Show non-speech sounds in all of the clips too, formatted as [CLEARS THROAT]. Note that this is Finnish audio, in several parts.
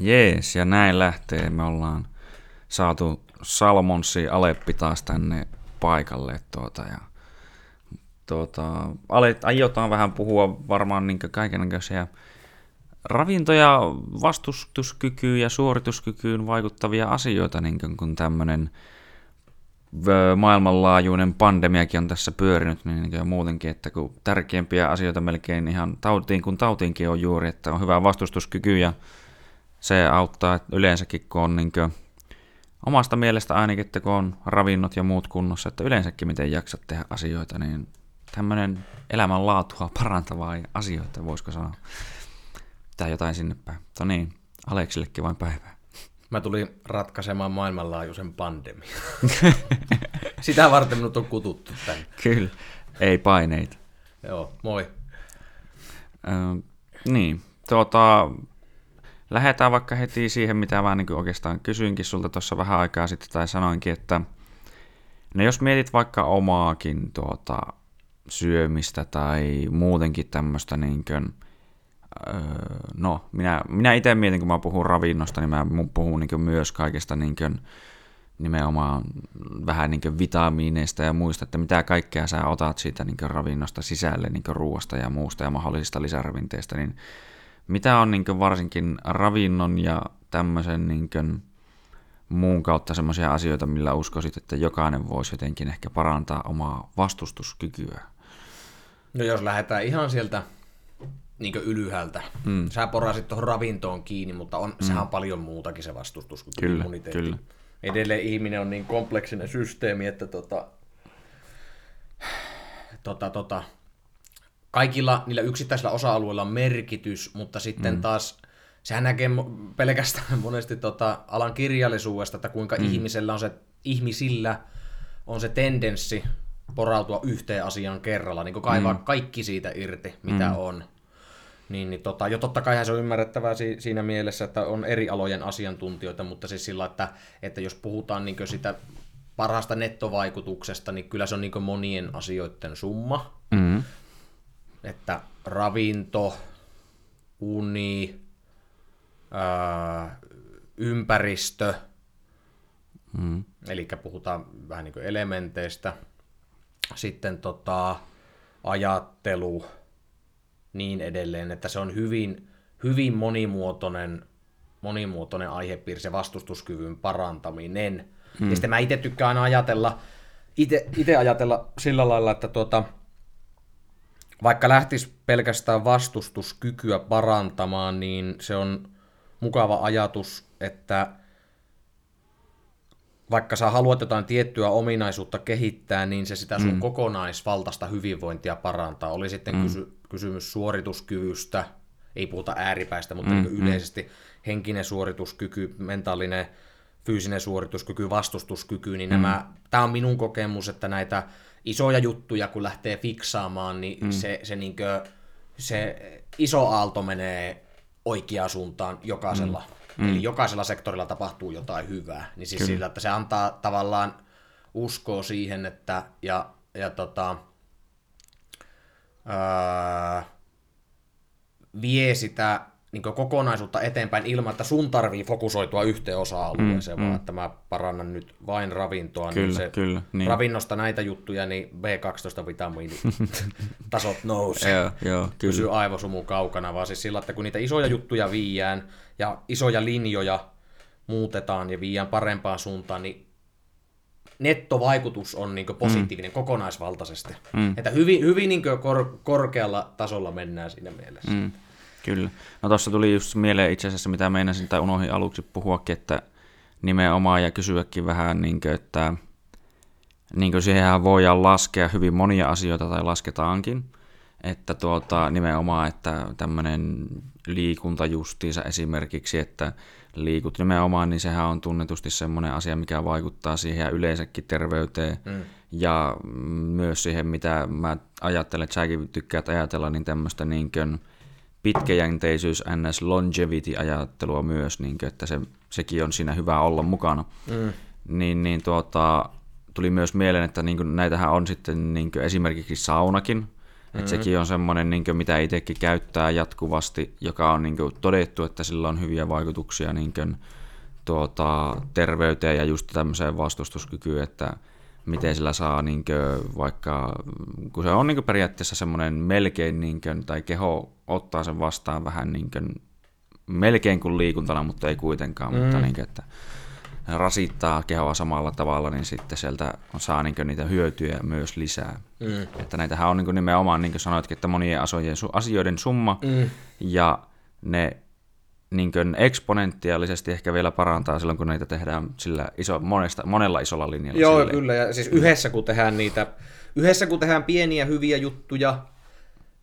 Jees, ja näin lähtee. Me ollaan saatu Salmonsi Aleppi taas tänne paikalle. Tuota, ja, tuota, alet, aiotaan vähän puhua varmaan niin kaikenlaisia ravintoja, vastustuskykyyn ja suorituskykyyn vaikuttavia asioita, niin kuin tämmöinen maailmanlaajuinen pandemiakin on tässä pyörinyt, niin, niin muutenkin, että kun tärkeimpiä asioita melkein ihan tautiin kuin tautiinkin on juuri, että on hyvä vastustuskyky ja se auttaa yleensäkin, kun on niin kuin, omasta mielestä ainakin, että kun on ravinnot ja muut kunnossa, että yleensäkin miten jaksat tehdä asioita, niin tämmöinen elämänlaatua parantavaa asioita, voisiko sanoa. Tai jotain sinne päin. Mutta niin, Aleksillekin vain päivää. Mä tulin ratkaisemaan maailmanlaajuisen pandemian. [LAUGHS] Sitä varten minut on kututtu tänne. Kyllä, ei paineita. Joo, moi. Ö, niin, tuota, lähdetään vaikka heti siihen, mitä mä niin oikeastaan kysyinkin sulta tuossa vähän aikaa sitten, tai sanoinkin, että no jos mietit vaikka omaakin tuota, syömistä tai muutenkin tämmöistä niin kuin, öö, no, minä, minä itse mietin, kun mä puhun ravinnosta, niin mä puhun niin myös kaikesta niin kuin, nimenomaan vähän niin vitamiineista ja muista, että mitä kaikkea sä otat siitä niin ravinnosta sisälle, niin ruoasta ja muusta ja mahdollisista lisäravinteista, niin mitä on niin varsinkin ravinnon ja tämmöisen niin muun kautta semmoisia asioita, millä uskoisit, että jokainen voisi jotenkin ehkä parantaa omaa vastustuskykyä? No jos lähdetään ihan sieltä niin ylhäältä. Mm. Sä porasit tuohon ravintoon kiinni, mutta on, mm. sehän on paljon muutakin se vastustuskyky. Kyllä, kyllä. Edelleen ihminen on niin kompleksinen systeemi, että tota, tota, tota, kaikilla niillä yksittäisillä osa-alueilla on merkitys, mutta sitten mm. taas sehän näkee pelkästään [LAUGHS] monesti tota alan kirjallisuudesta, että kuinka mm. ihmisellä on se, ihmisillä on se tendenssi porautua yhteen asiaan kerralla, niin kuin kaivaa mm. kaikki siitä irti, mitä mm. on. Niin, niin tota, jo totta kai se on ymmärrettävää si- siinä mielessä, että on eri alojen asiantuntijoita, mutta siis sillä, että, että jos puhutaan niin sitä parhaasta nettovaikutuksesta, niin kyllä se on niin monien asioiden summa. Mm että ravinto, uni, ää, ympäristö, mm. eli puhutaan vähän niin kuin elementeistä, sitten tota, ajattelu, niin edelleen, että se on hyvin, hyvin monimuotoinen, monimuotoinen aihepiiri, se vastustuskyvyn parantaminen. Mm. Ja sitten mä itse tykkään ajatella, itse ajatella sillä lailla, että tuota, vaikka lähtisi pelkästään vastustuskykyä parantamaan, niin se on mukava ajatus, että vaikka sä haluat jotain tiettyä ominaisuutta kehittää, niin se sitä sun mm. kokonaisvaltaista hyvinvointia parantaa. Oli sitten mm. kysy- kysymys suorituskyvystä, ei puhuta ääripäistä, mutta mm. niin yleisesti henkinen suorituskyky, mentaalinen, fyysinen suorituskyky, vastustuskyky, niin mm. nämä, tämä on minun kokemus, että näitä isoja juttuja, kun lähtee fiksaamaan, niin mm. se, se, niinkö, se iso aalto menee oikeaan suuntaan jokaisella. Mm. Eli jokaisella sektorilla tapahtuu jotain hyvää. Niin siis sillä, että se antaa tavallaan uskoa siihen, että ja, ja tota, öö, vie sitä niin kokonaisuutta eteenpäin ilman, että sun tarvii fokusoitua yhteen osa-alueeseen, mm, vaan mm. että mä parannan nyt vain ravintoa, niin kyllä, niin se kyllä, niin. ravinnosta näitä juttuja, niin B12-vitamiinitasot [LAUGHS] nousee. joo, joo, Pysyy aivosumu kaukana, vaan siis sillä, että kun niitä isoja juttuja viiään ja isoja linjoja muutetaan ja viiään parempaan suuntaan, niin nettovaikutus on niin positiivinen mm. kokonaisvaltaisesti. Mm. Että hyvin, hyvin niin kor- korkealla tasolla mennään siinä mielessä. Mm. Kyllä. No tuossa tuli just mieleen itse asiassa, mitä meinasin tai unohdin aluksi puhuakin, että nimenomaan ja kysyäkin vähän, niin kuin, että niin kuin siihenhän voidaan laskea hyvin monia asioita tai lasketaankin, että tuota, nimenomaan, että tämmöinen liikunta justiinsa esimerkiksi, että liikut nimenomaan, niin sehän on tunnetusti semmoinen asia, mikä vaikuttaa siihen ja yleensäkin terveyteen mm. ja myös siihen, mitä mä ajattelen, että säkin tykkäät ajatella, niin tämmöistä niin kuin, pitkäjänteisyys, ns. longevity-ajattelua myös, niin kuin, että se, sekin on siinä hyvä olla mukana. Mm. Niin, niin tuota, tuli myös mieleen, että niin kuin, näitähän on sitten niin kuin esimerkiksi saunakin, Mm. Että sekin on semmoinen, niin kuin, mitä itsekin käyttää jatkuvasti, joka on niin kuin, todettu, että sillä on hyviä vaikutuksia niin kuin, tuota, terveyteen ja just tämmöiseen vastustuskykyyn, että miten sillä saa niin kuin, vaikka, kun se on niin kuin, periaatteessa semmoinen melkein, niin kuin, tai keho ottaa sen vastaan vähän niin kuin, melkein kuin liikuntana, mutta ei kuitenkaan, mm. mutta niin kuin, että rasittaa kehoa samalla tavalla, niin sitten sieltä saa niin niitä hyötyjä myös lisää. Mm. Että näitähän on niin nimenomaan, niin kuin sanoitkin, että monien asioiden summa, mm. ja ne niin eksponentiaalisesti ehkä vielä parantaa silloin, kun niitä tehdään sillä iso, monesta, monella isolla linjalla. Joo, silleen. kyllä, ja siis yhdessä kun tehdään niitä, yhdessä kun tehdään pieniä hyviä juttuja,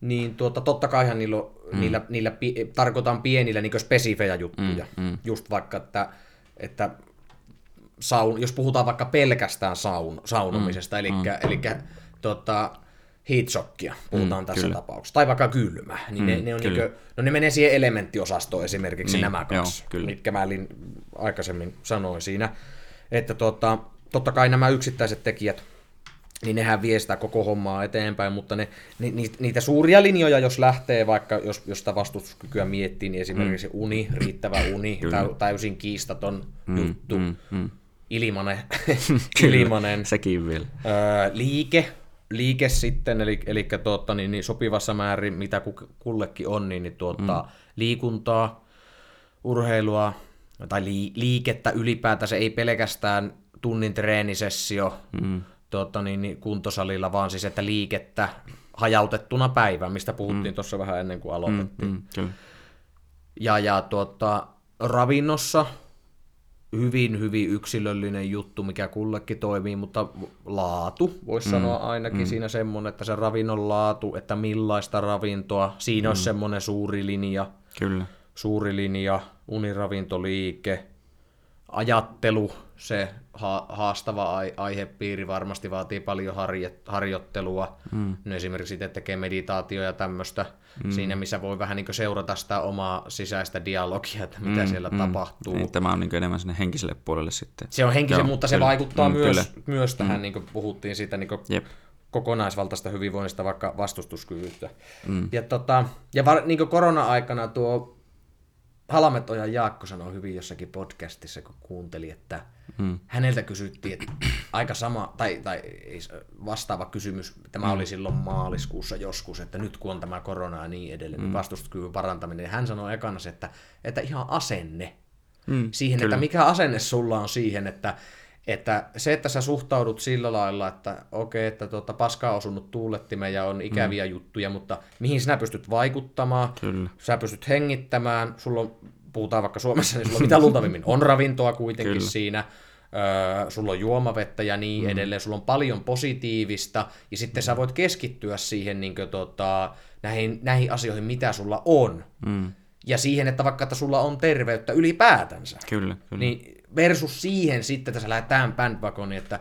niin tuota, totta kaihan niillä, mm. niillä, niillä tarkoitan pienillä niin spesifejä juttuja. Mm, mm. Just vaikka, että, että saun, jos puhutaan vaikka pelkästään saun, saunomisesta, mm, eli, mm. eli tota, heatshockia puhutaan mm, tässä kyllä. tapauksessa, tai vaikka kylmä, niin mm, ne, ne, on niin kuin, no ne menee siihen elementtiosastoon esimerkiksi niin, nämä kaksi, joo, mitkä mä olin aikaisemmin sanoin siinä, että tota, totta kai nämä yksittäiset tekijät, niin nehän vie sitä koko hommaa eteenpäin, mutta ne, ni, niitä suuria linjoja, jos lähtee vaikka, jos, jos sitä vastustuskykyä miettii, niin esimerkiksi mm. uni, riittävä uni, täysin kiistaton mm, juttu, mm, mm. Ilmanen, [LAUGHS] ilmanen. Sekin vielä. Öö, liike, liike sitten, eli, eli tuota, niin, niin sopivassa määrin, mitä kullekin on, niin, niin tuota, mm. liikuntaa, urheilua tai li, liikettä ylipäätään, se ei pelkästään tunnin treenisessio mm. tuota, niin, niin, kuntosalilla, vaan siis että liikettä hajautettuna päivään, mistä puhuttiin mm. tuossa vähän ennen kuin aloitettiin. Mm, mm, ja, ja tuota, ravinnossa hyvin, hyvin yksilöllinen juttu, mikä kullekin toimii, mutta laatu, voisi mm. sanoa ainakin mm. siinä semmoinen, että se ravinnon laatu, että millaista ravintoa, siinä mm. olisi semmoinen suuri linja. Kyllä. Suuri linja, uniravintoliike, ajattelu, se haastava aihepiiri varmasti vaatii paljon harjoittelua. Mm. No esimerkiksi itse tekee meditaatio ja tämmöistä mm. siinä, missä voi vähän niin seurata sitä omaa sisäistä dialogia, että mitä mm, siellä mm. tapahtuu. Niin, tämä on niin enemmän sinne henkiselle puolelle sitten. Se on henkisen, mutta kyllä. se vaikuttaa mm, myös, kyllä. myös tähän, mm. niin kuin puhuttiin siitä niin kuin Jep. kokonaisvaltaista hyvinvoinnista, vaikka vastustuskyvystä. Mm. Ja, tota, ja var, niin korona-aikana tuo Halametojan Jaakko sanoi hyvin jossakin podcastissa, kun kuunteli, että hmm. häneltä kysyttiin, että aika sama, tai, tai vastaava kysymys, tämä hmm. oli silloin maaliskuussa joskus, että nyt kun on tämä korona ja niin edelleen, niin hmm. vastustuskyvyn parantaminen, hän sanoi ekana se, että, että ihan asenne hmm. siihen, Kyllä. että mikä asenne sulla on siihen, että että se, että sä suhtaudut sillä lailla, että okei, okay, että tuota, paskaa on osunut tuulettimeen ja on ikäviä mm. juttuja, mutta mihin sinä pystyt vaikuttamaan, Kyllä. sä pystyt hengittämään, sulla on, puhutaan vaikka Suomessa, niin sulla on mitä luultavimmin on ravintoa kuitenkin Kyllä. siinä, öö, sulla on juomavettä ja niin mm. edelleen, sulla on paljon positiivista, ja sitten sä voit keskittyä siihen niin kuin, tota, näihin, näihin asioihin, mitä sulla on. Mm. Ja siihen, että vaikka että sulla on terveyttä ylipäätänsä. Kyllä, kyllä. Niin versus siihen sitten, että sä lähdet tähän bandwagoniin, että,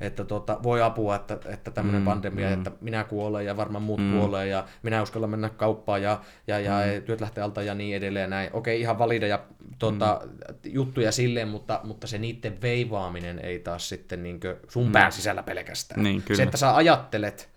että tota, voi apua, että, että tämmöinen mm, pandemia, mm. että minä kuolen ja varmaan muut mm. kuolee ja minä uskalla mennä kauppaan ja, ja, ja mm. työt lähtee alta ja niin edelleen. Näin. Okei, ihan valida ja tota, mm. juttuja silleen, mutta, mutta se niiden veivaaminen ei taas sitten niin sun mm. pään sisällä pelkästään. Niin, se, että sä ajattelet,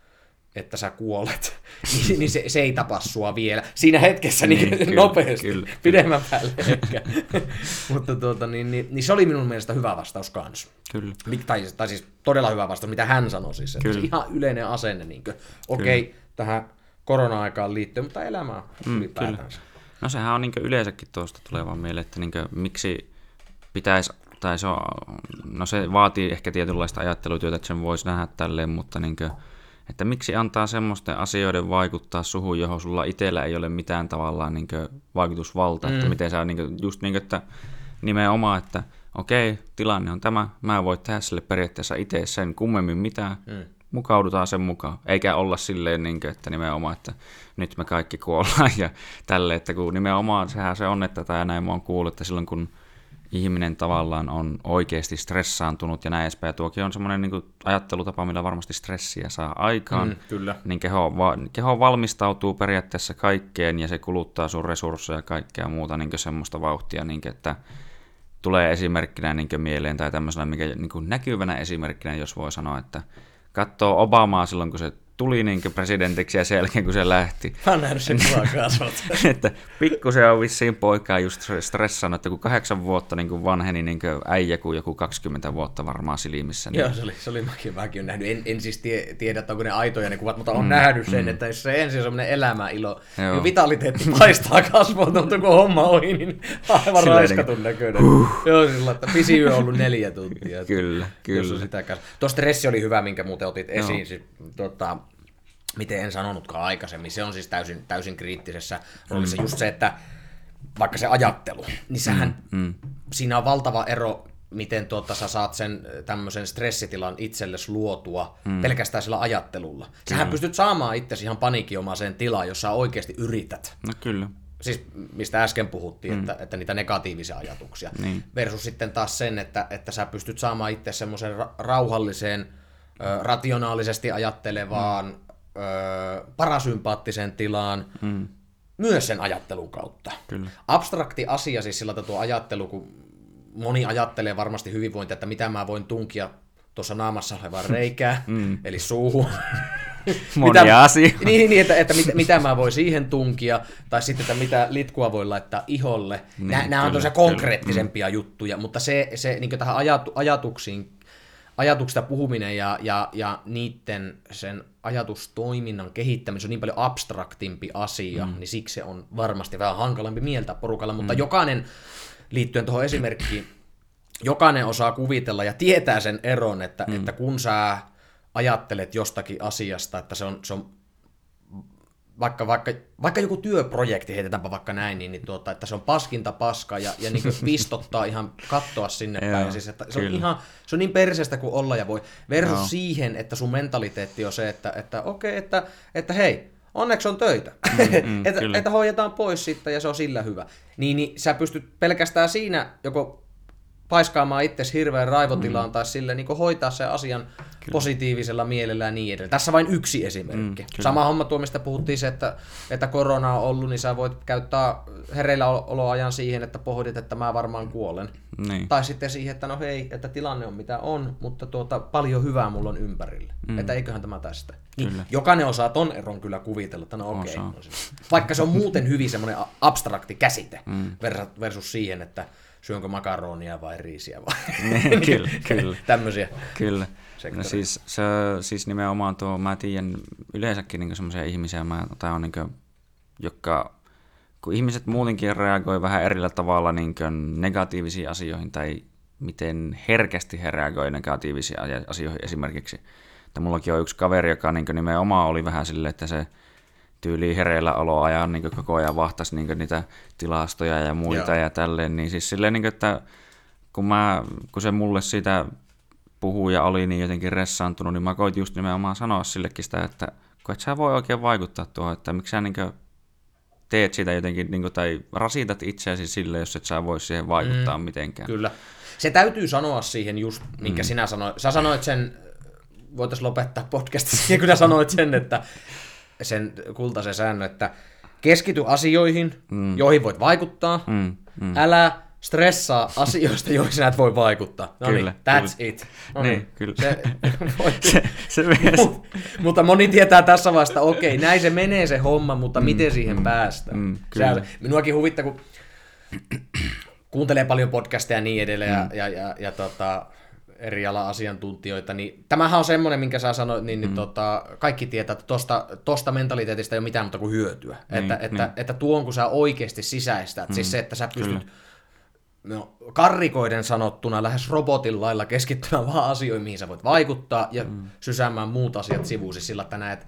että sä kuolet, [LAUGHS] niin, niin se, se ei tapa sua vielä siinä hetkessä niin, niin [LAUGHS] kyllä, nopeasti, kyllä, pidemmän päälle ehkä. [LAUGHS] Mutta tuota, niin, niin, niin, se oli minun mielestä hyvä vastaus kanssa. Kyllä. Tai, tai siis todella hyvä vastaus, mitä hän sanoi siis. Että kyllä. ihan yleinen asenne, niin okei, okay, tähän korona-aikaan liittyen, mutta elämään mm, ylipäätänsä. Kyllä. No sehän on niin yleensäkin tuosta tuleva mieleen, että niin miksi pitäisi tai se, on, no se vaatii ehkä tietynlaista ajattelutyötä, että sen voisi nähdä tälleen, mutta niin kuin, että miksi antaa semmoisten asioiden vaikuttaa suhun, johon sulla itsellä ei ole mitään tavallaan niin vaikutusvalta, mm. että miten sä niin kuin, just niin kuin, että nimenomaan, että okei, tilanne on tämä, mä voin tehdä sille periaatteessa itse sen kummemmin mitään, mm. mukaudutaan sen mukaan, eikä olla silleen, niin kuin, että nimenomaan, että nyt me kaikki kuollaan [LAUGHS] ja tälle, että kun nimenomaan sehän se on, että tai näin mä oon kuullut, että silloin kun ihminen tavallaan on oikeasti stressaantunut ja näin edespäin. Ja tuokin on semmoinen niin ajattelutapa, millä varmasti stressiä saa aikaan. Mm, kyllä. Niin keho, va- keho valmistautuu periaatteessa kaikkeen ja se kuluttaa sun resursseja ja kaikkea muuta niin semmoista vauhtia, niin kuin, että tulee esimerkkinä niin mieleen tai tämmöisenä mikä, niin näkyvänä esimerkkinä, jos voi sanoa, että katsoo Obamaa silloin, kun se tuli niin presidentiksi ja sen jälkeen kun se lähti. Mä oon nähnyt sen kuvaa kasvot. [LAUGHS] että pikkusen on vissiin poikaa just stressannut, että kun kahdeksan vuotta niin kuin vanheni niin kuin äijä kuin joku 20 vuotta varmaan silmissä. Niin... Joo, se oli, se oli mäkin, mäkin nähnyt. En, en siis tie, tiedä, että onko ne aitoja ne kuvat, mutta on mm, nähnyt sen, mm. että jos se ensin semmoinen elämä, ilo, niin vitaliteetti paistaa kasvoon, mutta kun homma ohi, niin [LAUGHS] aivan raiskatun niin... näköinen. Joo, sillä että pisi yö on ollut neljä tuntia. kyllä, kyllä. Sitä Tuo stressi oli hyvä, minkä muuten otit esiin. Siis, tota, miten en sanonutkaan aikaisemmin, se on siis täysin, täysin kriittisessä roolissa mm. just se, että vaikka se ajattelu, niin sähän, mm. Mm. siinä on valtava ero, miten tuota, sä saat sen tämmöisen stressitilan itsellesi luotua mm. pelkästään sillä ajattelulla. Sähän pystyt saamaan itsesi ihan paniikinomaiseen tilaan, jos sä oikeasti yrität. No kyllä. Siis mistä äsken puhuttiin, mm. että, että niitä negatiivisia ajatuksia. Niin. Versus sitten taas sen, että, että sä pystyt saamaan itse semmoisen ra- rauhalliseen, ö, rationaalisesti ajattelevaan, mm parasympaattiseen tilaan mm. myös sen ajattelun kautta. Kyllä. Abstrakti asia siis sillä tuo ajattelu, kun moni ajattelee varmasti hyvinvointia, että mitä mä voin tunkia tuossa naamassa olevaan [LAUGHS] reikää, mm. eli suuhun. [LAUGHS] Monia mitä, asioita. Niin, niin että, että mitä, mitä mä voin siihen tunkia, tai sitten, että mitä litkua voi laittaa iholle. Niin, nämä, nämä on tosiaan konkreettisempia mm. juttuja, mutta se, se niin tähän ajatu, ajatuksiin ajatuksista puhuminen ja, ja, ja niiden sen ajatustoiminnan kehittäminen on niin paljon abstraktimpi asia, mm. niin siksi se on varmasti vähän hankalampi mieltä porukalla, mutta mm. jokainen, liittyen tuohon esimerkkiin, jokainen osaa kuvitella ja tietää sen eron, että, mm. että kun sä ajattelet jostakin asiasta, että se on, se on vaikka, vaikka, vaikka joku työprojekti, heitetäänpä vaikka näin, niin, niin tuota, että se on paskinta paska ja, ja niin [LAUGHS] pistottaa ihan kattoa sinne päin. Siis, että se, on ihan, se on niin perseestä kuin olla ja voi. Versus Joo. siihen, että sun mentaliteetti on se, että, että okei, okay, että, että hei, onneksi on töitä. Mm, mm, [LAUGHS] että, että hoidetaan pois sitten ja se on sillä hyvä. Niin, niin sä pystyt pelkästään siinä joko paiskaamaan itsesi hirveän raivotilaan mm. tai sille niin hoitaa sen asian kyllä. positiivisella mielellä ja niin edelleen. Tässä vain yksi esimerkki. Mm, Sama homma tuo, mistä puhuttiin se, että, että korona on ollut, niin sä voit käyttää hereillä oloajan siihen, että pohdit, että mä varmaan kuolen. Niin. Tai sitten siihen, että no hei, että tilanne on mitä on, mutta tuota, paljon hyvää mulla on ympärillä. Mm. Että eiköhän tämä tästä. Niin, jokainen osaa ton eron kyllä kuvitella, että no okei. Okay, no Vaikka se on muuten hyvin semmoinen abstrakti käsite mm. versus siihen, että syönkö makaronia vai riisiä vai [LAUGHS] niin, kyllä, [LAUGHS] kyllä. tämmöisiä. Kyllä. No siis, se, siis nimenomaan tuo, mä tiedän yleensäkin niin semmoisia ihmisiä, mä, tai on niin kuin, jotka, kun ihmiset muutenkin reagoi vähän erillä tavalla niin negatiivisiin asioihin, tai miten herkästi he reagoi negatiivisiin asioihin esimerkiksi. Että mullakin on yksi kaveri, joka niin nimenomaan oli vähän silleen, että se tyyliin hereillä oloajan niin koko ajan vahtasi niin niitä tilastoja ja muita Joo. ja tälleen, niin siis silleen, niin kuin, että kun, mä, kun se mulle siitä puhuu ja oli niin jotenkin ressaantunut, niin mä koitin just nimenomaan sanoa sillekin sitä, että kun et sä voi oikein vaikuttaa tuohon, että miksi sä niin teet sitä jotenkin, niin kuin, tai rasitat itseäsi sille, jos et sä voi siihen vaikuttaa mm, mitenkään. Kyllä. Se täytyy sanoa siihen just, minkä mm. sinä sanoit. Sä sanoit sen, voitaisiin lopettaa podcastissa, [LAUGHS] kun sä sanoit sen, että sen kultaisen säännön, että keskity asioihin, mm. joihin voit vaikuttaa, mm. Mm. älä stressaa asioista, joihin sinä et voi vaikuttaa. No kyllä, niin, that's kyllä. it. No niin, niin, kyllä. Se, [LAUGHS] se, se [LAUGHS] Mut, mutta moni tietää tässä vasta, okei, okay, näin se menee se homma, mutta mm, miten siihen mm, päästään? Mm, kyllä. Se, minuakin huvittaa, kun kuuntelee paljon podcasteja ja niin edelleen, mm. ja, ja, ja, ja tota, eri ala asiantuntijoita, niin tämähän on semmoinen, minkä sä sanoit, niin, niin mm. tota, kaikki tietää, että tosta, tosta mentaliteetista ei ole mitään muuta kuin hyötyä. Niin, että, niin. että, että tuon kun sä oikeasti sisäistät, siis mm. siis se, että sä pystyt Kyllä. no, karrikoiden sanottuna lähes robotin lailla keskittymään vaan asioihin, mihin sä voit vaikuttaa ja mm. sysäämään muut asiat sivuun, siis sillä, että näet,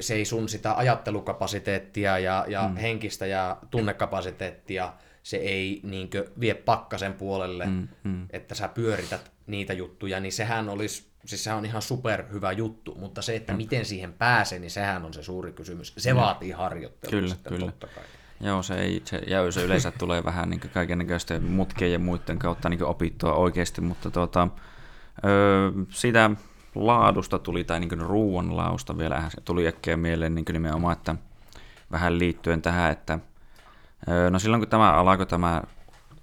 se ei sun sitä ajattelukapasiteettia ja, ja mm. henkistä ja tunnekapasiteettia se ei niinkö vie pakkasen puolelle, mm, mm. että sä pyörität niitä juttuja, niin sehän olisi, siis sehän on ihan super hyvä juttu, mutta se, että mm. miten siihen pääsee, niin sehän on se suuri kysymys. Se mm. vaatii harjoittelua kyllä, sitten kyllä. totta kai. Joo, se, ei, se, se yleensä [LAUGHS] tulee vähän niin kaiken näköisten mutkien ja muiden kautta niin opittua oikeasti, mutta tuota, öö, sitä laadusta tuli, tai niin ruoan lausta vielä tuli äkkiä mieleen niin nimenomaan, että vähän liittyen tähän, että No silloin kun tämä alkoi tämä,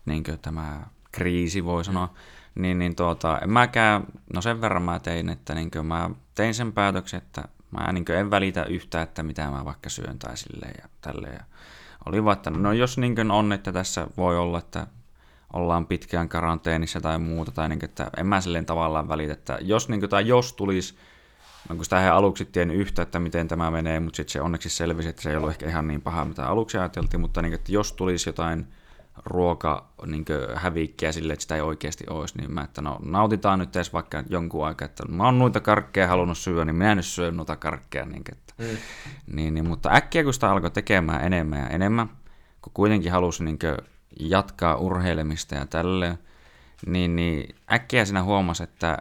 niin tämä kriisi voi sanoa, niin, niin tuota, en mäkään, no sen verran mä tein, että niin mä tein sen päätöksen, että Mä niin en välitä yhtään, että mitä mä vaikka syön tai silleen ja tälleen. Ja oli vaan, että no jos niin on, että tässä voi olla, että ollaan pitkään karanteenissa tai muuta, tai niin, että en mä silleen tavallaan välitä, että jos, niin kuin, tai jos tulisi, no kun sitä he aluksi tiennyt yhtä, että miten tämä menee, mutta sitten se onneksi selvisi, että se ei ollut ehkä ihan niin paha, mitä aluksi ajateltiin, mutta niin, että jos tulisi jotain ruoka niin hävikkiä sille, että sitä ei oikeasti olisi, niin mä, että no nautitaan nyt edes vaikka jonkun aikaa, että mä oon noita karkkeja halunnut syödä, niin mä en nyt syö noita karkkeja, niin, että, mm. niin, niin, mutta äkkiä kun sitä alkoi tekemään enemmän ja enemmän, kun kuitenkin halusi niin jatkaa urheilemista ja tälleen, niin, niin äkkiä sinä huomasi, että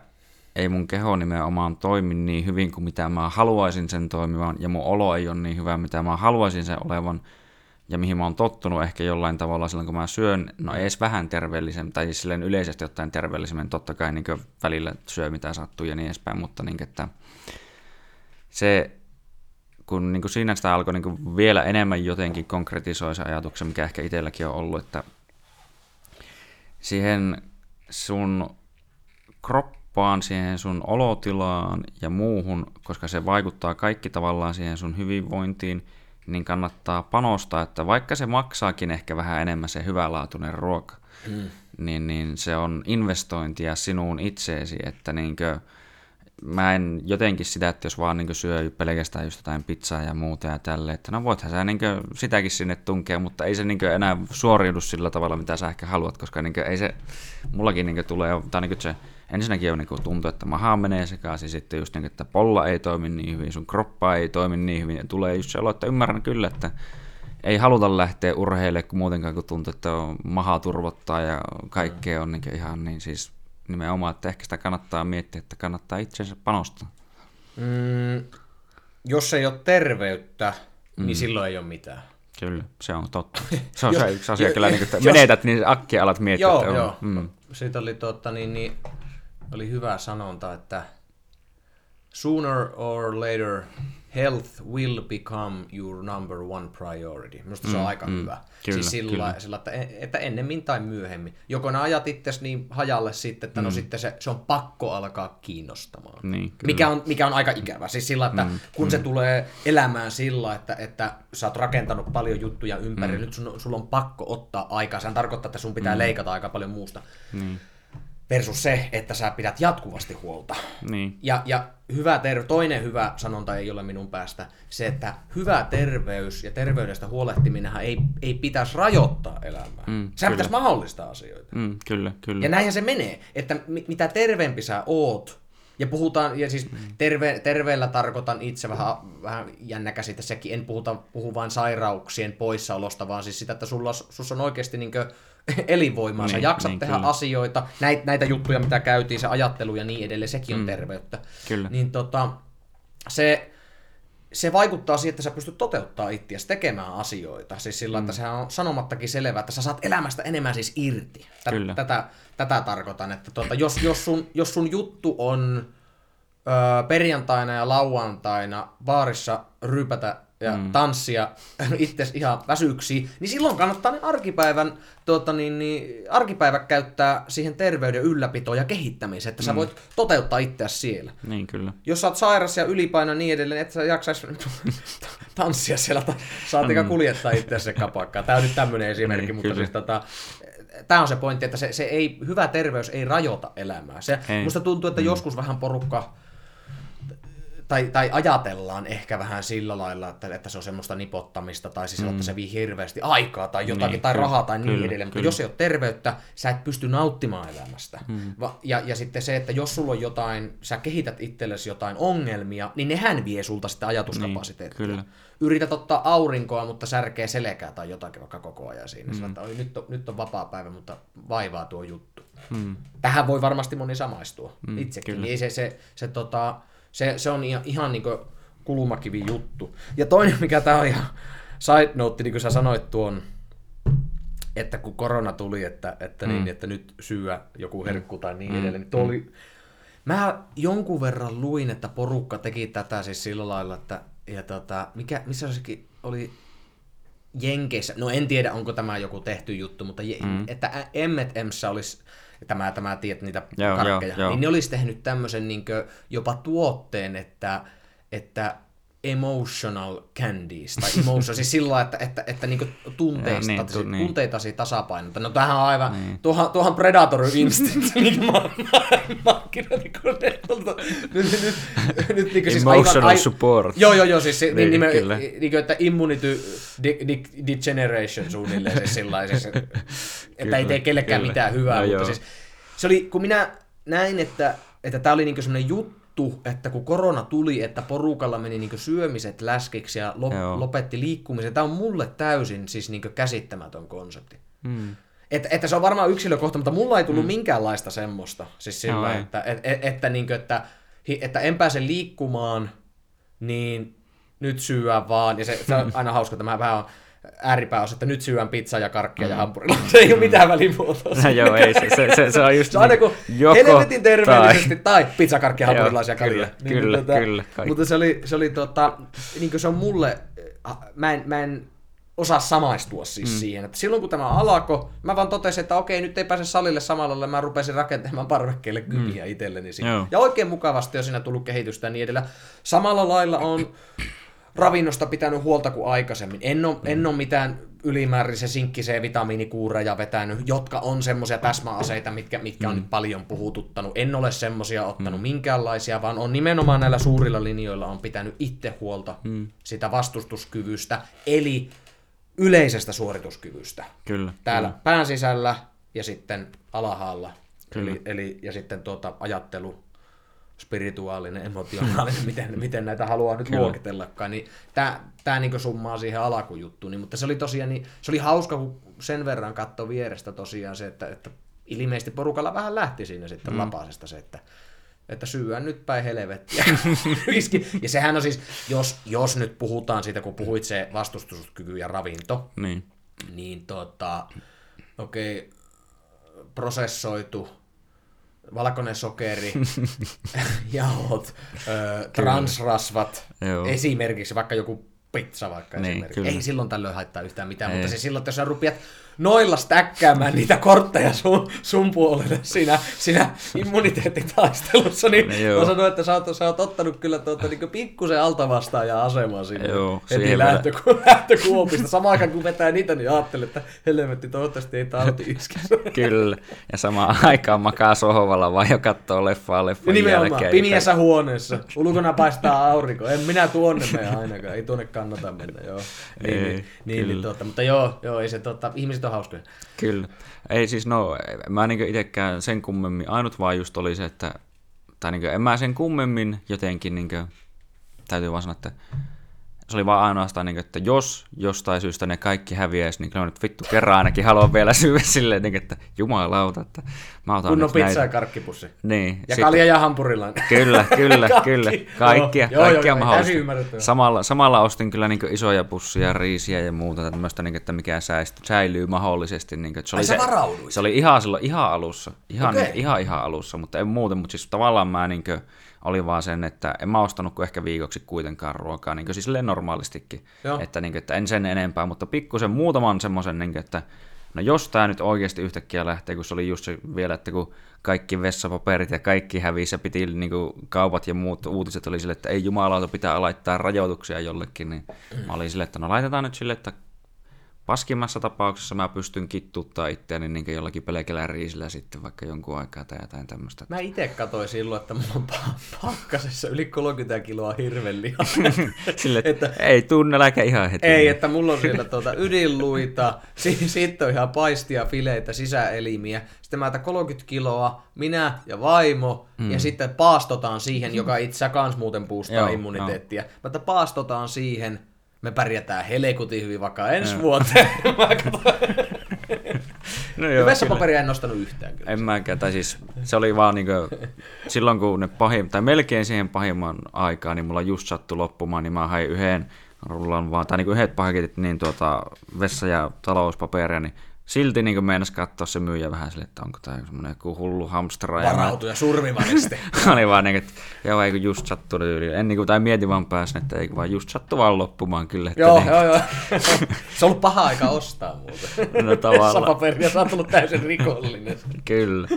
ei mun keho nimenomaan toimi niin hyvin kuin mitä mä haluaisin sen toimivan, ja mun olo ei ole niin hyvä, mitä mä haluaisin sen olevan, ja mihin mä oon tottunut ehkä jollain tavalla silloin, kun mä syön, no edes vähän terveellisen, tai siis silleen yleisesti ottaen terveellisemmin, totta kai niin välillä syö mitä sattuu ja niin edespäin, mutta niin, että se, kun niin kuin siinä sitä alkoi niin vielä enemmän jotenkin konkretisoi se ajatuksen, mikä ehkä itselläkin on ollut, että siihen sun kroppaan, siihen sun olotilaan ja muuhun, koska se vaikuttaa kaikki tavallaan siihen sun hyvinvointiin, niin kannattaa panostaa, että vaikka se maksaakin ehkä vähän enemmän se hyvälaatuinen ruoka, mm. niin, niin se on investointia sinuun itseesi, että niinkö, mä en jotenkin sitä, että jos vaan niin syö pelkästään just jotain pizzaa ja muuta ja tälle, että no voithan sä niin sitäkin sinne tunkea, mutta ei se niin enää suoriudu sillä tavalla, mitä sä ehkä haluat, koska niin ei se, mullakin niin tulee, tai niin se ensinnäkin on niin tuntuu, että maha menee sekaisin, sitten just niin, että polla ei toimi niin hyvin, sun kroppa ei toimi niin hyvin, ja tulee just se olo, että ymmärrän kyllä, että ei haluta lähteä urheille, kun muutenkaan kun tuntuu, että on maha turvottaa ja kaikkea on niin ihan niin siis nimenomaan, että ehkä sitä kannattaa miettiä, että kannattaa itsensä panostaa. Mm, jos ei ole terveyttä, niin mm. silloin ei ole mitään. Kyllä, se on totta. [LAUGHS] Se on se yksi asia kyllä, niin, että menetät, niin akki alat miettiä. Joo, että joo. Mm. Siitä oli, tuota, niin, niin, oli hyvä sanonta, että sooner or later health will become your number one priority. Minusta mm, se on mm, aika mm, hyvä. Kyllä, siis sillä, kyllä. sillä että, että ennemmin tai myöhemmin. Joko ne ajat itsesi niin hajalle sitten, että no mm. no sitten se, se on pakko alkaa kiinnostamaan. Niin, mikä, on, mikä on aika ikävä. Siis sillä, että mm, kun mm. se tulee elämään sillä, että, että sä oot rakentanut paljon juttuja ympäri, mm. nyt sun, sulla on pakko ottaa aikaa. Sehän tarkoittaa, että sun pitää mm. leikata aika paljon muusta. Mm versus se, että sä pidät jatkuvasti huolta. Niin. Ja, ja hyvä ter- toinen hyvä sanonta ei ole minun päästä, se, että hyvä terveys ja terveydestä huolehtiminenhan ei, ei pitäisi rajoittaa elämää. Mm, Sehän pitäisi mahdollistaa asioita. Mm, kyllä, kyllä. Ja näinhän se menee, että mitä terveempi sä oot, ja puhutaan, ja siis mm. terve, terveellä tarkoitan itse vähän, vähän jännä käsite sekin, en puhuta, puhu vain sairauksien poissaolosta, vaan siis sitä, että sulla, sulla on oikeasti [LAUGHS] niin elinvoimaa, niin, sä jaksat niin, tehdä kyllä. asioita, näitä, näitä juttuja, mitä käytiin, se ajattelu ja niin edelleen, sekin on mm. terveyttä. Kyllä. Niin tota, se, se vaikuttaa siihen, että sä pystyt toteuttaa itseäsi tekemään asioita. Siis sillä, mm. että sehän on sanomattakin selvää, että sä saat elämästä enemmän siis irti. Tä, Kyllä. Tätä, tätä tarkoitan, että tuota, jos, jos, sun, jos sun juttu on öö, perjantaina ja lauantaina baarissa rypätä ja mm. tanssia [LAUGHS] itse ihan väsyksi, niin silloin kannattaa ne arkipäivän, tuota, niin, niin, arkipäivä käyttää siihen terveyden ylläpitoon ja kehittämiseen, että mm. sä voit toteuttaa itseäsi siellä. Niin, kyllä. Jos sä oot sairas ja ylipaino ja niin edelleen, että sä jaksaisi [LAUGHS] tanssia siellä, saatika mm. kuljettaa itseäsi kapakkaan. Tämä on nyt tämmöinen esimerkki, niin, mutta siis, tota, tämä on se pointti, että se, se ei, hyvä terveys ei rajoita elämää. Se, musta tuntuu, että mm. joskus vähän porukka tai, tai ajatellaan ehkä vähän sillä lailla, että, että se on semmoista nipottamista, tai siis mm. että se vii hirveästi aikaa tai jotakin, niin, tai kyllä, rahaa tai niin kyllä, edelleen. Mutta jos ei ole terveyttä, sä et pysty nauttimaan elämästä. Mm. Va, ja, ja sitten se, että jos sulla on jotain, sä kehität itsellesi jotain ongelmia, niin nehän vie sulta sitä ajatuskapasiteettia. Niin, kyllä. Yrität ottaa aurinkoa, mutta särkee selkää tai jotakin vaikka koko ajan siinä. Mm. Sillä, että nyt, on, nyt on vapaa päivä, mutta vaivaa tuo juttu. Mm. Tähän voi varmasti moni samaistua mm, itsekin. Niin se, se, se, se tota, se, se on ihan, ihan niin kulumakivi juttu. Ja toinen, mikä tämä on ihan side note, niin kuin sä sanoit tuon, että kun korona tuli, että, että, niin, mm. niin, että nyt syö joku herkku tai niin mm. edelleen, niin tuo mm. oli... Mä jonkun verran luin, että porukka teki tätä siis sillä lailla, että ja tota, mikä, missä sekin oli Jenkeissä, no en tiedä onko tämä joku tehty juttu, mutta je, mm. että M&M's olisi tämä, tämä tiedät niitä joo, karkkeja, joo, joo. niin ne olisi tehnyt tämmöisen niin jopa tuotteen, että, että emotional candies, tai emotion, siis sillä että, että, että niinku tunteista, niin, niin, tu- niin. tunteitasi tasapainota. No tämähän on aivan, niin. tuohan, tuohan Predator Instinct, [LAUGHS] niin mä markkinointikoneikolta. Nyt, nyt, nyt niin siis Emotional aivan, support. Joo, joo, joo, siis niin, Niin, nime, kyllä. niin kuin, että immunity de, de, degeneration suunnilleen, siis sillä siis, että Kyllä, ei tee kellekään kyllä. mitään hyvää, No mutta joo. siis se oli, kun minä näin, että että tämä oli niinku semmoinen juttu, että kun korona tuli, että porukalla meni niinku syömiset läskiksi ja lop, Joo. lopetti liikkumisen. Tämä on mulle täysin siis niinku käsittämätön konsepti. Mm. Että, että se on varmaan yksilökohta, mutta mulla ei tullut mm. minkäänlaista semmoista. Siis sillä, ei. että, et, et, että, niinku, että, hi- että en pääse liikkumaan, niin nyt syödään vaan. Ja se, se on [LAUGHS] aina hauska, että mä vähän on ääripää että nyt syön pizzaa ja karkkia mm. ja hampurilla. Se ei ole mitään välimuotoa. No [LAUGHS] joo, ei, se, se, se, se on just Se on kun joko helvetin terveellisesti tai, tai pizzakarkkia, Joo, hampurilaisia kyllä, kyllä, kyllä, kaikki. Mutta se oli, se oli tota, niin kuin se on mulle, äh, mä en, mä en osaa samaistua siis mm. siihen. Että silloin kun tämä alkoi, mä vaan totesin, että okei, nyt ei pääse salille samalla lailla, mä rupesin rakentamaan parvekkeelle kypiä mm. itselleni siinä. Ja oikein mukavasti on siinä tullut kehitystä ja niin edellä. Samalla lailla on ravinnosta pitänyt huolta kuin aikaisemmin. En ole, mm. en ole mitään ylimääräisiä sinkkiseen vitamiinikuureja vetänyt, jotka on semmoisia täsmäaseita, mitkä, mitkä on nyt paljon puhututtanut. En ole semmoisia ottanut mm. minkäänlaisia, vaan on nimenomaan näillä suurilla linjoilla on pitänyt itse huolta mm. sitä vastustuskyvystä, eli yleisestä suorituskyvystä. Kyllä. Täällä pään sisällä ja sitten alhaalla. Eli, eli, ja sitten tuota ajattelu, spirituaalinen, emotionaalinen, [LAUGHS] miten, miten näitä haluaa nyt Kyllä. luokitellakaan, niin tämä tää niinku summaa siihen alakujuttuun. Niin, mutta se oli tosiaan, niin, se oli hauska, kun sen verran katsoi vierestä tosiaan se, että, että ilmeisesti porukalla vähän lähti siinä sitten mm. lapasesta se, että että syyä nyt päin helvettiä. [LAUGHS] Ja sehän on siis, jos, jos nyt puhutaan siitä, kun puhuit se vastustuskyky ja ravinto, Niin. niin tota, okei, okay, prosessoitu, valkoinen sokeri, [LAUGHS] [LAUGHS] jauhot, ö, transrasvat, Joo. esimerkiksi vaikka joku pizza vaikka Niin, esimerkiksi. kyllä. Ei silloin tällöin haittaa yhtään mitään, Ei. mutta se silloin, että jos sä rupeat noilla stäkkäämään niitä kortteja sun, sun puolelle siinä, siinä immuniteettitaistelussa, niin No mä sanoin, että sä oot, sä oot ottanut kyllä tuota, niin pikkusen altavastaajan asemaa sinne Joo, heti siihen lähtöku- [LAUGHS] lähtökuopista. Samaan aikaan kun vetää niitä, niin ajattelin, että helvetti, toivottavasti ei tauti [LAUGHS] iskisi. Kyllä. Ja samaan aikaan makaa sohvalla vaan jo katsoo leffaa leffan nimenomaan, jälkeen. pimiässä huoneessa. Ulkona paistaa aurinko. En minä tuonne mene ainakaan. Ei tuonne kannata mennä, joo. Niin, Ei, niin, niin, niin, tuota, mutta joo, joo, ei se, tuota, ihmiset on hauskoja. Kyllä. Ei siis no, mä niin itsekään sen kummemmin, ainut vaan just oli se, että, tai niin en mä sen kummemmin jotenkin, niin kuin, täytyy vaan sanoa, että se oli vaan ainoastaan, niin kuin, että jos jostain syystä ne kaikki häviäisi, niin kyllä nyt vittu kerran ainakin haluan vielä [LAUGHS] syödä silleen, niin, että jumalauta, että mä otan Kunnon nyt näitä. pizza ja karkkipussi. Niin. Ja sit- kalja ja hampurilainen. [LAUGHS] Kyllä, kyllä, Kaikki. kyllä. Kaikkia, Joo, kaikkia joo, mahdollista. Samalla, samalla ostin kyllä niin isoja pussia, riisiä ja muuta tämmöistä, niin että mikä säist, säilyy mahdollisesti. Niin että se Ai oli sä se, se oli ihan silloin ihan alussa. Ihan, Okei. niin, ihan, ihan alussa, mutta en muuten. Mutta siis tavallaan mä niin oli vaan sen, että en mä ostanut kuin ehkä viikoksi kuitenkaan ruokaa, niin siis silleen normaalistikin. Joo. Että, niin kuin, että en sen enempää, mutta pikkusen muutaman semmoisen, niin kuin, että no jos tämä nyt oikeasti yhtäkkiä lähtee, kun se oli just se vielä, että kun kaikki vessapaperit ja kaikki hävisi ja piti niin kuin, kaupat ja muut uutiset oli sille, että ei jumalauta pitää laittaa rajoituksia jollekin, niin mä olin sille, että no laitetaan nyt sille, että paskimmassa tapauksessa mä pystyn kittuttaa itseäni niin jollakin pelkällä riisillä sitten vaikka jonkun aikaa tai jotain tämmöistä. Mä itse katsoin silloin, että mulla on pa- pakkasessa yli 30 kiloa hirvelihaa. [LAUGHS] Sille, että, ei tunne eikä ihan heti. Ei, että mulla on siellä tuota ydinluita, [LAUGHS] si- sitten on ihan paistia, fileitä, sisäelimiä. Sitten mä otan 30 kiloa, minä ja vaimo, mm. ja sitten paastotaan siihen, joka itse kans muuten puustaa immuniteettia. Mä paastotaan siihen, me pärjätään helekutin hyvin vaikka ensi vuoteen. [LAUGHS] No Ja vessapaperia en nostanut yhtään kyllä. En mäkään, tai siis se oli vaan niinku, silloin kun ne pahim, tai melkein siihen pahimman aikaan, niin mulla just sattui loppumaan, niin mä hain yhden rullan vaan, tai niinku yhdet paketit niin tuota, vessa- ja talouspaperia, niin silti niin meinas katsoa se myyjä vähän sille, että onko tämä semmoinen joku hullu hamstera. Varautuja survivalisti. [LAUGHS] oli vaan niin, että joo, eikö just sattu yli. En niin kuin, tai mietin vaan pääsen, että eikö vaan just sattu vaan loppumaan kyllä. Että joo, niin, joo, joo. [LAUGHS] se on ollut paha aika ostaa muuten. No tavallaan. Sapaperia, sä oot tullut täysin rikollinen. kyllä.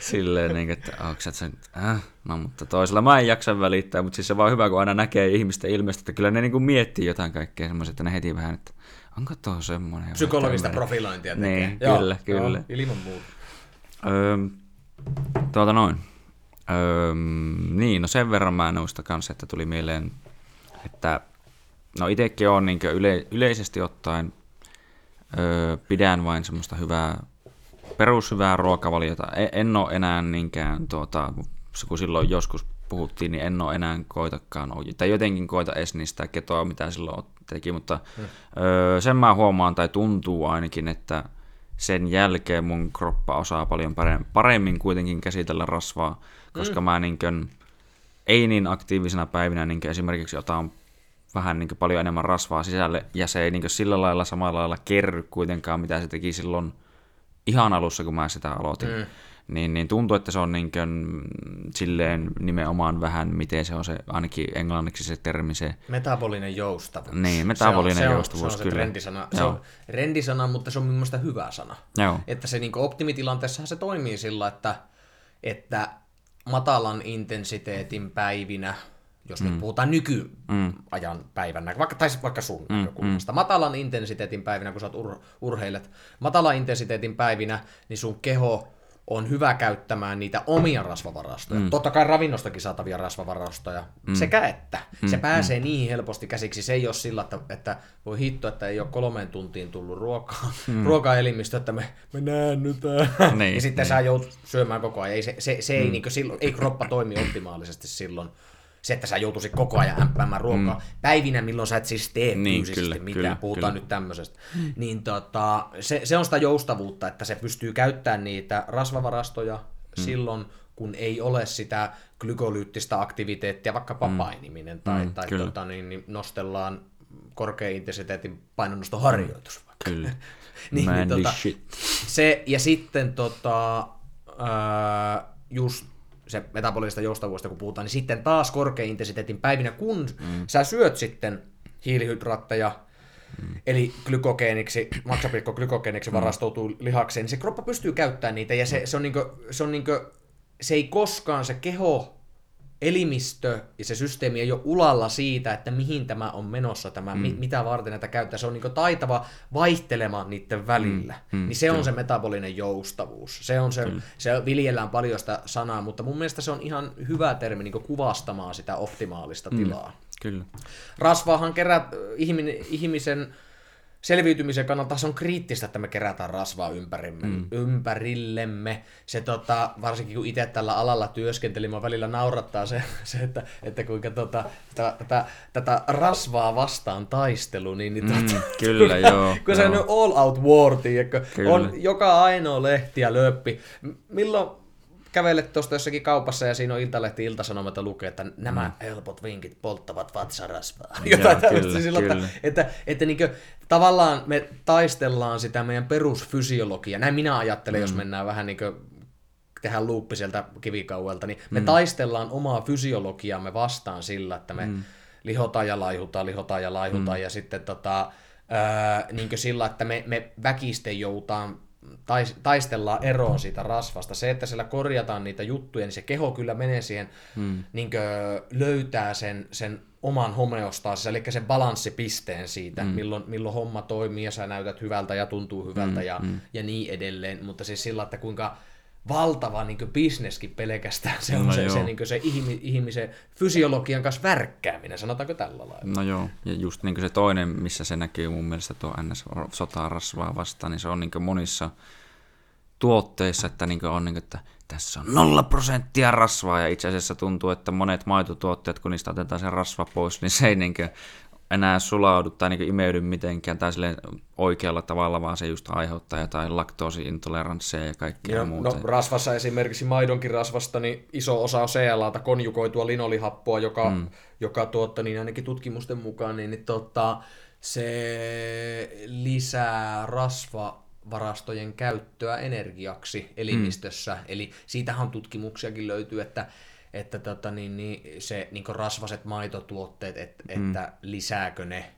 Silleen, niin, että onko sä sen, äh, no mutta toisella mä en jaksa välittää, mutta siis se on vaan hyvä, kun aina näkee ihmisten ilmeistä, että kyllä ne niin kuin miettii jotain kaikkea semmoista, että ne heti vähän, että onko tuo semmoinen? Psykologista profilointia tekee. Niin, joo, kyllä, kyllä. Joo, ilman muuta. Öö, tuota noin. Öö, niin, no sen verran mä noista kanssa, että tuli mieleen, että no itsekin on niin yle, yleisesti ottaen öö, pidän vain semmoista hyvää, perushyvää ruokavaliota. En, en ole enää niinkään, tuota, kun silloin joskus puhuttiin, niin en ole enää koitakaan, tai jotenkin koita edes niistä ketoa, mitä silloin teki, mutta hmm. öö, sen mä huomaan, tai tuntuu ainakin, että sen jälkeen mun kroppa osaa paljon paremmin kuitenkin käsitellä rasvaa, koska hmm. mä niinkön, ei niin aktiivisena päivinä niin esimerkiksi otan vähän niin paljon enemmän rasvaa sisälle, ja se ei niin sillä lailla samalla lailla kerry kuitenkaan, mitä se teki silloin ihan alussa, kun mä sitä aloitin. Hmm niin, niin tuntuu, että se on niin kuin, silleen nimenomaan vähän, miten se on se, ainakin englanniksi se termi se... Metabolinen joustavuus. Niin, metabolinen se on, joustavuus, se on, kyllä. Se, rendisana. se on rendisana, mutta se on mielestä hyvä sana. Joo. Että se niin optimitilanteessa se toimii sillä, että, että matalan intensiteetin päivinä, jos mm. nyt puhutaan nykyajan mm. päivänä, vaikka, tai vaikka sun mm. näkökulmasta, mm. matalan intensiteetin päivinä, kun sä oot ur, urheilet, matalan intensiteetin päivinä, niin sun keho on hyvä käyttämään niitä omia rasvavarastoja. Mm. Totta kai ravinnostakin saatavia rasvavarastoja, mm. sekä että. Mm. Se pääsee mm. niihin helposti käsiksi. Se ei ole sillä, että, että voi hitto, että ei ole kolmeen tuntiin tullut ruokaa, mm. ruokaelimistö, että me, me näännytään. [LAUGHS] Niin, ja sitten niin. sä joudut syömään koko ajan. Ei, se, se, se mm. ei, niin silloin, ei kroppa toimi optimaalisesti silloin se, että sä joutuisit koko ajan ämpäämään ruokaa mm. päivinä, milloin sä et siis tee niin, fyysisesti kyllä, mitään, kyllä, puhutaan kyllä. nyt tämmöisestä, mm. niin tota, se, se on sitä joustavuutta, että se pystyy käyttämään niitä rasvavarastoja mm. silloin, kun ei ole sitä glykolyyttistä aktiviteettia, vaikkapa mm. painiminen tai, mm, tai tota, niin, niin nostellaan korkean intensiteetin painonnostoharjoitus. Mm. Kyllä. [LAUGHS] niin, niin, tota, shit. Se, ja sitten tota, ää, just se metabolista joustavuudesta kun puhutaan, niin sitten taas korkean intensiteetin päivinä, kun mm. sä syöt sitten hiilihydraatteja, mm. eli glykogeeniksi, maksapilkko glykogeeniksi mm. varastoutuu lihakseen, niin se kroppa pystyy käyttämään niitä, ja se, se, on, niinku, se, on niinku, se ei koskaan, se keho elimistö ja se systeemi ei ole ulalla siitä, että mihin tämä on menossa, tämä, mm. mitä varten näitä käyttää. Se on niin taitava vaihtelemaan niiden välillä. Mm. Mm. Niin se kyllä. on se metabolinen joustavuus. Se on se, se viljellään paljon sitä sanaa, mutta mun mielestä se on ihan hyvä termi niin kuvastamaan sitä optimaalista mm. tilaa. Kyllä. Rasvaahan kerät ihminen, ihmisen selviytymisen kannalta se on kriittistä, että me kerätään rasvaa ympärimme, mm. ympärillemme. Se tota, varsinkin kun itse tällä alalla työskentelin, mä välillä naurattaa se, se että, että kuinka tota, tätä, tätä, tätä rasvaa vastaan taistelu, niin, niin mm, tota, kyllä, joo. [LAUGHS] kun se on all out war, tiedätkö? on joka ainoa lehti ja löppi. Milloin kävelet tuosta jossakin kaupassa ja siinä on Iltalehti Iltasanomat ja lukee, että nämä mm. helpot vinkit polttavat vatsarasvaa. [LAUGHS] Jotain kyllä, sillä, kyllä. Että, että, että niin kuin, tavallaan me taistellaan sitä meidän perusfysiologiaa. Näin minä ajattelen, mm. jos mennään vähän niin kuin tehdään luuppi sieltä kivikauelta, niin me mm. taistellaan omaa fysiologiaamme vastaan sillä, että me mm. lihotaan ja laihutaan, lihotaan ja laihutaan, mm. ja sitten tota, öö, niin sillä, että me, me väkisten joutaan taistellaan eroon siitä rasvasta. Se, että siellä korjataan niitä juttuja, niin se keho kyllä menee siihen, hmm. niin löytää sen, sen oman homeostaasinsa, eli sen balanssipisteen siitä, hmm. milloin, milloin homma toimii ja sä näytät hyvältä ja tuntuu hyvältä hmm. ja, hmm. ja niin edelleen. Mutta siis sillä, että kuinka valtava niin bisneskin pelkästään. Se on no se, se, niin se ihmisen fysiologian kanssa värkkääminen, sanotaanko tällä lailla. No joo, ja just niin se toinen, missä se näkyy mun mielestä tuo ns. sotaa rasvaa vastaan, niin se on niin monissa tuotteissa, että, niin on, niin kuin, että tässä on nolla prosenttia rasvaa, ja itse asiassa tuntuu, että monet maitotuotteet, kun niistä otetaan se rasva pois, niin se ei niin enää sulaudu tai niin imeydy mitenkään tai oikealla tavalla, vaan se just aiheuttaa jotain laktoosiintoleransseja ja kaikkea ja, muuta. No rasvassa esimerkiksi maidonkin rasvasta, niin iso osa on CLAta konjugoitua linolihappoa, joka, mm. joka tuotta, niin ainakin tutkimusten mukaan, niin, niin tota, se lisää rasva varastojen käyttöä energiaksi elimistössä. Mm. Eli siitähän tutkimuksiakin löytyy, että että tota, niin, niin, se niin rasvaset maitotuotteet, et, mm. että lisääkö ne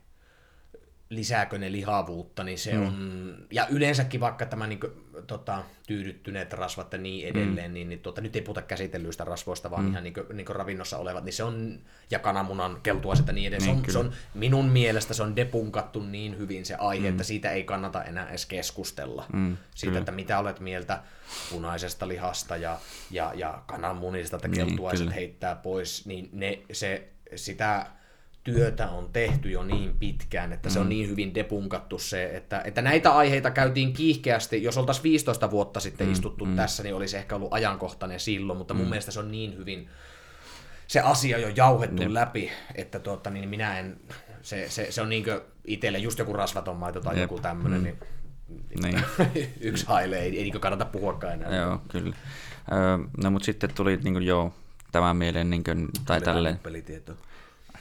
lisääkö ne lihavuutta, niin se mm. on, ja yleensäkin vaikka tämä niin kuin, tota, tyydyttyneet rasvat ja niin edelleen, mm. niin, niin tota, nyt ei puhuta käsitellyistä rasvoista, vaan mm. ihan niin kuin, niin kuin ravinnossa olevat, niin se on, ja kananmunan keltuaiset ja niin edelleen, niin, se, on, se on, minun mielestä se on depunkattu niin hyvin se aihe, mm. että siitä ei kannata enää edes keskustella. Mm, siitä, kyllä. että mitä olet mieltä punaisesta lihasta ja, ja, ja kananmunista, että niin, keltuaiset niin, heittää pois, niin ne, se, sitä työtä on tehty jo niin pitkään, että se on mm. niin hyvin depunkattu se, että, että näitä aiheita käytiin kiihkeästi, jos oltaisiin 15 vuotta sitten mm. istuttu mm. tässä, niin olisi ehkä ollut ajankohtainen silloin, mutta mun mm. mielestä se on niin hyvin se asia jo jauhettu Jep. läpi, että tuota, niin minä en, se, se, se on niin itselle just joku rasvaton maito tai Jep. joku tämmöinen, mm. niin niin. [LAUGHS] yksi haile, ei, ei niin kannata puhuakaan enää. Joo, kyllä. Öö, no mutta sitten tuli niin kuin, joo, tämä mieleen, niin kuin, tai tälleen. Pelitieto.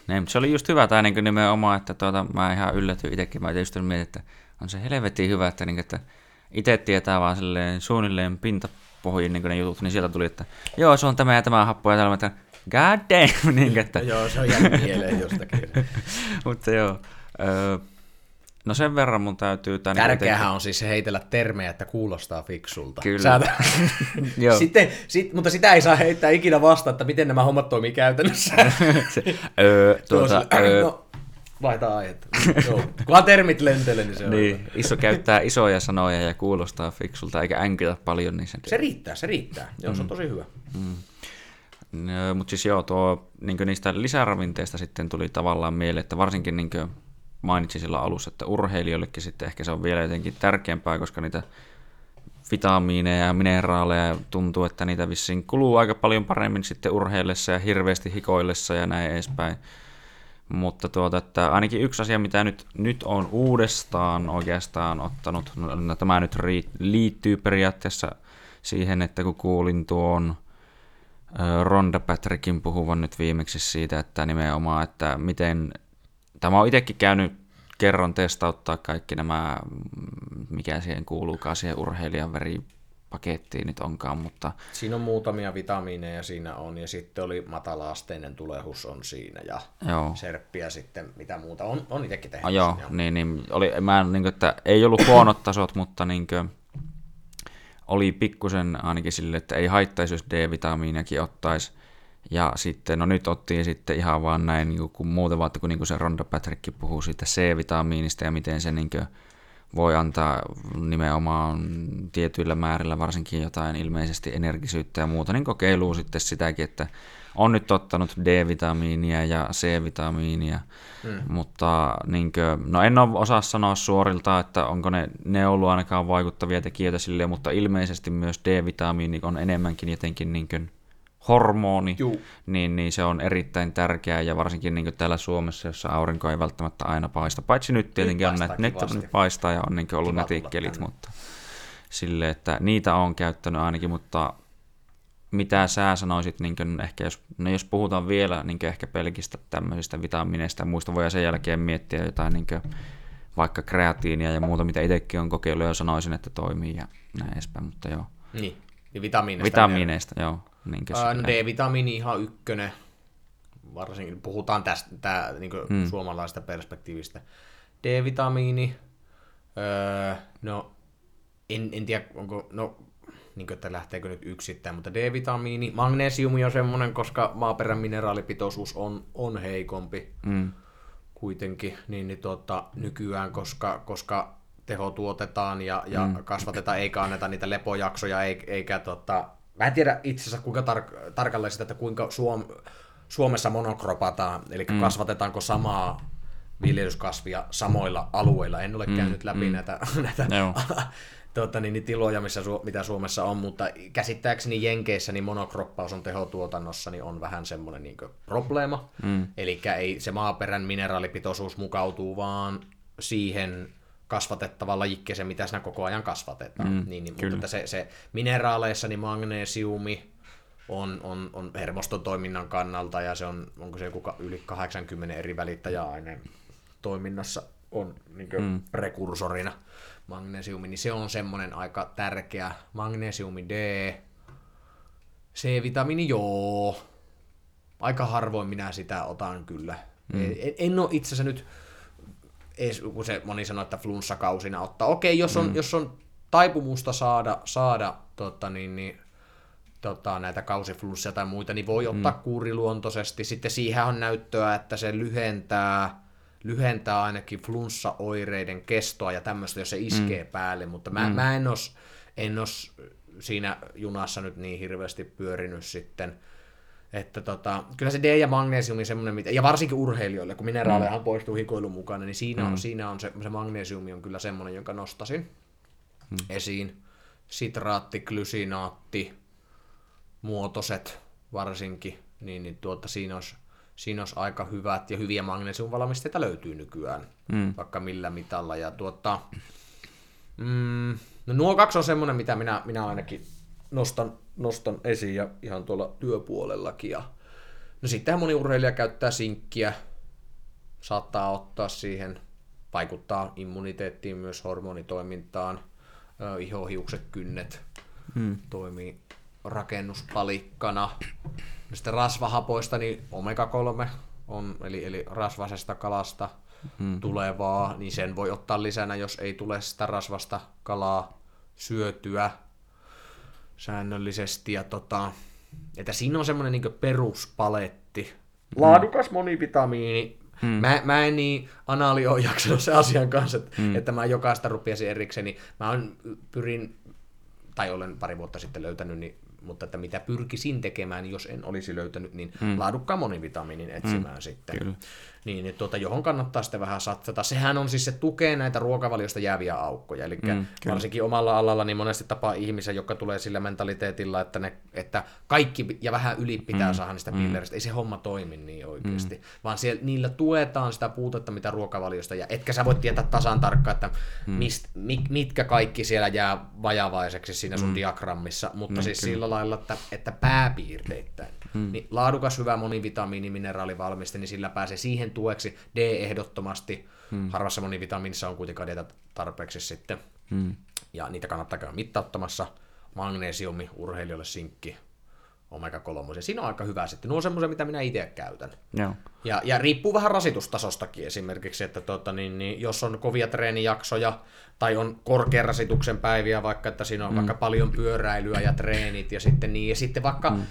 Niin, se oli just hyvä tämä niin nimenomaan, että tuota, mä ihan yllätyin itsekin. Mä just mietin, että on se helvetin hyvä, että, niin että itse tietää vaan silleen, suunnilleen pintapohjin niin ne jutut, niin sieltä tuli, että joo, se on tämä ja tämä happo ja tällä, että god damn, [LAUGHS] niin, että... joo, se on jäänyt mieleen jostakin. [LAUGHS] Mutta joo, öö, No sen verran mun täytyy... Tärkeähän niin on siis heitellä termejä, että kuulostaa fiksulta. Kyllä. Sä... [LAUGHS] Joo. Sitten, sit, mutta sitä ei saa heittää ikinä vastaan, että miten nämä hommat toimii käytännössä. [LAUGHS] se, öö, tuota, öö... No, vaihtaa aihetta. Joo. Kunhan termit lentelee, niin se on niin, iso käyttää isoja sanoja ja kuulostaa fiksulta, eikä änkitä paljon. Niin se, se riittää, se riittää. Joo, mm. se on mm. tosi hyvä. Mm. No, mutta siis joo, tuo, niin niistä lisäravinteista sitten tuli tavallaan mieleen, että varsinkin niin mainitsin sillä alussa, että urheilijoillekin sitten ehkä se on vielä jotenkin tärkeämpää, koska niitä vitamiineja ja mineraaleja tuntuu, että niitä vissiin kuluu aika paljon paremmin sitten urheillessa ja hirveästi hikoillessa ja näin edespäin. Mutta tuota, että ainakin yksi asia, mitä nyt, nyt on uudestaan oikeastaan ottanut, no, no tämä nyt liittyy periaatteessa siihen, että kun kuulin tuon Ronda Patrickin puhuvan nyt viimeksi siitä, että nimenomaan, että miten Tämä on itsekin käynyt kerran testauttaa kaikki nämä, mikä siihen kuuluukaan siihen urheilijan veripakettiin nyt onkaan, mutta... Siinä on muutamia vitamiineja siinä on, ja sitten oli matalaasteinen tulehus on siinä, ja joo. serppiä sitten, mitä muuta on, on itsekin tehnyt. Ah, joo, niin, niin, oli, mä, niin kuin, että ei ollut huonot tasot, mutta niin kuin, oli pikkusen ainakin sille, että ei haittaisi, jos D-vitamiiniakin ottaisi. Ja sitten, no nyt ottiin sitten ihan vaan näin, niin kuin muuten vaan, kun niin se Ronda Patrick puhuu siitä C-vitamiinista ja miten se niin kuin voi antaa nimenomaan tietyillä määrillä varsinkin jotain ilmeisesti energisyyttä ja muuta, niin kokeiluu sitten sitäkin, että on nyt ottanut D-vitamiinia ja C-vitamiinia, hmm. mutta niin kuin, no en osaa sanoa suorilta, että onko ne, ne ollut ainakaan vaikuttavia tekijöitä sille, mutta ilmeisesti myös D-vitamiini on enemmänkin jotenkin niin kuin hormoni, niin, niin se on erittäin tärkeää ja varsinkin niin täällä Suomessa, jossa aurinko ei välttämättä aina paista. Paitsi nyt tietenkin nyt on näitä, nyt paistaa ja on niin ollut netikkelit, mutta sille, että niitä on käyttänyt ainakin, mutta mitä sä sanoisit, niin ehkä jos, no jos puhutaan vielä niin ehkä pelkistä tämmöisistä vitamiineista ja muista, voi sen jälkeen miettiä jotain niin vaikka kreatiinia ja muuta, mitä itsekin on kokeillut ja sanoisin, että toimii ja näin edespäin, mutta joo. Niin, niin vitamiineista. Vitamiineista, joo. Niinkö Ää, no D-vitamiini ihan ykkönen, varsinkin puhutaan tästä tää, niin hmm. suomalaisesta perspektiivistä. D-vitamiini, öö, no en, en tiedä, onko, no niin kuin, että lähteekö nyt yksittäin, mutta D-vitamiini, magnesiumi on semmoinen, koska maaperän mineraalipitoisuus on, on heikompi mm. kuitenkin, niin, niin tuota, nykyään, koska, koska teho tuotetaan ja, ja mm. kasvatetaan, eikä anneta niitä lepojaksoja, eikä, eikä tota, Mä en tiedä itse asiassa kuinka tar- tarkalleen sitä, että kuinka Suom- Suomessa monokropataan, eli mm. kasvatetaanko samaa viljelyskasvia samoilla alueilla. En ole mm, käynyt läpi mm. näitä, [LAUGHS] näitä [LAUGHS] tuota, niin, niin, tiloja, missä, mitä Suomessa on, mutta käsittääkseni Jenkeissä niin monokroppaus on tehotuotannossa niin on vähän semmoinen niin probleema. Mm. Eli ei se maaperän mineraalipitoisuus mukautuu vaan siihen kasvatettava lajikkeeseen, mitä siinä koko ajan kasvatetaan. Mm, niin, niin, mutta että se, se mineraaleissa niin magnesiumi on, on, on hermoston toiminnan kannalta ja se on, onko se joku yli 80 eri välittäjäaineen toiminnassa on niin mm. prekursorina. magnesiumi, niin se on semmoinen aika tärkeä. Magnesiumi D, C-vitamiini joo. Aika harvoin minä sitä otan kyllä. Mm. En, en ole itse asiassa nyt, edes, kun se moni sanoo, että flunssakausina ottaa. Okei, jos on, mm. jos on taipumusta saada, saada tota, niin, niin, tota, näitä kausiflunssia tai muita, niin voi ottaa mm. kuuriluontoisesti. Sitten siihen on näyttöä, että se lyhentää, lyhentää ainakin flunssaoireiden kestoa ja tämmöistä, jos se iskee mm. päälle, mutta mä, mm. mä en os, en os siinä junassa nyt niin hirveästi pyörinyt sitten. Että tota, kyllä se D ja magnesiumi semmoinen, mitä, ja varsinkin urheilijoille, kun mineraalejahan mm. poistuu hikoilun mukana, niin siinä, mm. on, siinä on se, se magnesiumi on kyllä semmoinen, jonka nostasin mm. esiin. Sitraatti, glysinaatti, muotoset varsinkin, niin, niin tuota, siinä, olisi, siinä olisi aika hyvät ja hyviä magnesiumvalmisteita löytyy nykyään, mm. vaikka millä mitalla. Ja tuota, mm, no nuo kaksi on semmoinen, mitä minä, minä ainakin nostan, nostan esiin ja ihan tuolla työpuolellakin. Ja, no sittenhän moni urheilija käyttää sinkkiä, saattaa ottaa siihen, vaikuttaa immuniteettiin myös hormonitoimintaan, ihohiukset, kynnet hmm. toimii rakennuspalikkana. No sitten rasvahapoista, niin omega-3 on, eli, eli rasvasesta kalasta hmm. tulevaa, niin sen voi ottaa lisänä, jos ei tule sitä rasvasta kalaa syötyä säännöllisesti. Ja tota, että siinä on semmoinen niin peruspaletti. Laadukas monivitamiini. Hmm. Mä, mä en niin anaali ole jaksanut se asian kanssa, että, hmm. että mä jokaista rupiasin erikseni. Mä on, pyrin, tai olen pari vuotta sitten löytänyt, niin mutta että mitä pyrkisin tekemään, jos en olisi löytänyt, niin hmm. laadukkaan monivitamiinin etsimään hmm. sitten. Kyllä. Niin, että tuota, johon kannattaa sitten vähän satsata. Sehän on siis se tukee näitä ruokavaliosta jääviä aukkoja. Eli hmm, varsinkin omalla alalla niin monesti tapaa ihmisiä, jotka tulee sillä mentaliteetilla, että, ne, että kaikki ja vähän yli pitää hmm. saada niistä pilleristä. Hmm. Ei se homma toimi niin oikeasti. Hmm. Vaan siellä, niillä tuetaan sitä puutetta, mitä ruokavaliosta. Ja etkä sä voi tietää tasan tarkkaan, että hmm. mist, mitkä kaikki siellä jää vajavaiseksi siinä sun hmm. diagrammissa. Mutta hmm, siis kyllä. sillä lailla, että, että pääpiirteittäin. Hmm. Niin laadukas, hyvä monivitamiini, mineraalivalmiste, niin sillä pääsee siihen tueksi. D ehdottomasti. Hmm. Harvassa monivitamiinissa on kuitenkaan D tarpeeksi sitten. Hmm. Ja niitä kannattaa käydä mittauttamassa. Magnesiumi, urheilijoille sinkki, omega-3. Siinä on aika hyvä sitten. Nuo on semmoisia, mitä minä itse käytän. Joo. Ja, ja riippuu vähän rasitustasostakin esimerkiksi, että tota, niin, niin, jos on kovia treenijaksoja tai on korkean rasituksen päiviä, vaikka että siinä on mm. vaikka paljon pyöräilyä ja treenit ja sitten niin, ja sitten vaikka mm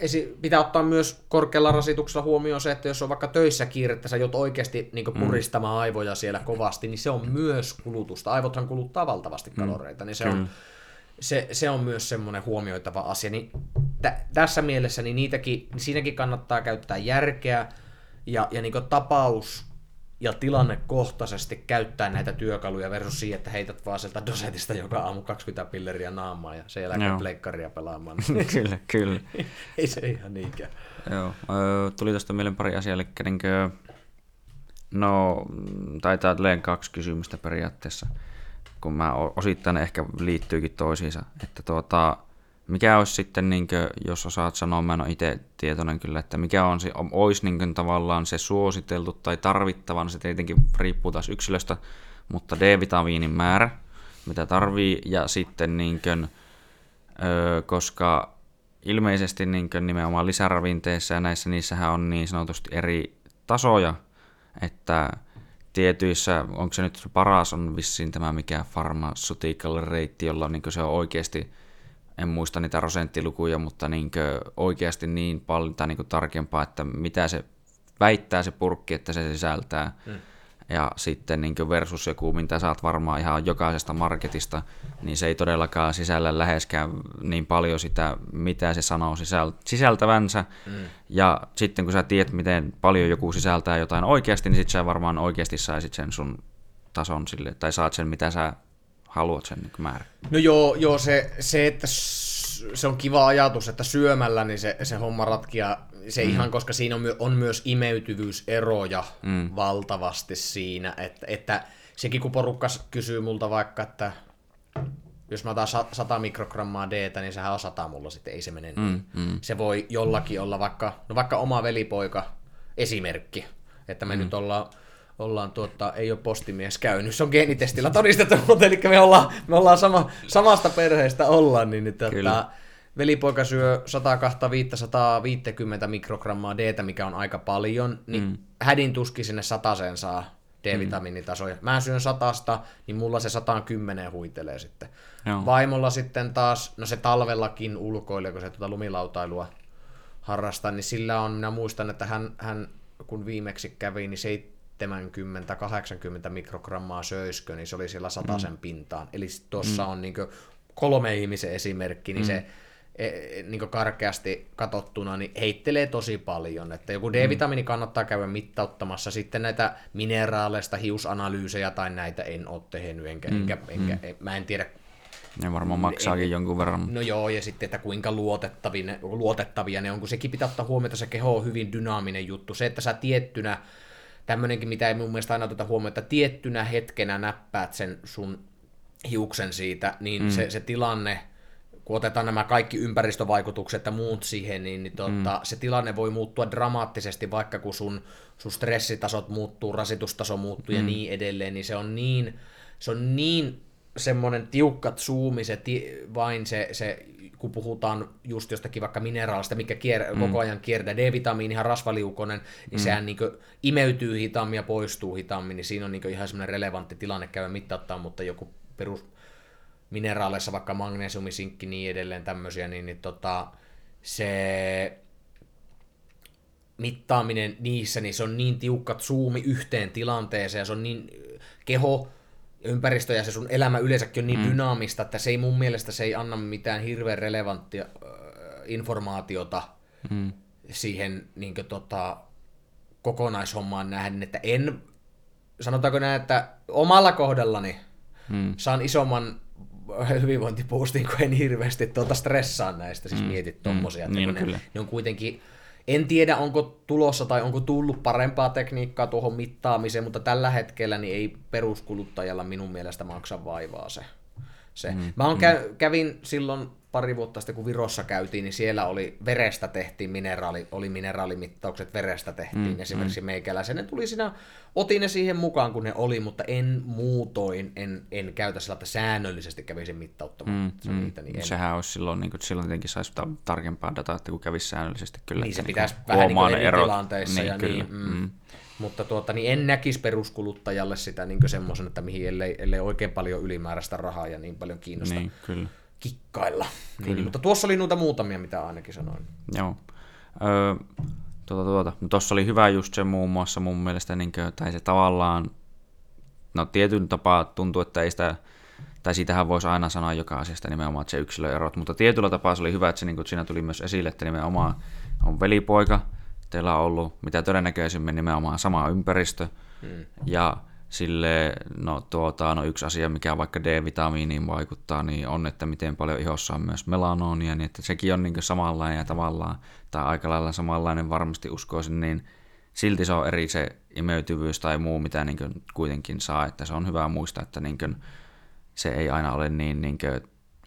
esi- pitää ottaa myös korkealla rasituksella huomioon se, että jos on vaikka töissä kiirettä, sä joudut oikeasti niin puristamaan mm. aivoja siellä kovasti, niin se on myös kulutusta. Aivothan kuluttaa valtavasti mm. kaloreita, niin se on, se, se on myös semmoinen huomioitava asia. Niin tä, tässä mielessä niin niitäkin, niin siinäkin kannattaa käyttää järkeä ja, ja niin tapaus ja tilannekohtaisesti käyttää näitä työkaluja versus siihen, että heität vaan sieltä dosetista joka aamu 20 pilleriä naamaan ja sen jälkeen pleikkaria pelaamaan. [LAUGHS] kyllä, kyllä. [LAUGHS] Ei se ihan niinkään. Joo, tuli tuosta mieleen pari asiaa, eli niinkö, no taitaa leen kaksi kysymystä periaatteessa, kun mä osittain ehkä liittyykin toisiinsa, että tuota, mikä olisi sitten, niin kuin, jos osaat sanoa, mä en ole itse tietoinen kyllä, että mikä on olisi niin kuin, tavallaan se suositeltu tai tarvittavan, se tietenkin riippuu taas yksilöstä, mutta D-vitamiinin määrä, mitä tarvii, ja sitten niin kuin, ö, koska ilmeisesti niin kuin, nimenomaan lisäravinteissa ja näissä, niissähän on niin sanotusti eri tasoja, että tietyissä, onko se nyt paras on vissiin tämä mikä pharmaceutical reitti, jolla niin se on oikeasti en muista niitä prosenttilukuja, mutta niin oikeasti niin paljon tai niin tarkempaa, että mitä se väittää se purkki, että se sisältää. Mm. Ja sitten niin versus joku, mitä saat varmaan ihan jokaisesta marketista, niin se ei todellakaan sisällä läheskään niin paljon sitä, mitä se sanoo sisältävänsä. Mm. Ja sitten kun sä tiedät, miten paljon joku sisältää jotain oikeasti, niin sitten sä varmaan oikeasti saisit sen sun tason sille, tai saat sen, mitä sä haluat sen niin määrän? No joo, joo se, se, että se on kiva ajatus, että syömällä niin se, se homma ratkia se mm. ihan, koska siinä on, on myös imeytyvyyseroja mm. valtavasti siinä, että, että sekin kun porukka kysyy multa vaikka, että jos mä otan 100 mikrogrammaa d niin sehän on 100 mulla sitten, ei se mene mm, niin. Mm. Se voi jollakin olla vaikka, no vaikka oma velipoika esimerkki, että me mm. nyt ollaan ollaan tuota, ei ole postimies käynyt, se on geenitestillä todistettu, mutta eli me ollaan, me ollaan sama, samasta perheestä ollaan, niin, tuota, velipoika syö 100-550 mikrogrammaa d mikä on aika paljon, niin mm. hädin tuski sinne sataseen saa D-vitamiinitasoja. Mm. Mä syön satasta, niin mulla se 110 huitelee sitten. Joo. Vaimolla sitten taas, no se talvellakin ulkoilee, kun se tuota lumilautailua harrastaa, niin sillä on, minä muistan, että hän, hän kun viimeksi kävi, niin 70-80 mikrogrammaa söiskö, niin se oli siellä sataisen mm. pintaan. Eli tuossa mm. on niin kolme ihmisen esimerkki, niin mm. se niin karkeasti katsottuna, niin heittelee tosi paljon. Että joku D-vitamiini kannattaa käydä mittauttamassa. Sitten näitä mineraaleista hiusanalyysejä tai näitä en ole tehnyt, enkä, mm. enkä, enkä, mm. mä en tiedä ne varmaan maksaakin en, jonkun verran. No joo, ja sitten, että kuinka luotettavia ne, luotettavia ne on, kun sekin pitää ottaa huomioon, että se keho on hyvin dynaaminen juttu. Se, että sä tiettynä, tämmöinenkin, mitä ei mun mielestä aina oteta huomioon, että tiettynä hetkenä näppäät sen sun hiuksen siitä, niin mm. se, se tilanne kun otetaan nämä kaikki ympäristövaikutukset ja muut siihen, niin, niin tota, mm. se tilanne voi muuttua dramaattisesti, vaikka kun sun, sun stressitasot muuttuu, rasitustaso muuttuu mm. ja niin edelleen, niin se on niin, se on niin semmoinen tiukka zoomi, se ti, vain se, se, kun puhutaan just jostakin vaikka mineraalista, mikä kier, mm. koko ajan kiertää, D-vitamiinihan rasvaliukonen, niin mm. sehän niin imeytyy hitaammin ja poistuu hitaammin, niin siinä on niin ihan semmoinen relevantti tilanne käydä mittauttaa, mutta joku perus mineraaleissa, vaikka magnesiumi, sinkki, niin edelleen tämmöisiä, niin, niin tota, se mittaaminen niissä, niin se on niin tiukka zoomi yhteen tilanteeseen, ja se on niin keho, ympäristö ja se sun elämä yleensäkin on niin mm. dynaamista, että se ei mun mielestä se ei anna mitään hirveän relevanttia äh, informaatiota mm. siihen niin kuin, tota, kokonaishommaan nähden, että en, sanotaanko näin, että omalla kohdallani mm. saan isomman hyvinvointipuustin, kun en hirveästi tuota stressaa näistä, siis mm. mietit tommosia. Mm. Niin, ne, ne on kuitenkin, en tiedä onko tulossa tai onko tullut parempaa tekniikkaa tuohon mittaamiseen, mutta tällä hetkellä niin ei peruskuluttajalla minun mielestä maksa vaivaa se. se. Mm. Mä on mm. kä- kävin silloin pari vuotta sitten, kun Virossa käytiin, niin siellä oli verestä tehtiin mineraali, oli mineraalimittaukset, verestä tehtiin mm, esimerkiksi mm. meikäläisen. Ne tuli siinä, otin ne siihen mukaan, kun ne oli, mutta en muutoin, en, en käytä sillä, että säännöllisesti kävisin mittauttamaan mm, mm. niitä. Niin en. Sehän olisi silloin, niin kuin, silloin tietenkin saisi tarkempaa dataa, että kun kävisi säännöllisesti kyllä. Niin se pitäisi niin vähän niin kuin eri erot. tilanteissa. Niin, ja kyllä. Niin, mm. Mm. Mutta tuota, niin en näkisi peruskuluttajalle sitä niin semmoisen, että mihin ellei, ellei oikein paljon ylimääräistä rahaa ja niin paljon kiinnosta. Niin, kyllä kikkailla. Niin, mutta tuossa oli noita muutamia, mitä ainakin sanoin. Joo. Öö, tuota, tuota. Tuossa oli hyvä just se muun muassa mun mielestä, niin kuin, tai se tavallaan, no tietyn tapaa tuntuu, että ei sitä, tai siitähän voisi aina sanoa joka asiasta nimenomaan, että se yksilöerot, mutta tietyllä tapaa se oli hyvä, että se, niin kuin, siinä tuli myös esille, että nimenomaan on velipoika, teillä on ollut mitä todennäköisimmin nimenomaan sama ympäristö, hmm. ja sille, no, tuota, no yksi asia, mikä vaikka D-vitamiiniin vaikuttaa, niin on, että miten paljon ihossa on myös melanonia, niin että sekin on niin samanlainen ja tavallaan, tai aika lailla samanlainen varmasti uskoisin, niin silti se on eri se imeytyvyys tai muu, mitä niin kuitenkin saa, että se on hyvä muistaa, että niin se ei aina ole niin, niin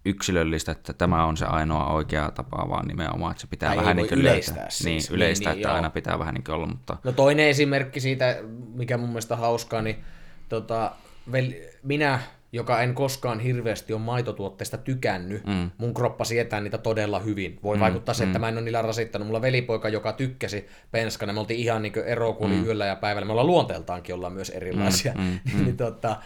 yksilöllistä, että tämä on se ainoa oikea tapa, vaan nimenomaan, että se pitää tai vähän niin yleistää. Löytää. Siis. Niin, yleistää, niin, niin, että joo. aina pitää vähän niin olla. Mutta... No toinen esimerkki siitä, mikä mun mielestä hauskaa, niin tota, vel, minä, joka en koskaan hirveästi ole maitotuotteista tykännyt, mm. mun kroppa sietää niitä todella hyvin. Voi mm. vaikuttaa se, että mm. mä en ole niillä rasittanut. Mulla velipoika, joka tykkäsi penskana, me oltiin ihan niin ero kuin mm. yöllä ja päivällä. Me ollaan luonteeltaankin ollaan myös erilaisia. Mm. Mm. [LAUGHS] niin, tota,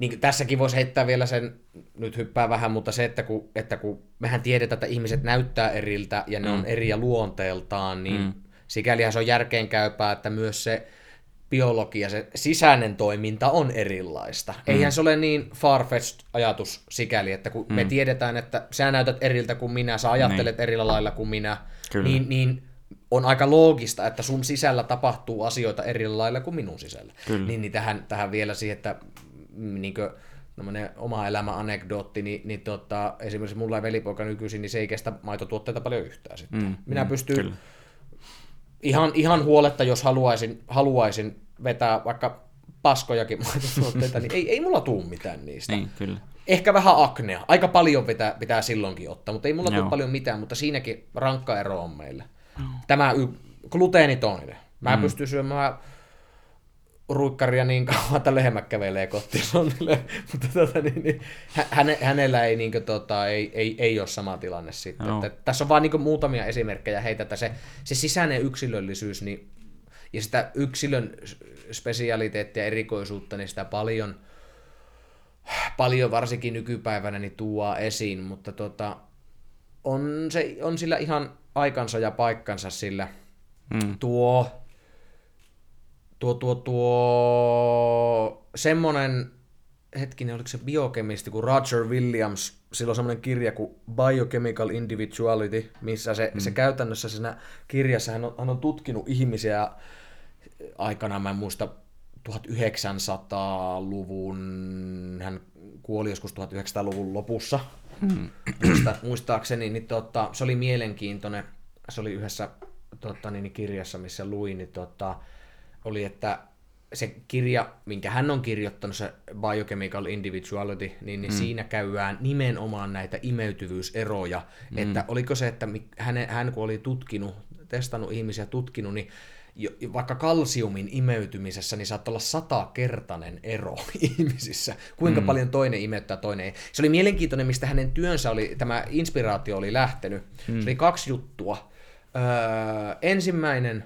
niin tässäkin voisi heittää vielä sen, nyt hyppää vähän, mutta se, että kun, että kun mehän tiedetään, että ihmiset näyttää eriltä ja ne mm. on eriä luonteeltaan, niin mm. sikälihän se on järkeenkäypää, että myös se biologia, se sisäinen toiminta on erilaista. Mm. Eihän se ole niin farfetched ajatus sikäli, että kun mm. me tiedetään, että sä näytät eriltä kuin minä, sä ajattelet niin. eri lailla kuin minä, niin, niin on aika loogista, että sun sisällä tapahtuu asioita eri lailla kuin minun sisällä. Kyllä. Niin, niin tähän, tähän vielä siihen, että niin kuin, oma elämä anekdootti, niin, niin tota, esimerkiksi mulla ja velipoika nykyisin, niin se ei kestä maitotuotteita paljon yhtään sitten. Mm, Minä mm, pystyn kyllä ihan, ihan huoletta, jos haluaisin, haluaisin vetää vaikka paskojakin [LAUGHS] maitotuotteita, niin ei, ei mulla tuu mitään niistä. Niin, kyllä. Ehkä vähän aknea. Aika paljon pitää, pitää silloinkin ottaa, mutta ei mulla tule paljon mitään, mutta siinäkin rankka ero on meillä. Tämä y- gluteenitoinen. Mä mm. pystyn syömään ruikkaria niin kauan, että lehmä kävelee kotisonnille, mutta tota, niin, niin, häne, hänellä ei, niin kuin, tota, ei, ei, ei ole sama tilanne sitten. No. Että, tässä on vain niin muutamia esimerkkejä heitä, että se, se sisäinen yksilöllisyys niin, ja sitä yksilön spesialiteettia ja erikoisuutta, niin sitä paljon, paljon varsinkin nykypäivänä niin tuo esiin, mutta tota, on, se, on sillä ihan aikansa ja paikkansa sillä mm. tuo tuo, tuo, tuo semmonen, hetkinen, oliko se biokemisti kuin Roger Williams, sillä on semmoinen kirja kuin Biochemical Individuality, missä se, mm. se käytännössä siinä kirjassa hän on, hän on tutkinut ihmisiä aikana, mä en muista 1900-luvun, hän kuoli joskus 1900-luvun lopussa, mm. Muista, muistaakseni, niin tota, se oli mielenkiintoinen, se oli yhdessä tota, niin, kirjassa, missä luin, niin tota, oli, että se kirja, minkä hän on kirjoittanut, se Biochemical Individuality, niin, niin mm. siinä käydään nimenomaan näitä imeytyvyyseroja. Mm. Että oliko se, että hän, hän kun oli tutkinut, testannut ihmisiä, tutkinut, niin jo, vaikka kalsiumin imeytymisessä, niin saattaa olla satakertainen ero [LAUGHS] ihmisissä, kuinka mm. paljon toinen imeyttää toinen ei. Se oli mielenkiintoinen, mistä hänen työnsä oli, tämä inspiraatio oli lähtenyt. Mm. Se oli kaksi juttua. Öö, ensimmäinen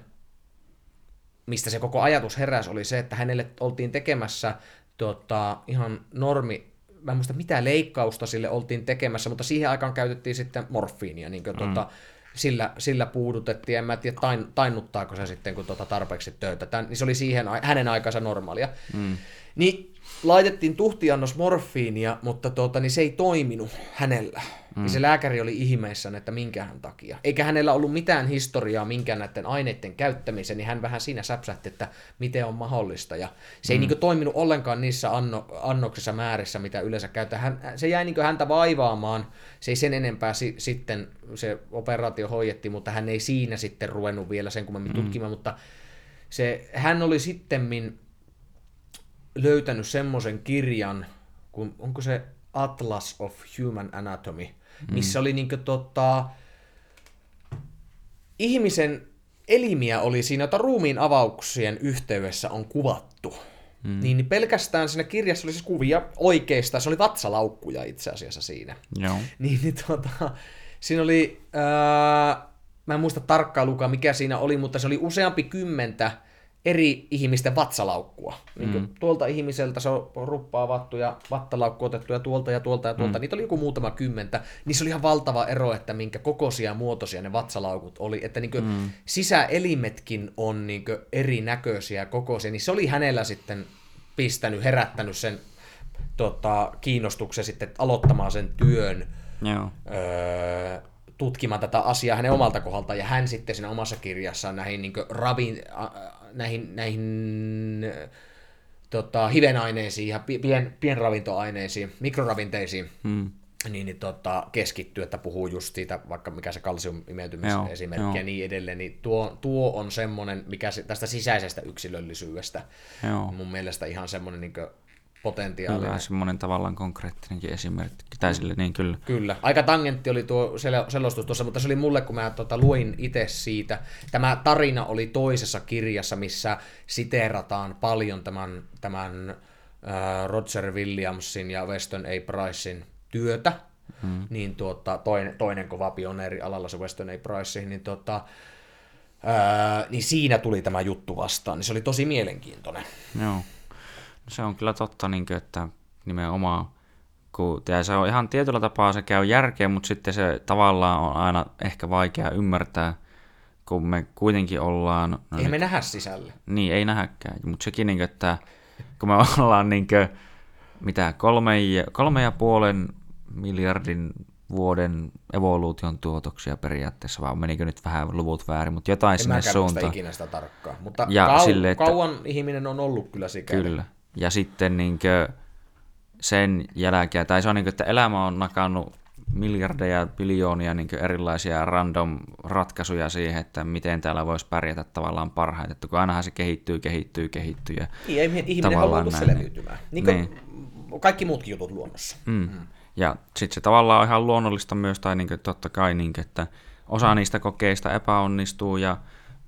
mistä se koko ajatus heräsi, oli se, että hänelle oltiin tekemässä tota, ihan normi, mä en muista mitä leikkausta sille oltiin tekemässä, mutta siihen aikaan käytettiin sitten morfiinia, niin kuin, mm. tota, sillä, sillä puudutettiin, en mä tiedä tain, tainnuttaako se sitten, kun tota tarpeeksi töitä. Tän, niin se oli siihen, hänen aikansa normaalia. Mm. Niin laitettiin tuhtiannos morfiinia, mutta tuota, niin se ei toiminut hänellä. Mm. Se lääkäri oli ihmeissään, että minkähän takia. Eikä hänellä ollut mitään historiaa minkään näiden aineiden käyttämiseen, niin hän vähän siinä säpsähti, että miten on mahdollista. Ja se mm. ei niin toiminut ollenkaan niissä anno, annoksissa määrissä, mitä yleensä käytetään. Hän, se jäi niin häntä vaivaamaan. Se ei sen enempää si, sitten, se operaatio hoidettiin, mutta hän ei siinä sitten ruvennut vielä sen kummemmin mm. tutkimaan. Mutta se, hän oli sittemmin löytänyt semmoisen kirjan, kun, onko se Atlas of Human Anatomy, missä mm. oli niinku tota, ihmisen elimiä oli siinä, jota ruumiin avauksien yhteydessä on kuvattu. Mm. Niin pelkästään siinä kirjassa oli siis kuvia oikeista, se oli vatsalaukkuja itse asiassa siinä. Joo. Niin, niin tota, siinä oli, ää, mä en muista tarkkaan lukaa mikä siinä oli, mutta se oli useampi kymmentä eri ihmisten vatsalaukkua. Niin mm. Tuolta ihmiseltä se on ruppaa vattu ja vattalaukku otettu ja tuolta ja tuolta ja tuolta. Mm. Niitä oli joku muutama kymmentä. Niissä oli ihan valtava ero, että minkä kokoisia ja muotoisia ne vatsalaukut oli. Että niin mm. sisäelimetkin on niin erinäköisiä ja kokoisia. Niin se oli hänellä sitten pistänyt, herättänyt sen tota, kiinnostuksen sitten aloittamaan sen työn. Joo. Öö, tutkimaan tätä asiaa hänen omalta kohdaltaan, ja hän sitten siinä omassa kirjassaan näihin niin ravin, näihin, näihin tota, hivenaineisiin ja pien, pienravintoaineisiin, mikroravinteisiin, hmm. niin, niin tota, keskittyy, että puhuu just siitä, vaikka mikä se kalsiumimeytymisen esimerkki ja niin edelleen, niin tuo, tuo on semmoinen, mikä se, tästä sisäisestä yksilöllisyydestä joo. mun mielestä ihan semmoinen niin potentiaalia. Kyllä, semmoinen tavallaan konkreettinenkin esimerkki. Tai sille, niin kyllä. Kyllä. Aika tangentti oli tuo selostus tuossa, mutta se oli mulle, kun mä tota, luin itse siitä. Tämä tarina oli toisessa kirjassa, missä siteerataan paljon tämän, tämän äh, Roger Williamsin ja Weston A. Pricein työtä. Hmm. Niin tuota, toinen, toinen kova pioneeri alalla se Weston A. Price, niin tota, Öö, niin siinä tuli tämä juttu vastaan, niin se oli tosi mielenkiintoinen. Joo se on kyllä totta, niin kuin, että nimenomaan, kun, ja se on ihan tietyllä tapaa se käy järkeä, mutta sitten se tavallaan on aina ehkä vaikea ymmärtää, kun me kuitenkin ollaan... No ei nyt, me nähdä sisälle. Niin, ei nähäkään, mutta sekin, niin kuin, että kun me [LAUGHS] ollaan niin kuin, mitä, kolme, kolme ja puolen miljardin vuoden evoluution tuotoksia periaatteessa, vai menikö nyt vähän luvut väärin, mutta jotain en sinne suuntaan. En ikinä sitä tarkkaan, mutta ja kau- sille, että... kauan ihminen on ollut kyllä sikäli. Kyllä, ja sitten niin kuin sen jälkeen, tai se on niin kuin, että elämä on nakannut miljardeja, biljoonia niin erilaisia random ratkaisuja siihen, että miten täällä voisi pärjätä tavallaan parhaiten, että kun ainahan se kehittyy, kehittyy, kehittyy. Ja niin, ei ihminen halua selviytymään, niin kuin niin. kaikki muutkin jutut luonnossa. Mm. Mm. Ja sitten se tavallaan on ihan luonnollista myös, tai niin kuin, totta kai, niin kuin, että osa niistä kokeista epäonnistuu, ja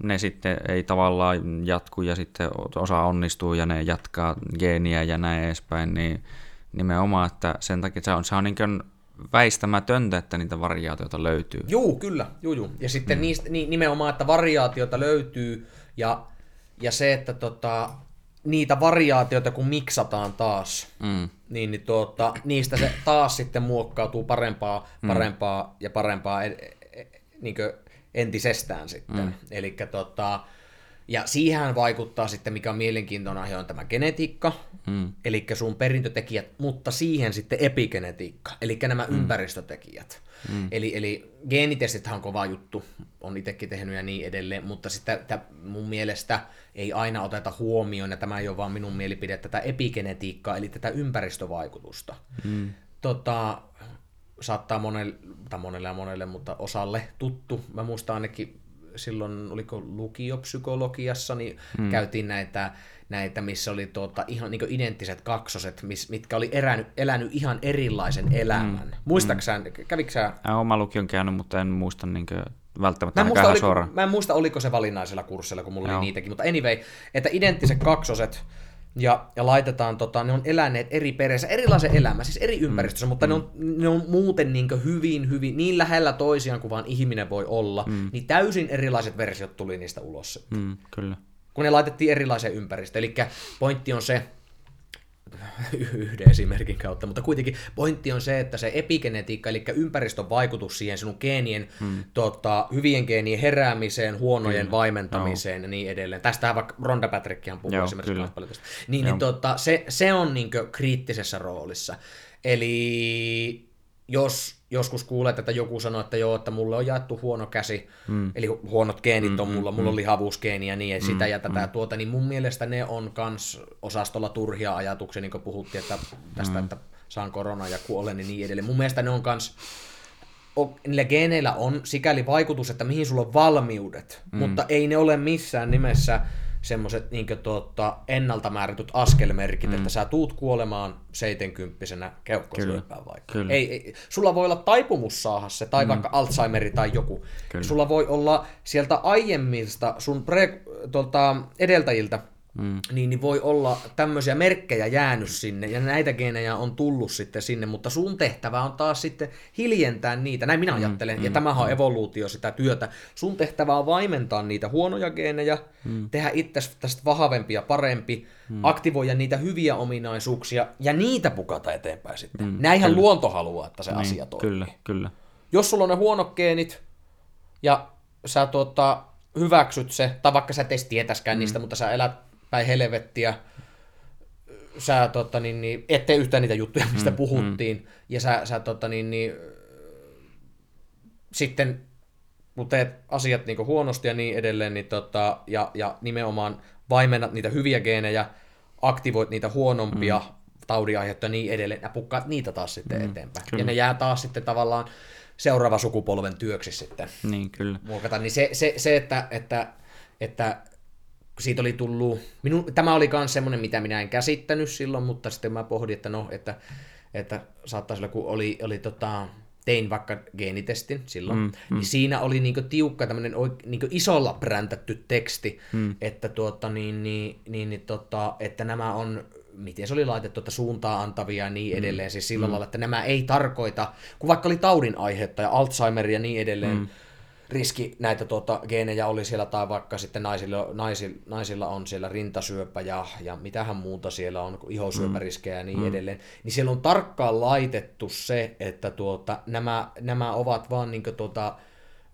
ne sitten ei tavallaan jatku ja sitten osa onnistuu ja ne jatkaa geeniä ja näin edespäin, niin nimenomaan, että sen takia se on, se on niin kuin väistämätöntä, että niitä variaatioita löytyy. Juu, kyllä, juu, juu. Ja sitten mm. niistä, ni, nimenomaan, että variaatioita löytyy ja, ja se, että tota, niitä variaatioita kun miksataan taas, mm. niin, niin tuota, niistä se taas sitten muokkautuu parempaa, mm. parempaa mm. ja parempaa e, e, e, niin entisestään sitten. Mm. Eli tota, ja siihen vaikuttaa sitten, mikä on mielenkiintoinen aihe, on tämä genetiikka, mm. eli sun perintötekijät, mutta siihen sitten epigenetiikka, eli nämä mm. ympäristötekijät. Mm. Eli, eli geenitestit on kova juttu, on itsekin tehnyt ja niin edelleen, mutta sitten mun mielestä ei aina oteta huomioon, ja tämä ei ole vaan minun mielipide, tätä epigenetiikkaa, eli tätä ympäristövaikutusta. Mm. Tota, saattaa monelle, tai monelle ja monelle, mutta osalle tuttu. Mä muistan ainakin silloin, oliko lukiopsykologiassa, niin mm. käytiin näitä, näitä, missä oli tuota, ihan niin identtiset kaksoset, mis, mitkä oli elänyt, elänyt ihan erilaisen elämän. Mm. Muistaaksä, mm. kävikö sä... Oma lukion käynyt, mutta en muista niin kuin, välttämättä mä en, muista, oliko, mä en muista, oliko se valinnaisella kurssilla, kun mulla Joo. oli niitäkin, mutta anyway, että identtiset kaksoset, ja, ja laitetaan, tota, ne on eläneet eri pereissä, erilaisen elämä, siis eri ympäristössä, mm. mutta mm. ne, on, ne on muuten niin hyvin, hyvin, niin lähellä toisiaan kuin vaan ihminen voi olla, mm. niin täysin erilaiset versiot tuli niistä ulos. Mm, kyllä. Kun ne laitettiin erilaiseen ympäristöön. Eli pointti on se, [LAUGHS] yhden esimerkin kautta, mutta kuitenkin pointti on se, että se epigenetiikka, eli ympäristön vaikutus siihen sinun geenien, hmm. tota, hyvien geenien heräämiseen, huonojen hmm. vaimentamiseen no. ja niin edelleen. Tästähän vaikka Ronda Patrickihan puhuu Joo, esimerkiksi kyllä. paljon tästä. Niin, niin tota, se, se on niin kriittisessä roolissa. Eli jos joskus kuulet, että joku sanoo, että joo, että mulle on jaettu huono käsi, mm. eli huonot geenit on mm, mulla, mm, mulla on mm. lihavuusgeeni ja niin, ja sitä mm, ja tätä mm. tuota, niin mun mielestä ne on kans osastolla turhia ajatuksia, niin kuin puhuttiin, että tästä, mm. että saan korona ja kuolen ja niin edelleen. Mun mielestä ne on kans, niillä geeneillä on sikäli vaikutus, että mihin sulla on valmiudet, mm. mutta ei ne ole missään nimessä semmoiset niin tuota, ennalta määrätyt askelmerkit, mm. että sä tuut kuolemaan 70 keuhkosyöpään vaikka. Kyllä. Ei, ei, sulla voi olla taipumus saada se, tai mm. vaikka Alzheimeri tai joku. Kyllä. Sulla voi olla sieltä aiemmista sun pre, tuolta edeltäjiltä mm. niin, niin voi olla tämmöisiä merkkejä jäänyt sinne, ja näitä geenejä on tullut sitten sinne, mutta sun tehtävä on taas sitten hiljentää niitä, näin minä mm, ajattelen, mm, ja tämähän on mm. evoluutio sitä työtä. Sun tehtävä on vaimentaa niitä huonoja geenejä, mm. tehdä itse tästä vahvempi ja parempi, mm. aktivoida niitä hyviä ominaisuuksia, ja niitä pukata eteenpäin sitten. Mm, Näinhän kyllä. luonto haluaa, että se niin, asia toimii. Kyllä, kyllä. Jos sulla on ne huonot geenit, ja sä tuota, hyväksyt se, tai vaikka sä et edes tietäskään mm. niistä, mutta sä elät päin helvettiä, sä tota, niin, niin, et tee yhtään niitä juttuja, mistä mm, puhuttiin, mm. ja sä, sä tota, niin, niin, sitten kun teet asiat niin huonosti ja niin edelleen, niin tota, ja, ja nimenomaan vaimennat niitä hyviä geenejä, aktivoit niitä huonompia mm. taudiaiheuttajia ja niin edelleen, ja pukkaat niitä taas sitten mm, eteenpäin. Kyllä. Ja ne jää taas sitten tavallaan seuraava sukupolven työksi sitten. Niin, kyllä. Muokata. Niin se, se, se että, että, että siitä oli tullut, minun, tämä oli myös semmoinen, mitä minä en käsittänyt silloin, mutta sitten mä pohdin, että no, että, että saattaisi olla, kun oli, oli tota, tein vaikka geenitestin silloin, mm, mm. niin siinä oli niinku tiukka tämmöinen niinku isolla präntätty teksti, mm. että, tuota, niin, niin, niin, niin, tota, että nämä on miten se oli laitettu, että suuntaa antavia ja niin mm. edelleen, mm. siis sillä mm. lailla, että nämä ei tarkoita, kun vaikka oli taudin aihetta ja Alzheimer ja niin edelleen, mm riski näitä tuota, geenejä oli siellä, tai vaikka sitten naisilla, naisilla, naisilla on siellä rintasyöpä ja, ja mitähän muuta siellä on, ihosyöpäriskejä ja niin mm. edelleen, niin siellä on tarkkaan laitettu se, että tuota, nämä, nämä ovat vaan niin tuota,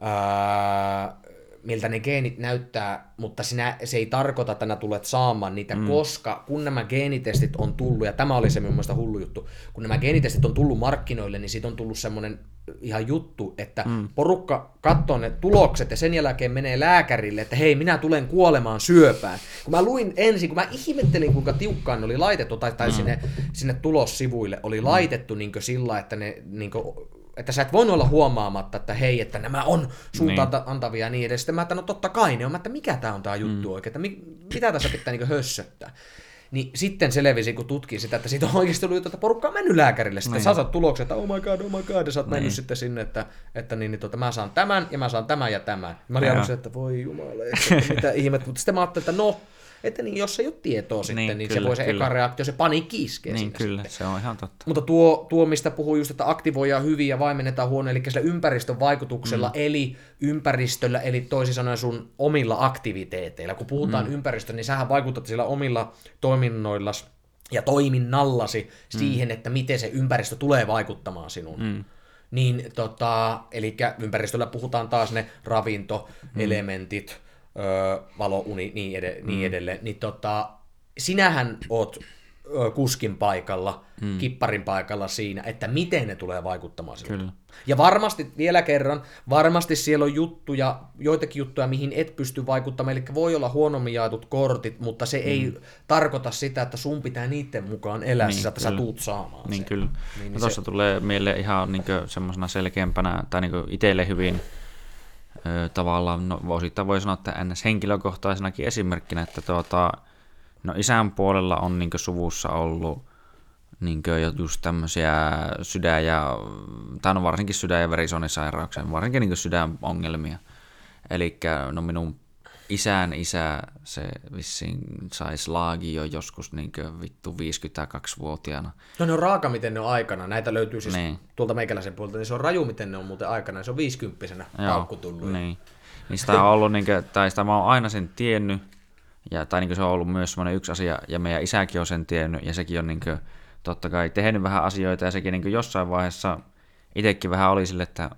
ää, miltä ne geenit näyttää, mutta sinä, se ei tarkoita, että nämä tulet saamaan niitä, mm. koska kun nämä geenitestit on tullut, ja tämä oli se minun mielestä hullu juttu, kun nämä geenitestit on tullut markkinoille, niin siitä on tullut semmoinen ihan juttu, että mm. porukka katsoo ne tulokset ja sen jälkeen menee lääkärille, että hei, minä tulen kuolemaan syöpään. Kun mä luin ensin, kun mä ihmettelin, kuinka tiukkaan ne oli laitettu, tai, tai mm. sinne, sinne tulossivuille oli laitettu niin sillä, että ne niin kuin, että sä et voinut olla huomaamatta, että hei, että nämä on suuntaan niin. antavia ja niin edes. Sitten mä että no totta kai ne on, että mikä tämä on tämä juttu mm. oikein, että mitä tässä pitää niin hössöttää. Niin sitten selvisi, kun tutki sitä, että siitä on oikeasti ollut, että porukka on mennyt lääkärille. Sitten niin. sä saat tulokset, että oh my god, oh my god, ja sä oot niin. mennyt sitten sinne, että, että niin, niin, tota, mä saan tämän, ja mä saan tämän ja tämän. Mä olin aluksi, että voi jumala, että mitä ihmettä. Mutta sitten mä ajattelin, että no, että niin, jos ei ole tietoa sitten, niin, niin kyllä, se voi se kyllä. eka reaktio, se paniikki iskee Niin kyllä, sitten. se on ihan totta. Mutta tuo, tuo mistä puhuu just, että aktivoidaan hyvin ja vaimennetaan huono, eli sillä ympäristön vaikutuksella, mm. eli ympäristöllä, eli toisin sanoen sun omilla aktiviteeteilla. Kun puhutaan mm. ympäristöstä, niin sähän vaikutat sillä omilla toiminnoilla ja toiminnallasi mm. siihen, että miten se ympäristö tulee vaikuttamaan sinuun. Mm niin tota, eli ympäristöllä puhutaan taas ne ravintoelementit, mm öö, valouni niin, ed- niin mm. edelleen, niin tota, sinähän oot kuskin paikalla, mm. kipparin paikalla siinä, että miten ne tulee vaikuttamaan sinuun. Kyllä. Ja varmasti, vielä kerran, varmasti siellä on juttuja, joitakin juttuja, mihin et pysty vaikuttamaan, eli voi olla huonommin jaetut kortit, mutta se mm. ei tarkoita sitä, että sun pitää niiden mukaan elää, niin, että kyllä. sä tuut saamaan Niin sen. kyllä. Niin, niin tuossa se... tulee mieleen ihan niin semmoisena selkeämpänä, tai niin itselle hyvin tavallaan, no osittain voi sanoa, että ns. henkilökohtaisenakin esimerkkinä, että tuota, no isän puolella on niin suvussa ollut niin just tämmöisiä sydän- ja, tai no varsinkin sydän- ja verisuonisairauksia, varsinkin niin sydänongelmia. Eli no minun isän isä, se vissiin sai slaagi jo joskus niin vittu 52-vuotiaana. No ne on raaka, miten ne on aikana. Näitä löytyy siis niin. tuolta meikäläisen puolelta, niin se on raju, miten ne on muuten aikana. Se on 50 paukku tullut. Niin. niin sitä on ollut, niin kuin, tai sitä mä oon aina sen tiennyt, ja, tai niin se on ollut myös semmoinen yksi asia, ja meidän isäkin on sen tiennyt, ja sekin on niin kuin, totta kai tehnyt vähän asioita, ja sekin niin jossain vaiheessa itsekin vähän oli sille, että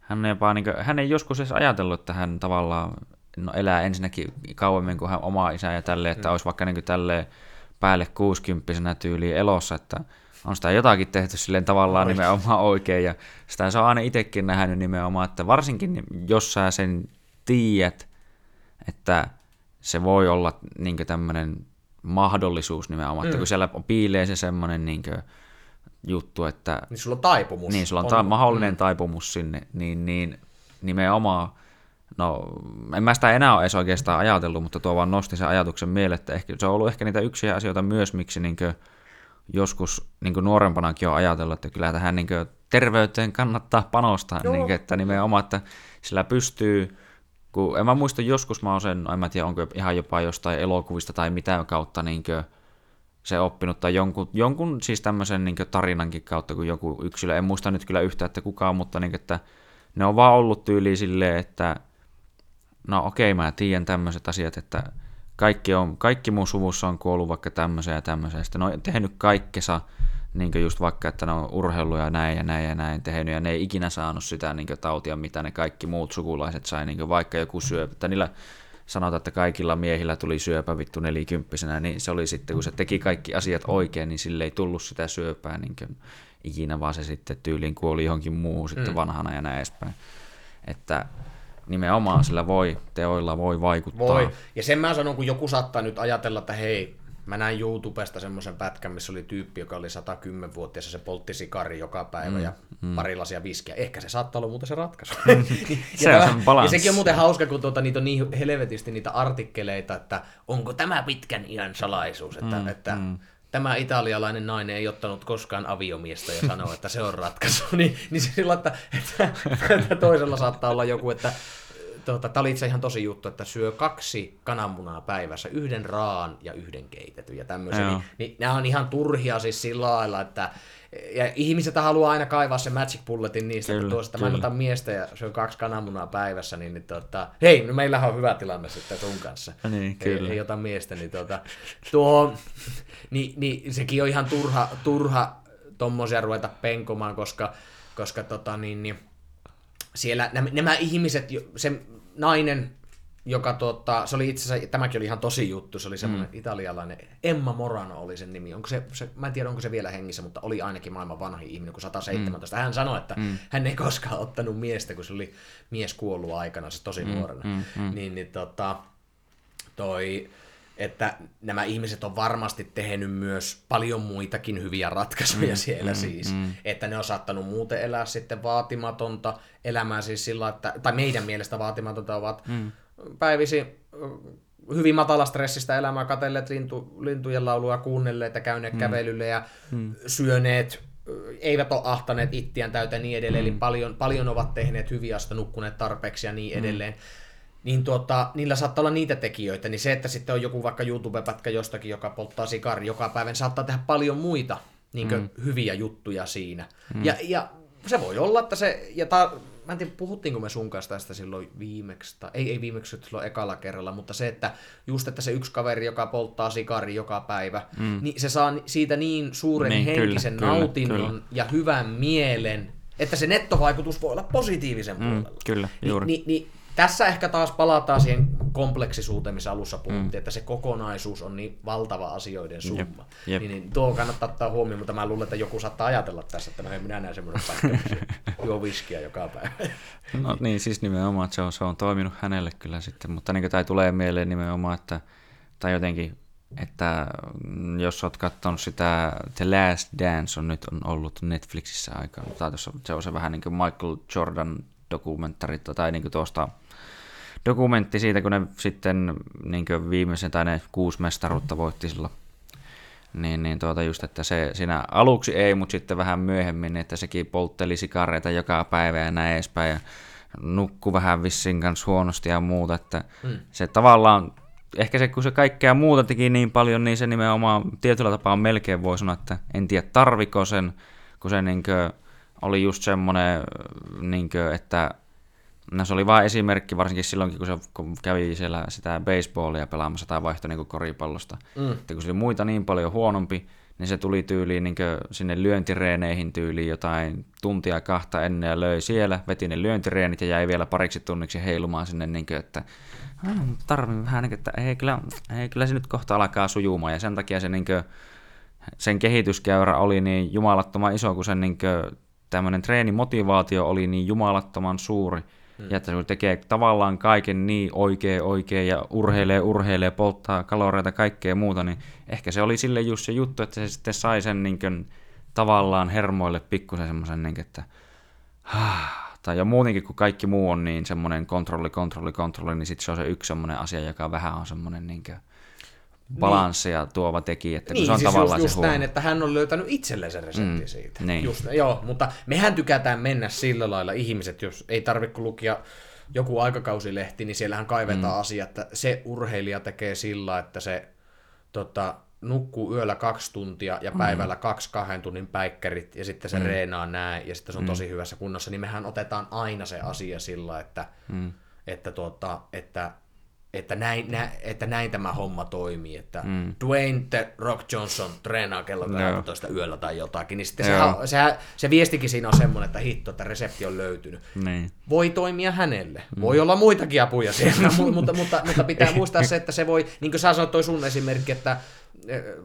hän, jopa, niin kuin, hän ei joskus edes ajatellut, että hän tavallaan no, elää ensinnäkin kauemmin kuin hän oma isä ja tälleen, että mm. olisi vaikka niin tälleen päälle 60 tyyliin elossa, että on sitä jotakin tehty silleen tavallaan Ois. nimenomaan oikein, ja sitä se on aina itsekin nähnyt nimenomaan, että varsinkin jos sä sen tiedät, että se voi olla niin tämmöinen mahdollisuus nimenomaan, mm. että kun siellä piilee se semmoinen niin juttu, että... Niin sulla on taipumus. Niin, sulla on, on ta- mahdollinen mm. taipumus sinne, niin, niin nimenomaan No, en mä sitä enää ole edes oikeastaan ajatellut, mutta tuo vaan nosti sen ajatuksen mieleen, että ehkä, se on ollut ehkä niitä yksiä asioita myös, miksi niin joskus niin nuorempanakin on ajatellut, että kyllä tähän niin terveyteen kannattaa panostaa, niin että nimenomaan, että sillä pystyy, kun en mä muista, joskus mä oon sen, en mä tiedä, onko ihan jopa jostain elokuvista tai mitä kautta niin se oppinut, tai jonkun, jonkun siis tämmöisen niin tarinankin kautta, kun joku yksilö, en muista nyt kyllä yhtään, että kukaan, mutta niin, että ne on vaan ollut tyyli silleen, että no okei, mä tiedän tämmöiset asiat, että kaikki, on, kaikki mun suvussa on kuollut vaikka tämmöisen ja tämmöisen, sitten ne on tehnyt kaikkensa, niin just vaikka, että ne on urheiluja ja näin ja näin ja näin tehnyt, ja ne ei ikinä saanut sitä niin tautia, mitä ne kaikki muut sukulaiset sai, niin vaikka joku syöpä, että niillä sanotaan, että kaikilla miehillä tuli syöpä vittu nelikymppisenä, niin se oli sitten, kun se teki kaikki asiat oikein, niin sille ei tullut sitä syöpää niin ikinä, vaan se sitten tyyliin kuoli johonkin muuhun sitten mm. vanhana ja näin edespäin. Että nimenomaan sillä voi, teoilla voi vaikuttaa. Voi. Ja sen mä sanon, kun joku saattaa nyt ajatella, että hei, mä näin YouTubesta semmoisen pätkän, missä oli tyyppi, joka oli 110-vuotias ja se poltti sikari joka päivä mm, ja mm. pari lasia viskiä. Ehkä se saattaa olla muuten se ratkaisu. [LAUGHS] Se ja, on tämä, ja sekin on muuten hauska, kun tuota, niitä on niin helvetisti niitä artikkeleita, että onko tämä pitkän iän salaisuus, että, mm, että mm tämä italialainen nainen ei ottanut koskaan aviomiestä ja sanoo, että se on ratkaisu, [LAUGHS] niin, niin se sillä, että, että, että toisella saattaa olla joku, että tuota, tämä oli itse ihan tosi juttu, että syö kaksi kananmunaa päivässä, yhden raan ja yhden keitetyn ja tämmöisiä. Niin, niin, nämä on ihan turhia siis sillä lailla, että ja ihmiset haluaa aina kaivaa se magic bulletin niistä, kyllä, että tuosta mä otan miestä ja syön kaksi kananmunaa päivässä, niin, niin tota, hei, no meillähän on hyvä tilanne sitten sun kanssa. Niin, kyllä. Ei, ei ota miestä, niin tota, tuo, niin, niin, sekin on ihan turha, turha tommosia ruveta penkomaan, koska, koska tota, niin, niin, siellä nämä, nämä ihmiset, se nainen, joka tota, se oli itse asiassa, tämäkin oli ihan tosi juttu, se oli semmoinen mm. italialainen, Emma Morano oli sen nimi, onko se, se, mä en tiedä onko se vielä hengissä, mutta oli ainakin maailman vanhin ihminen, kun 117. Mm. Hän sanoi, että mm. hän ei koskaan ottanut miestä, kun se oli mies kuollut aikana, se tosi mm. nuorena. Mm. Mm. Niin, niin tota, toi, että nämä ihmiset on varmasti tehnyt myös paljon muitakin hyviä ratkaisuja mm, siellä mm, siis. Mm. Että ne on saattanut muuten elää sitten vaatimatonta elämää siis sillä, että, tai meidän mielestä vaatimatonta ovat mm. Päivisi hyvin matalastressistä elämää, katselleet lintu, lintujen laulua, kuunnelleet ja käyneet mm. kävelylle ja mm. syöneet, eivät ole ahtaneet ittiään täyteen niin edelleen, mm. eli paljon, paljon ovat tehneet hyviä asta nukkuneet tarpeeksi ja niin mm. edelleen. Niin tuota, niillä saattaa olla niitä tekijöitä, niin se, että sitten on joku vaikka YouTube-pätkä jostakin, joka polttaa sikari joka päivä, niin saattaa tehdä paljon muita niin mm. hyviä juttuja siinä. Mm. Ja, ja se voi olla, että se, ja ta, mä en tiedä, puhuttiinko me sun kanssa tästä silloin viimeksi, tai ei, ei viimeksi silloin ekalla kerralla, mutta se, että just, että se yksi kaveri, joka polttaa sikari joka päivä, mm. niin se saa siitä niin suuren niin, henkisen kyllä, nautinnon kyllä, ja hyvän mielen, että se nettovaikutus voi olla positiivisen mm, puolella. Kyllä, juuri. Ni, ni, ni, tässä ehkä taas palataan siihen kompleksisuuteen, missä alussa puhuttiin, mm. että se kokonaisuus on niin valtava asioiden summa. Jep, jep. Niin, niin tuo kannattaa ottaa huomioon, mutta mä luulen, että joku saattaa ajatella tässä, että no hei, minä näen semmoinen paikka, [LAUGHS] juo viskiä joka päivä. No niin, siis nimenomaan, että se on, se on toiminut hänelle kyllä sitten, mutta niin tämä tulee mieleen nimenomaan, että tai jotenkin, että jos olet katsonut sitä The Last Dance on nyt on ollut Netflixissä aikaa, mutta se on se vähän niin kuin Michael Jordan dokumentari tai niin kuin tuosta dokumentti siitä, kun ne sitten niin viimeisen tai ne kuusi mestaruutta voitti silloin. Niin, niin tuota just, että se siinä aluksi ei, mutta sitten vähän myöhemmin, että sekin poltteli sikareita joka päivä ja näin edespäin ja nukku vähän vissin kanssa huonosti ja muuta, että mm. se tavallaan, ehkä se kun se kaikkea muuta teki niin paljon, niin se nimenomaan tietyllä tapaa melkein voi sanoa, että en tiedä tarviko sen, kun se niin kuin, oli just semmoinen, niin kuin, että No se oli vain esimerkki, varsinkin silloinkin, kun se kun kävi siellä sitä baseballia pelaamassa tai vaihtoi niin koripallosta. Mm. Että kun se oli muita niin paljon huonompi, niin se tuli tyyliin niin sinne lyöntireeneihin tyyliin jotain tuntia kahta ennen ja löi siellä, veti ne lyöntireenit ja jäi vielä pariksi tunniksi heilumaan sinne, niin kuin, että tarvii vähän, niin kuin, että ei kyllä, ei, kyllä se nyt kohta alkaa sujumaan ja sen takia se, niin kuin, sen kehityskäyrä oli niin jumalattoman iso, kun sen niin kuin, tämmöinen treenimotivaatio oli niin jumalattoman suuri, Ja että se tekee tavallaan kaiken niin oikein oikein ja urheilee, urheilee, polttaa kaloreita, kaikkea muuta, niin ehkä se oli sille just se juttu, että se sitten sai sen niin kuin, tavallaan hermoille pikkusen semmoisen, niin että tai ja muutenkin, kun kaikki muu on niin semmoinen kontrolli, kontrolli, kontrolli, niin sitten se on se yksi semmoinen asia, joka vähän on semmoinen niin kuin, balanssia niin. tuova tekijä. Että niin, se on siis tavallaan just, se just näin, että hän on löytänyt itselleen sen reseptin mm, siitä. Niin. Just, joo, mutta mehän tykätään mennä sillä lailla ihmiset, jos ei tarvitse lukia joku aikakausilehti, niin siellähän kaivetaan mm. asia, että se urheilija tekee sillä, että se tota, nukkuu yöllä kaksi tuntia ja mm. päivällä mm. kaksi kahden tunnin päikkärit ja sitten se mm. reenaa näin ja sitten se on mm. tosi hyvässä kunnossa, niin mehän otetaan aina se asia sillä, että, mm. että, tuota, että että näin, nä, että näin tämä homma toimii, että mm. Dwayne The Rock Johnson treenaa kello 12 yöllä tai jotakin, niin sitten se, se, se viestikin siinä on semmoinen, että hitto, että resepti on löytynyt. Niin. Voi toimia hänelle. Mm. Voi olla muitakin apuja siellä, [LAUGHS] mutta, mutta, mutta pitää [LAUGHS] muistaa se, että se voi, niin kuin sä sanoit toi sun esimerkki, että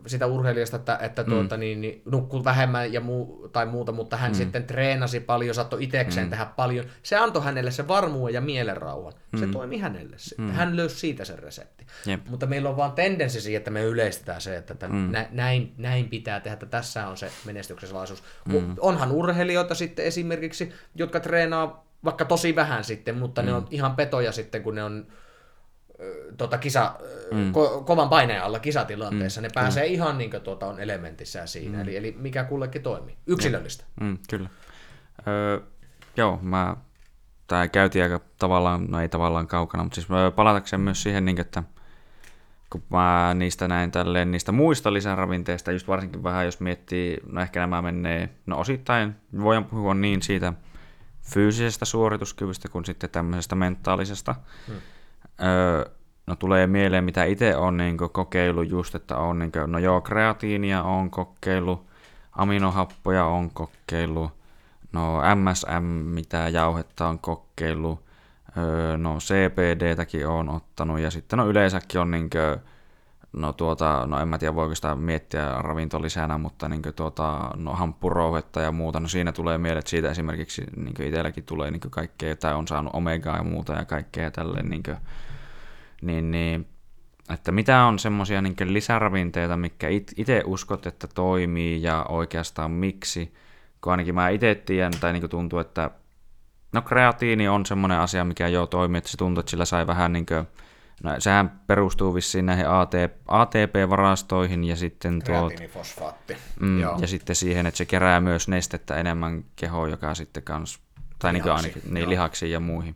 sitä urheilijasta, että, että mm. tuota, niin, niin, nukkuu vähemmän ja muu, tai muuta, mutta hän mm. sitten treenasi paljon, saattoi itsekseen mm. tehdä paljon. Se antoi hänelle se varmuuden ja mielenrauhan. Mm. Se toimi hänelle sitten. Mm. Hän löysi siitä sen resepti. Jep. Mutta meillä on vaan tendenssi siihen, että me yleistetään se, että tämän, mm. nä, näin, näin pitää tehdä, että tässä on se menestyksen salaisuus. Mm. Onhan urheilijoita sitten esimerkiksi, jotka treenaa vaikka tosi vähän sitten, mutta mm. ne on ihan petoja sitten, kun ne on tota, kisa, mm. ko, kovan paineen alla kisatilanteessa, mm. ne pääsee mm. ihan niin kuin tuota, on elementissään siinä, mm. eli, eli mikä kullekin toimii. Yksilöllistä. Mm, kyllä. Öö, joo, mä, tämä käytiin aika tavallaan, no ei tavallaan kaukana, mutta siis palatakseen myös siihen, niin, että kun mä niistä näin tälleen, niistä muista lisäravinteista, just varsinkin vähän jos miettii, no ehkä nämä menee, no osittain voidaan puhua niin siitä fyysisestä suorituskyvystä kuin sitten tämmöisestä mentaalisesta. Hmm No tulee mieleen, mitä itse on niin kokeillut just, että on niin kuin, no joo, kreatiinia on kokeillut, aminohappoja on kokeillut, no MSM, mitä jauhetta on kokeillut, no CPDtäkin on ottanut ja sitten no yleensäkin on niin kuin, no tuota, no en mä tiedä voiko sitä miettiä ravintolisänä, mutta niin tuota, no hamppurouhetta ja muuta, no siinä tulee mieleen, että siitä esimerkiksi niin itselläkin tulee niin kaikkea, tai on saanut omegaa ja muuta ja kaikkea tälleen niin kuin, niin, niin että mitä on semmoisia niin lisäravinteita, mikä itse uskot, että toimii ja oikeastaan miksi, kun ainakin mä itse tiedän, tai niin tuntuu, että no kreatiini on semmoinen asia, mikä jo toimii, että se tuntuu, että sillä sai vähän niin kuin, No, sehän perustuu vissiin näihin AT, ATP-varastoihin ja sitten tuo, Kreatiinifosfaatti. mm, Joo. ja sitten siihen, että se kerää myös nestettä enemmän kehoon, joka sitten kans, tai niin Lihaksiin, ainakin niin, lihaksiin ja muihin.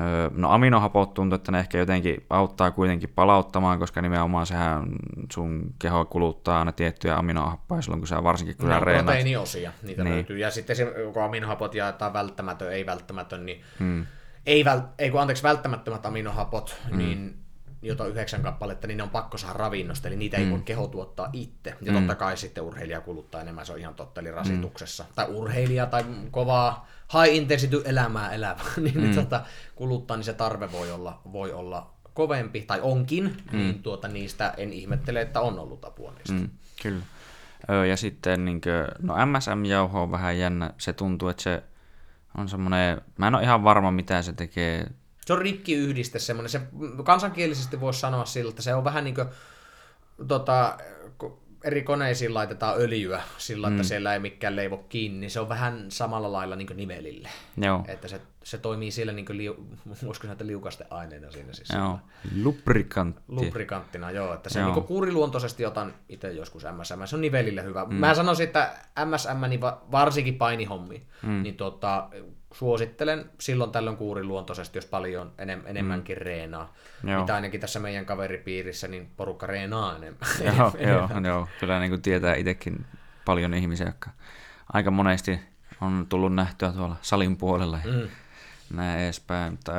Öö, No aminohapot tuntuu, että ne ehkä jotenkin auttaa kuitenkin palauttamaan, koska nimenomaan sehän sun keho kuluttaa aina tiettyjä aminohappoja silloin, kun sä varsinkin kun sä on reenaat. proteiiniosia, niitä Niin. niin. löytyy. Ja sitten se, kun aminohapot jaetaan välttämätön, ei välttämätön, niin Hmm. Ei, väl, ei kun anteeksi, välttämättömät aminohapot, mm. niin jota yhdeksän kappaletta, niin ne on pakko saada ravinnosta, eli niitä ei voi keho tuottaa itse. Ja totta kai sitten urheilija kuluttaa enemmän, se on ihan totta, eli rasituksessa. Tai urheilija tai kovaa high intensity elämää elävä, [LAUGHS] niin mm. tota, kuluttaa, niin se tarve voi olla, voi olla kovempi, tai onkin, mm. niin tuota, niistä en ihmettele, että on ollut apua niistä. Mm, kyllä. Ja sitten niin kuin, no MSM-jauho on vähän jännä. Se tuntuu, että se on semmoinen, mä en ole ihan varma mitä se tekee. Se on rikkiyhdiste semmoinen, se kansankielisesti voisi sanoa sillä, että se on vähän niin kuin, tota, eri koneisiin laitetaan öljyä sillä, että siellä ei mikään leivo kiinni, niin se on vähän samalla lailla niin nivelille. Joo, Että se, se toimii siellä niin liu, voisiko sanoa, että liukasteaineena siinä siis. joo. lubrikantti. Lubrikanttina, joo. Että se Joo. niin kuuriluontoisesti otan itse joskus MSM. Se on nivelille hyvä. Mm. Mä sanoisin, että MSM, niin va- varsinkin painihommi, mm. niin tota, suosittelen silloin tällöin kuuriluontoisesti, jos paljon enem- enemmänkin mm. reenaa. Joo. Mitä ainakin tässä meidän kaveripiirissä, niin porukka reenaa enemmän. [LAUGHS] joo, joo, joo, kyllä niin kuin tietää itsekin paljon ihmisiä, jotka aika monesti on tullut nähtyä tuolla salin puolella ja Mm. näin edespäin. Mutta,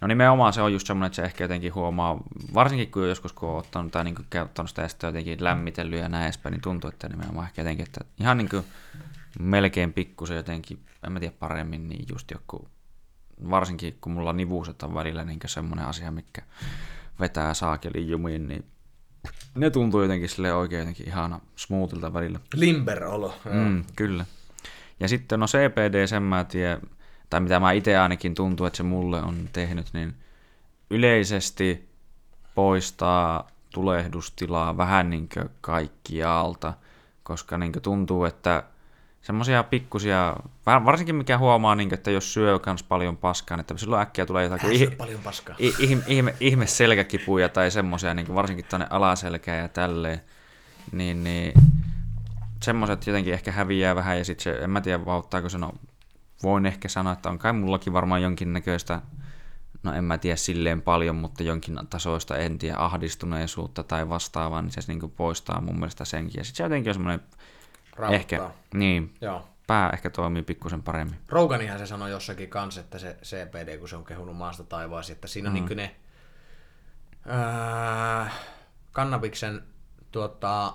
no nimenomaan se on just semmoinen, että se ehkä jotenkin huomaa, varsinkin kun joskus kun on ottanut tai niin käyttänyt sitä ja sitten jotenkin lämmitellyt ja näin edespäin, niin tuntuu, että nimenomaan ehkä jotenkin, että ihan niin kuin melkein pikkusen jotenkin, en mä tiedä paremmin, niin just joku, varsinkin kun mulla nivuuset on välillä niin semmoinen asia, mikä vetää saakelin jumiin, niin ne tuntuu jotenkin sille oikein jotenkin ihana smoothilta välillä. Limber-olo. Mm, kyllä. Ja sitten no CPD, sen mä tiedän, tai mitä mä itse ainakin tuntuu, että se mulle on tehnyt, niin yleisesti poistaa tulehdustilaa vähän niin kaikkialta, koska niin tuntuu, että semmoisia pikkusia, var- varsinkin mikä huomaa, niin että jos syö kans paljon paskaa, niin että silloin äkkiä tulee jotakin ih- paljon paskaa. I- ihme, ihme, ihme selkäkipuja tai semmoisia, niin varsinkin tuonne alaselkään ja tälleen, niin, niin semmoiset jotenkin ehkä häviää vähän ja sitten se, en mä tiedä vauhtaako se, no voin ehkä sanoa, että on kai mullakin varmaan jonkinnäköistä, no en mä tiedä silleen paljon, mutta jonkin tasoista en tiedä, ahdistuneisuutta tai vastaavaa, niin se niin poistaa mun mielestä senkin. Ja sitten se jotenkin on semmoinen, Ehkä, niin, Joo. pää ehkä toimii pikkusen paremmin. Roganihan se sanoi jossakin kanssa, että se CPD, kun se on kehunut maasta taivaasi, että siinä on mm. niin ne ää, kannabiksen tuota,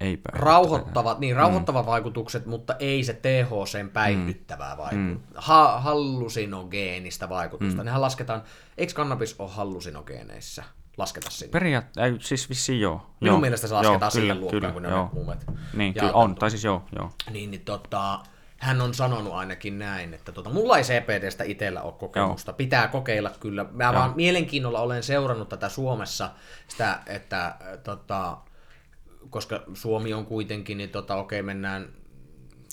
Ei pää. rauhoittavat, niin rauhoittavat mm. vaikutukset, mutta ei se THCn päihdyttävää vaikutusta. Mm. Ha- hallusinogeenista vaikutusta. Mm. Nehän lasketaan, eikö kannabis ole hallusinogeeneissä? Lasketa sinne. Periaatteessa, ei, siis vissiin joo. Minun joo, mielestä se lasketaan joo, kyllä, luokkaan, kyllä, kun ne joo. on. Niin, kyllä on, tai siis joo, joo. Niin, niin tota, hän on sanonut ainakin näin, että tota, mulla ei CPDstä itsellä ole kokemusta. Joo. Pitää kokeilla kyllä. Mä vaan mielenkiinnolla olen seurannut tätä Suomessa, sitä, että äh, tota, koska Suomi on kuitenkin, niin tota, okei, mennään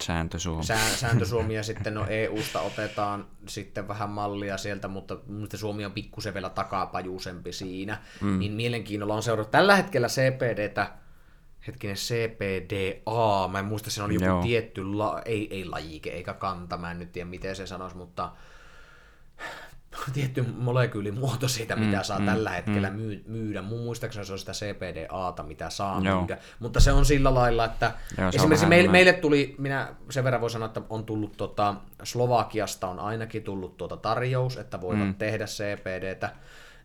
Sääntö Suomi. sää, sääntö Suomi ja sitten no EUsta otetaan sitten vähän mallia sieltä, mutta minusta Suomi on pikkusen vielä takapajuisempi siinä. Mm. Niin mielenkiinnolla on seurata tällä hetkellä CPDtä, hetkinen CPDA, mä en muista, siinä on joku. Joo. tietty, la, ei, ei lajike eikä kanta, mä en nyt tiedä miten se sanoisi, mutta [LAUGHS] tietty molekyylimuoto siitä, mitä mm, saa mm, tällä hetkellä mm. myydä. Mun muistaakseni se on sitä CPDAta, mitä saa Joo. myydä. Mutta se on sillä lailla, että Joo, esimerkiksi meille, meille tuli, minä sen verran voin sanoa, että on tullut tota, Slovakiasta on ainakin tullut tuota tarjous, että voivat mm. tehdä CPDtä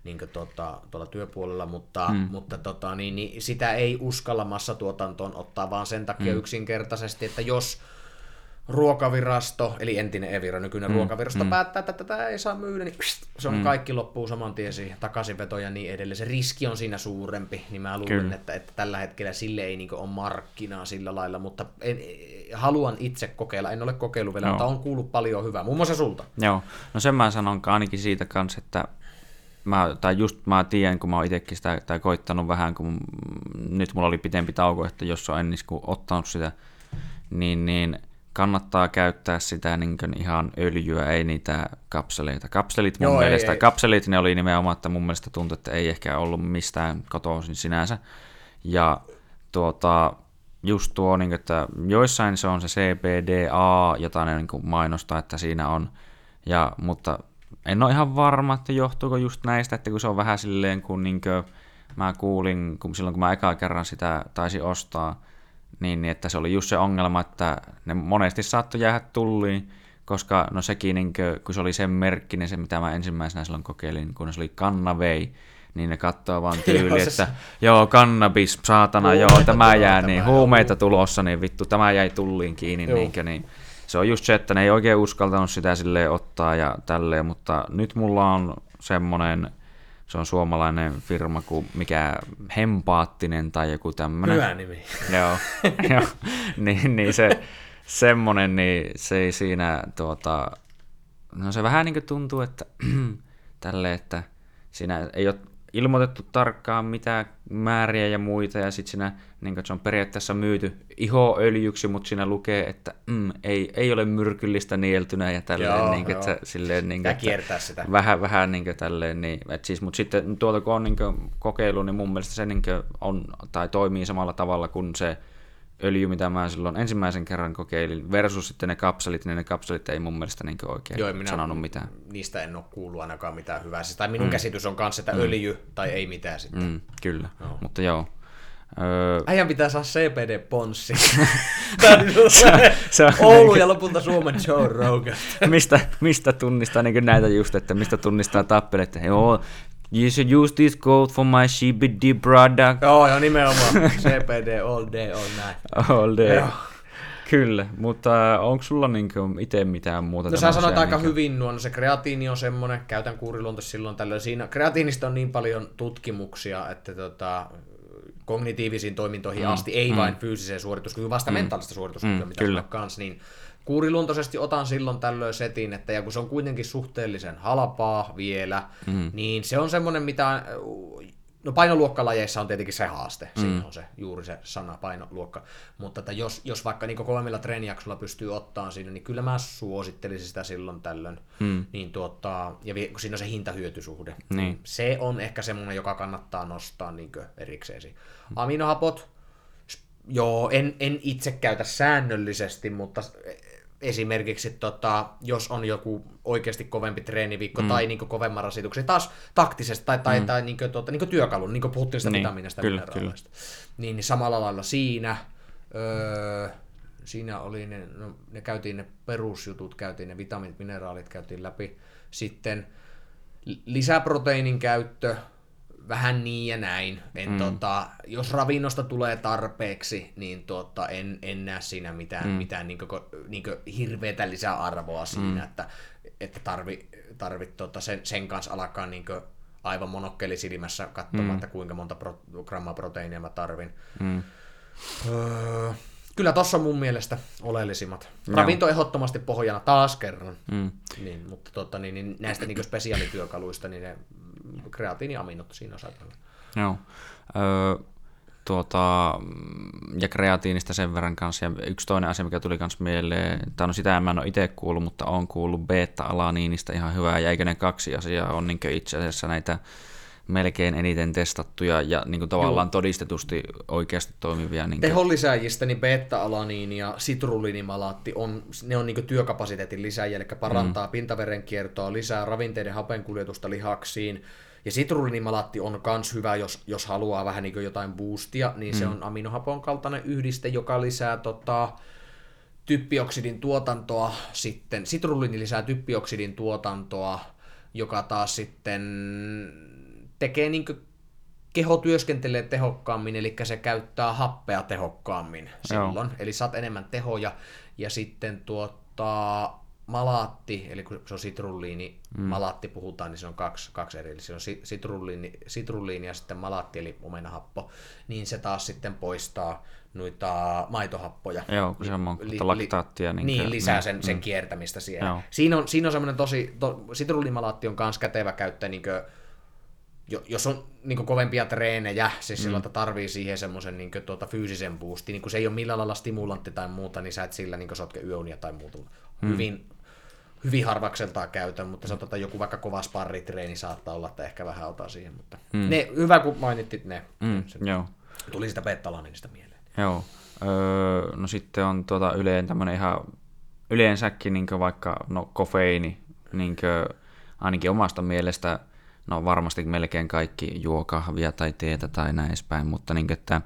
niin tuota, tuolla työpuolella, mutta, mm. mutta tota, niin, niin sitä ei uskalla massatuotantoon ottaa, vaan sen takia mm. yksinkertaisesti, että jos ruokavirasto, eli entinen Evira, nykyinen mm, ruokavirasto, mm. päättää, että tätä ei saa myydä, niin pst, se on mm. kaikki loppuu saman tien siihen takaisinveto ja niin edelleen. Se riski on siinä suurempi, niin mä luulen, että, että tällä hetkellä sille ei niin ole markkinaa sillä lailla, mutta en, haluan itse kokeilla. En ole kokeillut vielä, Joo. mutta on kuullut paljon hyvää, muun muassa sulta. Joo, no sen mä sanon ainakin siitä kanssa, että mä, tai just mä tiedän, kun mä oon itsekin sitä tai koittanut vähän, kun nyt mulla oli pitempi tauko, että jos on ennis kun ottanut sitä, niin, niin kannattaa käyttää sitä niin kuin ihan öljyä, ei niitä kapseleita. Kapselit mun Joo, ei, mielestä, ei. kapselit ne oli nimenomaan, että mun mielestä tuntui, että ei ehkä ollut mistään kotoisin sinänsä. Ja tuota, just tuo, niin kuin, että joissain se on se CBDA, jota ne niin kuin mainostaa, että siinä on, ja, mutta en ole ihan varma, että johtuuko just näistä, että kun se on vähän silleen, kun niin kuin, mä kuulin, kun silloin kun mä eka kerran sitä taisin ostaa, niin, niin että se oli just se ongelma, että ne monesti saattoi jäädä tulliin, koska no sekin, niin kuin, kun se oli sen merkkinen, se mitä mä ensimmäisenä silloin kokeilin, kun se oli kannavei, niin ne katsoo vaan tyyli, [LAUGHS] Joo, että joo, kannabis, saatana, joo, Huumeita tämä tulee, jää tämä niin, jää, huumeita tulossa, niin vittu, tämä jäi tulliin kiinni, Joo. niinkö, niin se on just se, että ne ei oikein uskaltanut sitä silleen ottaa ja tälleen, mutta nyt mulla on semmonen, se on suomalainen firma kuin mikä Hempaattinen tai joku tämmönen. Hyvä nimi. Joo, [LAUGHS] joo. niin, niin se semmonen, niin se ei siinä tuota, no se vähän niin kuin tuntuu, että [CLEARS THROAT] tälle, että siinä ei ole ilmoitettu tarkkaan mitä määriä ja muita, ja sitten siinä niin se on periaatteessa myyty ihoöljyksi, mutta siinä lukee, että mm, ei, ei ole myrkyllistä nieltynä ja tälleen, Joo, niin kuin, että silleen, niin kuin, että kiertää sitä. Vähän, vähän niin kuin tälleen, niin, et siis, mutta sitten tuolta kun on niin kuin kokeilu, niin mun mielestä se niin kuin on, tai toimii samalla tavalla kuin se öljy, mitä mä silloin ensimmäisen kerran kokeilin, versus sitten ne kapselit, niin ne kapselit ei mun mielestä niin oikein Joo, minä- sanonut mitään. Niistä en ole kuullut ainakaan mitään hyvää. Siis, tai minun mm. käsitys on kanssa, että mm. öljy tai ei mitään sitten. Mm, kyllä, no. mutta joo. Öö, Äijän pitää saada CPD-ponssi. [LAUGHS] Niinku se on Oulu niinku- ja lopulta Suomen Joe Rogan. [LAUGHS] mistä, mistä tunnistaa niin näitä just, että mistä tunnistaa tappelet, joo, you should use this code for my CBD product Joo, joo, nimenomaan. [LAUGHS] CPD all day, all night. all day. Joo. Kyllä, mutta onko sulla niinku itse mitään muuta? No sä sanoit aika niinku- hyvin nuo, no se kreatiini on semmoinen, käytän kuuriluonto silloin tällöin. Siinä kreatiinista on niin paljon tutkimuksia, että tota, kognitiivisiin toimintoihin mm, asti, ei mm. vain fyysiseen suorituskykyyn, vasta mm. mentaalista suorituskykyä, Mm, mitä kyllä. on kans, niin kuuriluontoisesti otan silloin tällöin setin, että ja kun se on kuitenkin suhteellisen halpaa vielä, mm. niin se on semmoinen, mitä No painoluokkalajeissa on tietenkin se haaste, mm. siinä on se juuri se sana painoluokka, mutta että jos, jos vaikka niin kovemmilla treenijaksoilla pystyy ottaa siinä, niin kyllä mä suosittelisin sitä silloin tällöin, mm. niin tuota, ja kun siinä on se hinta-hyötysuhde, Niin. se on ehkä semmoinen, joka kannattaa nostaa niin erikseesi. Aminohapot, joo, en, en itse käytä säännöllisesti, mutta esimerkiksi tota, jos on joku oikeasti kovempi treeniviikko mm. tai niin kovemman rasituksen, taas taktisesti tai, tai, mm. tai niin tota, niin työkalun, niin kuin puhuttiin sitä Niin, vitamiinista kyllä, mineraaleista. Niin, niin samalla lailla siinä, öö, siinä oli ne, no, ne käytiin ne perusjutut, käytiin ne vitamiinit, mineraalit käytiin läpi. Sitten li- lisäproteiinin käyttö, vähän niin ja näin. En, mm. tota, jos ravinnosta tulee tarpeeksi, niin tota, en, en näe siinä mitään, mm. mitään niin kuin, niin hirveätä lisäarvoa siinä, mm. että, että tarvi, tarvi tota, sen, sen kanssa alkaa niin kuin, aivan monokkeli silmässä katsomaan, mm. että kuinka monta pro, grammaa proteiinia mä tarvin. Mm. Öö, kyllä tossa on mun mielestä oleellisimmat. Ravinto ehdottomasti pohjana taas kerran. Mm. Niin, mutta tota, niin, niin näistä niin spesiaalityökaluista, niin ne mm, kreatiiniaminot siinä on saatava. Joo. Öö, tuota, ja kreatiinista sen verran kanssa. Ja yksi toinen asia, mikä tuli kanssa mieleen, tai no sitä en mä en ole itse kuullut, mutta on kuullut beta-alaniinista ihan hyvää. Ja eikö ne kaksi asiaa on niin itse asiassa näitä melkein eniten testattuja ja niin kuin tavallaan todistetusti oikeasti toimivia. Niin kuin, Teholisääjistä niin beta-alaniini ja sitruliinimalaatti on, ne on niin työkapasiteetin lisääjiä, eli parantaa mm. pintaverenkiertoa, lisää ravinteiden hapenkuljetusta lihaksiin. Ja sitruliinimalaatti on myös hyvä, jos, jos haluaa vähän niin jotain boostia, niin mm. se on aminohapon kaltainen yhdiste, joka lisää tota, typpioksidin tuotantoa sitten, sitruliini lisää typpioksidin tuotantoa, joka taas sitten tekee niin keho työskentelee tehokkaammin, eli se käyttää happea tehokkaammin silloin, eli saat enemmän tehoja, ja sitten tuota, malaatti, eli kun se on sitrulliini, mm. malaatti puhutaan, niin se on kaksi, kaksi eri, eli se on si- sitrulliini, sitrulliini ja sitten malaatti, eli omenahappo, niin se taas sitten poistaa noita maitohappoja. Joo, kun se on Li- laktaattia. Niin, kuin- niin lisää sen, sen kiertämistä siellä. Joo. Siinä on, siinä on semmoinen tosi, to, sitrullimalaatti on myös kätevä käyttää niin jo, jos on niin kovempia treenejä, siis mm. silloin, että tarvii siihen semmoisen niin tuota, fyysisen boostin, niin kun se ei ole millään lailla stimulantti tai muuta, niin sä et sillä niin sotke yöunia tai muuta. Mm. Hyvin, hyvin harvakseltaan käytän, mutta sanotaan, että joku vaikka kova sparritreeni saattaa olla, että ehkä vähän ottaa siihen, mutta mm. ne, hyvä kun mainittit ne. Mm, se, joo. Tuli sitä Bettalaminista mieleen. Joo. Öö, no sitten on tuota yleen tämmöinen ihan yleensäkin niin vaikka no, kofeiini, niin ainakin omasta mielestä, no varmasti melkein kaikki juo kahvia tai teetä tai näin edespäin, mutta niin kuin, että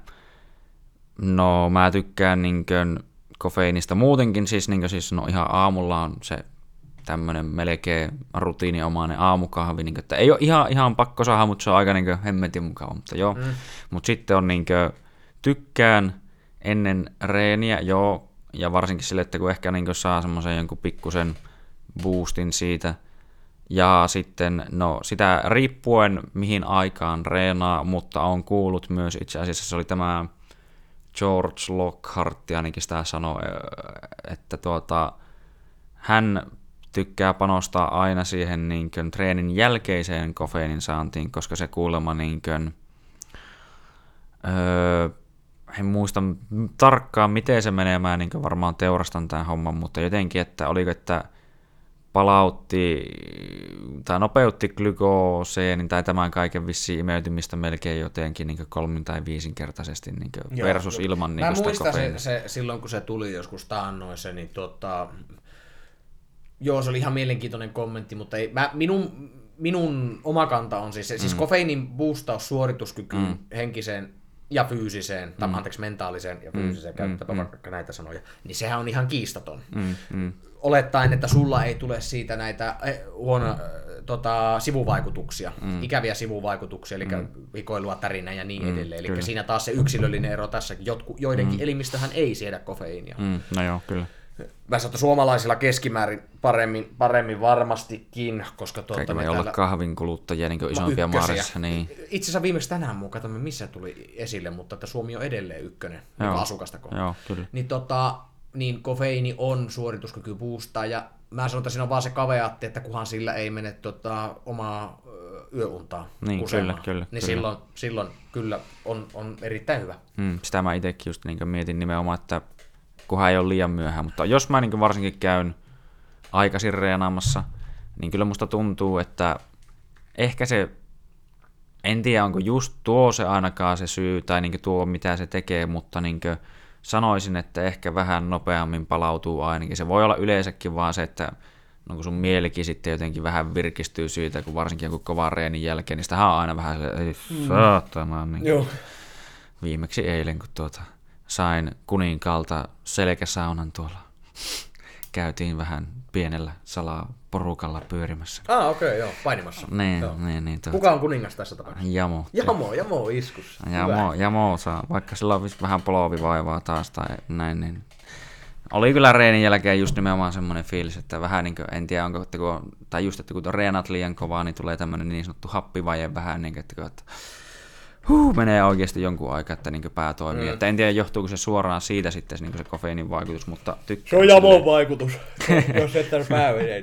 no mä tykkään niin kuin, kofeiinista muutenkin, siis, niin kuin, siis no ihan aamulla on se tämmöinen melkein rutiiniomainen aamukahvi, niin kuin, että ei ole ihan, ihan pakko saada, mutta se on aika niin hemmetin mukava, mutta joo. Mm. Mutta sitten on niin kuin, tykkään ennen reeniä, joo, ja varsinkin sille, että kun ehkä niin kuin saa semmoisen jonkun pikkusen boostin siitä, ja sitten, no sitä riippuen mihin aikaan reenaa, mutta on kuullut myös itse asiassa, se oli tämä George Lockhart ainakin sitä sanoi, että tuota, hän tykkää panostaa aina siihen niin kuin, treenin jälkeiseen kofeiinin saantiin, koska se kuulemma niin kuin, öö, en muista tarkkaan miten se menee, mä niin varmaan teurastan tämän homman, mutta jotenkin, että oliko, että palautti tai nopeutti glykoseenin tai tämän kaiken vissiin imeytymistä melkein jotenkin niin kolmin tai viisinkertaisesti niin Joo, versus ilman niin Mä muistan se, se, silloin, kun se tuli joskus taannoissa, niin tota, joo, se oli ihan mielenkiintoinen kommentti, mutta ei, mä, minun, minun oma kanta on siis, siis mm. siis kofeiinin boostaus suorituskykyyn mm. henkiseen ja fyysiseen, tai mm. anteeksi, mentaaliseen ja mm. fyysiseen, mm. käyttäpä mm. vaikka näitä sanoja, niin sehän on ihan kiistaton. Mm. Mm. Olettaen, että sulla ei tule siitä näitä eh, huono, mm. tota, sivuvaikutuksia, mm. ikäviä sivuvaikutuksia, eli mm. hikoilua, tärinä ja niin mm. edelleen. Eli kyllä. siinä taas se yksilöllinen ero tässäkin. Jotku, joidenkin mm. elimistöhän ei siedä kofeiinia. Mm. No joo, kyllä mä sanon, suomalaisilla keskimäärin paremmin, paremmin varmastikin, koska tuota, Kaikki me täällä... olla kahvin kuluttajia niin isompia maarissa. Niin. Itse asiassa viimeksi tänään mun katsomme, missä tuli esille, mutta että Suomi on edelleen ykkönen niin Joo. asukasta kohtaa. Joo, kyllä. Niin, tota, niin kofeiini on suorituskyky boostaa, ja mä sanon, että siinä on vaan se kaveatti, että kuhan sillä ei mene tota, omaa yöuntaa niin, kusemaan. kyllä, kyllä, niin kyllä. Silloin, silloin kyllä on, on erittäin hyvä. Mm, sitä mä itsekin just niin mietin nimenomaan, että kunhan ei ole liian myöhään. Mutta jos mä niin varsinkin käyn aikaisin reenaamassa, niin kyllä musta tuntuu, että ehkä se, en tiedä onko just tuo se ainakaan se syy tai niin tuo mitä se tekee, mutta niin sanoisin, että ehkä vähän nopeammin palautuu ainakin. Se voi olla yleensäkin vaan se, että no kun sun mielikin sitten jotenkin vähän virkistyy siitä, kun varsinkin joku kovan reenin jälkeen, niin sitä on aina vähän se, ei mm. saatana. Niin Joo. Viimeksi eilen, kun tuota, sain kuninkaalta selkäsaunan tuolla. Käytiin vähän pienellä salaa porukalla pyörimässä. Ah, okei, okay, joo, painimassa. Niin, joo. niin, niin. Tuota. Kuka on kuningas tässä tapauksessa? Jamo. Jamo, Jamo iskussa. Jamo, Jamo saa, vaikka sillä on vähän polovivaivaa taas tai näin, niin oli kyllä reenin jälkeen just nimenomaan semmoinen fiilis, että vähän niin kuin, en tiedä onko, että kun, tai just, että kun reenat liian kovaa, niin tulee tämmöinen niin sanottu happivaje vähän, niin kuin, että, että huh, menee oikeasti jonkun aikaa, että niin pää toimii. Mm. Että en tiedä, johtuuko se suoraan siitä sitten se, niin se kofeiinin vaikutus, mutta tykkään. Se on jamon vaikutus, [LAUGHS] jos et pää menee.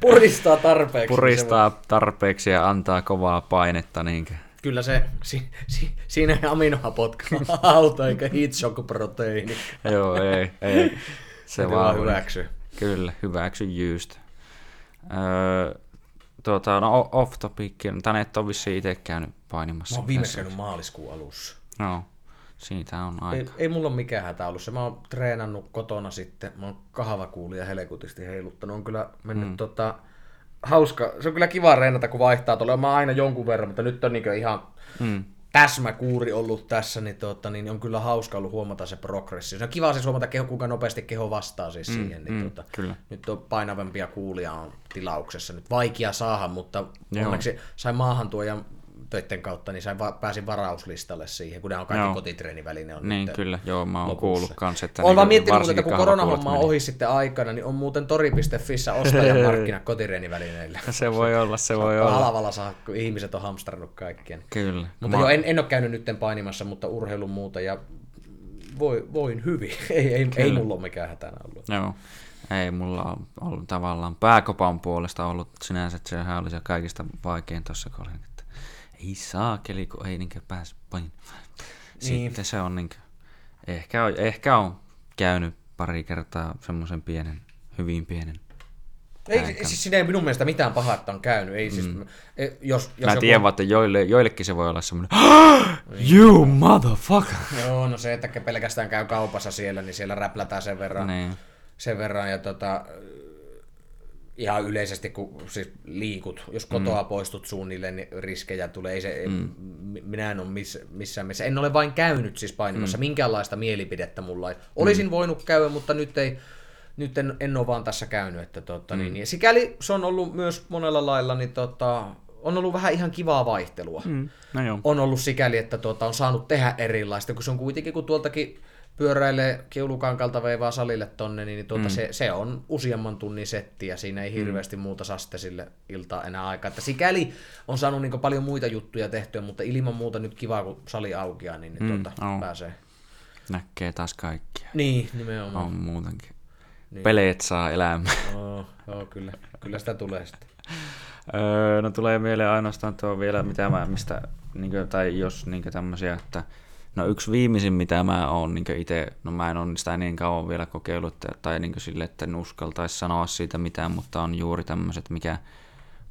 Puristaa tarpeeksi. Puristaa tarpeeksi ja antaa kovaa painetta. Niin Kyllä se, si, si, siinä ei aminohapot [LAUGHS] auta eikä heat shock proteiini. [LAUGHS] Joo, ei, ei. Se vaan hyväksy. Kyllä, hyväksy just. Öö, tuota, no off topic, tänne et ole vissiin itse käynyt painimassa. Mä oon viimeksi käynyt maaliskuun alussa. No, siitä on aika. Ei, ei mulla ole mikään hätä ollut se. Mä oon treenannut kotona sitten. Mä oon kahvakuulia helekutisti heiluttanut. On kyllä mennyt mm. tota, hauska. Se on kyllä kiva reenata, kun vaihtaa tuolla. Mä oon aina jonkun verran, mutta nyt on niin ihan mm täsmäkuuri ollut tässä, niin, tota, niin on kyllä hauska ollut huomata se progressio. Se on kiva siis huomata, keho, kuinka nopeasti keho vastaa siis mm, siihen. Niin, mm, tota, kyllä. Nyt on painavempia kuulia on tilauksessa. Nyt vaikea saada, mutta Joo. onneksi sain maahantuojan töiden kautta, niin sain va- pääsin varauslistalle siihen, kun ne on kaikki joo. kotitreeniväline on Niin, kyllä, joo, mä oon kuullut kans, että... Olen vaan miettinyt, että kun koronahomma on ohi sitten aikana, niin on muuten tori.fissä ostajan markkina [LAUGHS] kotitreenivälineillä. [LAUGHS] se voi olla, se voi olla. Halvalla saa, kun ihmiset on hamstrannut kaikkien. Kyllä. Mutta mä... joo, en, en ole käynyt nytten painimassa, mutta urheilun muuta ja voi, voin hyvin. [LAUGHS] ei, ei, ei mulla ole mikään hätänä ollut. Joo. Ei mulla on ollut tavallaan pääkopan puolesta ollut sinänsä, että sehän oli se kaikista vaikein tuossa, kun olin ei saakeli, kun ei niinkö pääse pain. Niin. Sitten se on niinkö, ehkä on, ehkä on käynyt pari kertaa semmoisen pienen, hyvin pienen. Ei, siis siinä ei minun mielestä mitään pahaa, että on käynyt. Ei, siis, mm. jos, jos Mä joku- tiedän vaan, että joille, joillekin se voi olla semmoinen, you motherfucker! Joo, no se, että pelkästään käy kaupassa siellä, niin siellä räplätään sen verran. Niin. Sen verran ja tota, ihan yleisesti, kun siis liikut, jos kotoa mm. poistut suunnilleen, niin riskejä tulee. Ei se, mm. Minä en ole miss, missään missä. En ole vain käynyt siis painimassa. Mm. Minkäänlaista mielipidettä mulla ei. Olisin mm. voinut käydä, mutta nyt ei, nyt en, en ole vaan tässä käynyt. Että tota, mm. niin, niin. Sikäli se on ollut myös monella lailla, niin tota, on ollut vähän ihan kivaa vaihtelua. Mm. No joo. On ollut sikäli, että tuota, on saanut tehdä erilaista, kun se on kuitenkin, kun tuoltakin pyöräilee keulukankalta veivaa salille tonne, niin tuota, mm. se, se, on useamman tunnin setti ja siinä ei hirveästi mm. muuta saste sille iltaa enää aikaa. Että sikäli on saanut niin paljon muita juttuja tehtyä, mutta ilman muuta nyt kiva, kun sali aukeaa, niin, niin Mm, tuota, on. pääsee. Näkee taas kaikkia. Niin, nimenomaan. On muutenkin. Niin. Peleet saa elämää. Oh, joo, kyllä. Kyllä sitä tulee sitten. Öö, no tulee mieleen ainoastaan tuo vielä, mitä mä, mistä, niin kuin, tai jos niin tämmöisiä, että no yksi viimeisin, mitä mä oon niin itse, no mä en ole sitä niin kauan vielä kokeillut, tai niin sille, että en uskaltaisi sanoa siitä mitään, mutta on juuri tämmöiset, mikä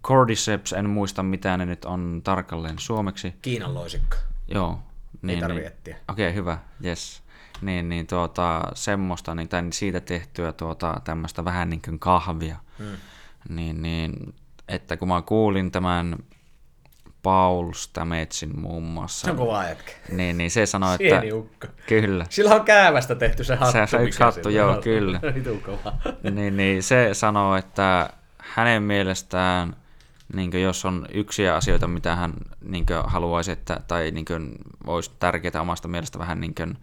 Cordyceps, en muista mitä ne nyt on tarkalleen suomeksi. Kiinan loisikka. Joo. Ei tarvi etsiä. Okei, okay, hyvä, yes. Niin, niin tuota, semmoista, niin, tai siitä tehtyä tuota, tämmöistä vähän niin kuin kahvia. Hmm. Niin, niin, että kun mä kuulin tämän Paul Stametsin muun muassa, Se on kova jätkä. niin, niin se sanoi, että ukko. kyllä, Sillä on käävästä tehty se hattu. Se- se yksi hattu, joo, on. kyllä. Kova. niin, niin se sanoo, että hänen mielestään, niin jos on yksi asioita, mitä hän niin haluaisi, että, tai niin olisi tärkeää omasta mielestä vähän niin kuin,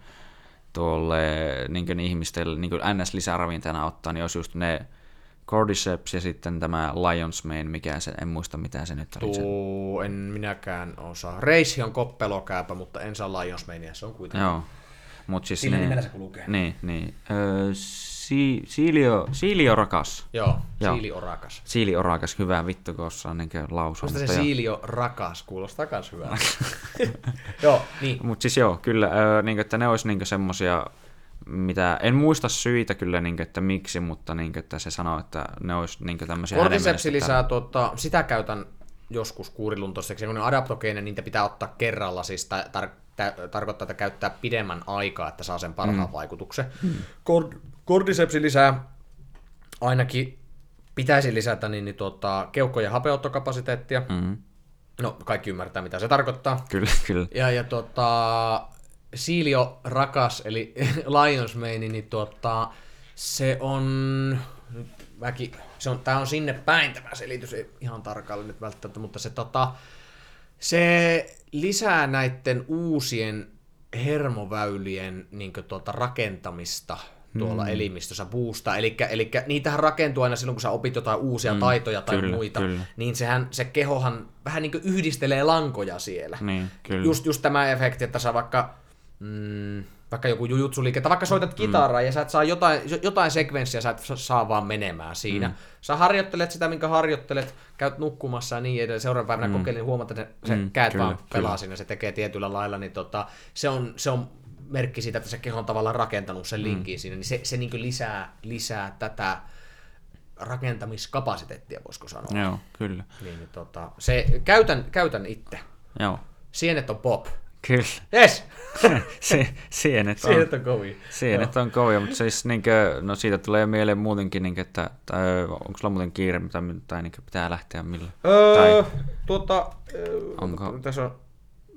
tuolle niin ihmisten niin NS-lisäravintana ottaa, niin olisi just ne Cordyceps ja sitten tämä Lion's Mane, mikä se, en muista mitä se nyt oli. Se. Tuu, en minäkään osaa. Reissi on koppelokääpä, mutta en saa Lions Mania, se on kuitenkin. Joo. Mut siis Sillä niin, nimellä se kulkee. Niin, niin. Öö, si, siilio, siilio rakas. Joo, Joo. Siili Orakas. Siili orakas, hyvä vittu, kun osaa niin lausua. Musta se mutta joo. Siilio Rakas kuulostaa kans hyvältä. [LAUGHS] joo, niin. Mutta siis joo, kyllä, öö, niin että ne olisi niin semmosia, mitä, en muista syitä kyllä, niin että miksi, mutta niin että se sanoo, että ne olisi niin tämmöisiä hänen Cordycepsi lisää, tuota, sitä käytän joskus kuuriluntoiseksi, kun ne on adaptogeinen, niitä pitää ottaa kerralla, siis tar- tar- tar- tarkoittaa, että käyttää pidemmän aikaa, että saa sen parhaan mm. vaikutuksen. Mm. Cordycepsi lisää ainakin pitäisi lisätä niin, niin tuota, keuhko- ja hapeuttokapasiteettia. Mm. Mm, No, kaikki ymmärtää, mitä se tarkoittaa. kyllä, kyllä. Ja, ja tota, Siilio Rakas, eli [LAUGHS] Lions Mane, niin tuota, se on, nyt väki, se on, tää on sinne päin tämä selitys, ei ihan tarkalleen nyt välttämättä, mutta se tota, se lisää näiden uusien hermoväylien niin tuota, rakentamista tuolla mm. elimistössä boostaa. Eli, eli niitähän rakentuu aina silloin, kun sä opit jotain uusia mm, taitoja tai kyllä, muita, kyllä. niin sehän, se kehohan vähän niin yhdistelee lankoja siellä. Niin, kyllä. Just, just tämä efekti, että sä vaikka, mm, vaikka joku jujutsuliike, tai vaikka soitat kitaraa mm. ja sä et saa jotain, jotain sekvenssiä, sä et saa vaan menemään siinä. Mm. Sä harjoittelet sitä, minkä harjoittelet, käyt nukkumassa ja niin edelleen. Seuraavan päivänä mm. kokeilin, huomaat, että se Mm, käät kyllä, vaan pelaa kyllä. siinä, se tekee tietyllä lailla, niin tota, se, on, se on merkki siitä, että se keho on tavallaan rakentanut sen linkin siinä, niin se, se niin lisää, lisää tätä rakentamiskapasiteettia, voisiko sanoa. Joo, kyllä. Niin, niin, tota, se, käytän, käytän itse. Joo, Sienet on pop. Kyllä. Yes! [LAUGHS] si- sienet on, Sienet on kovia. sienet on kovia, mutta siis niinkö, no siitä tulee mieleen muutenkin, niinkö, että tai, onko sulla muuten kiire, tai, tai niinkö, pitää lähteä milloin? Öö, tuota, öö, Onko- Tässä on,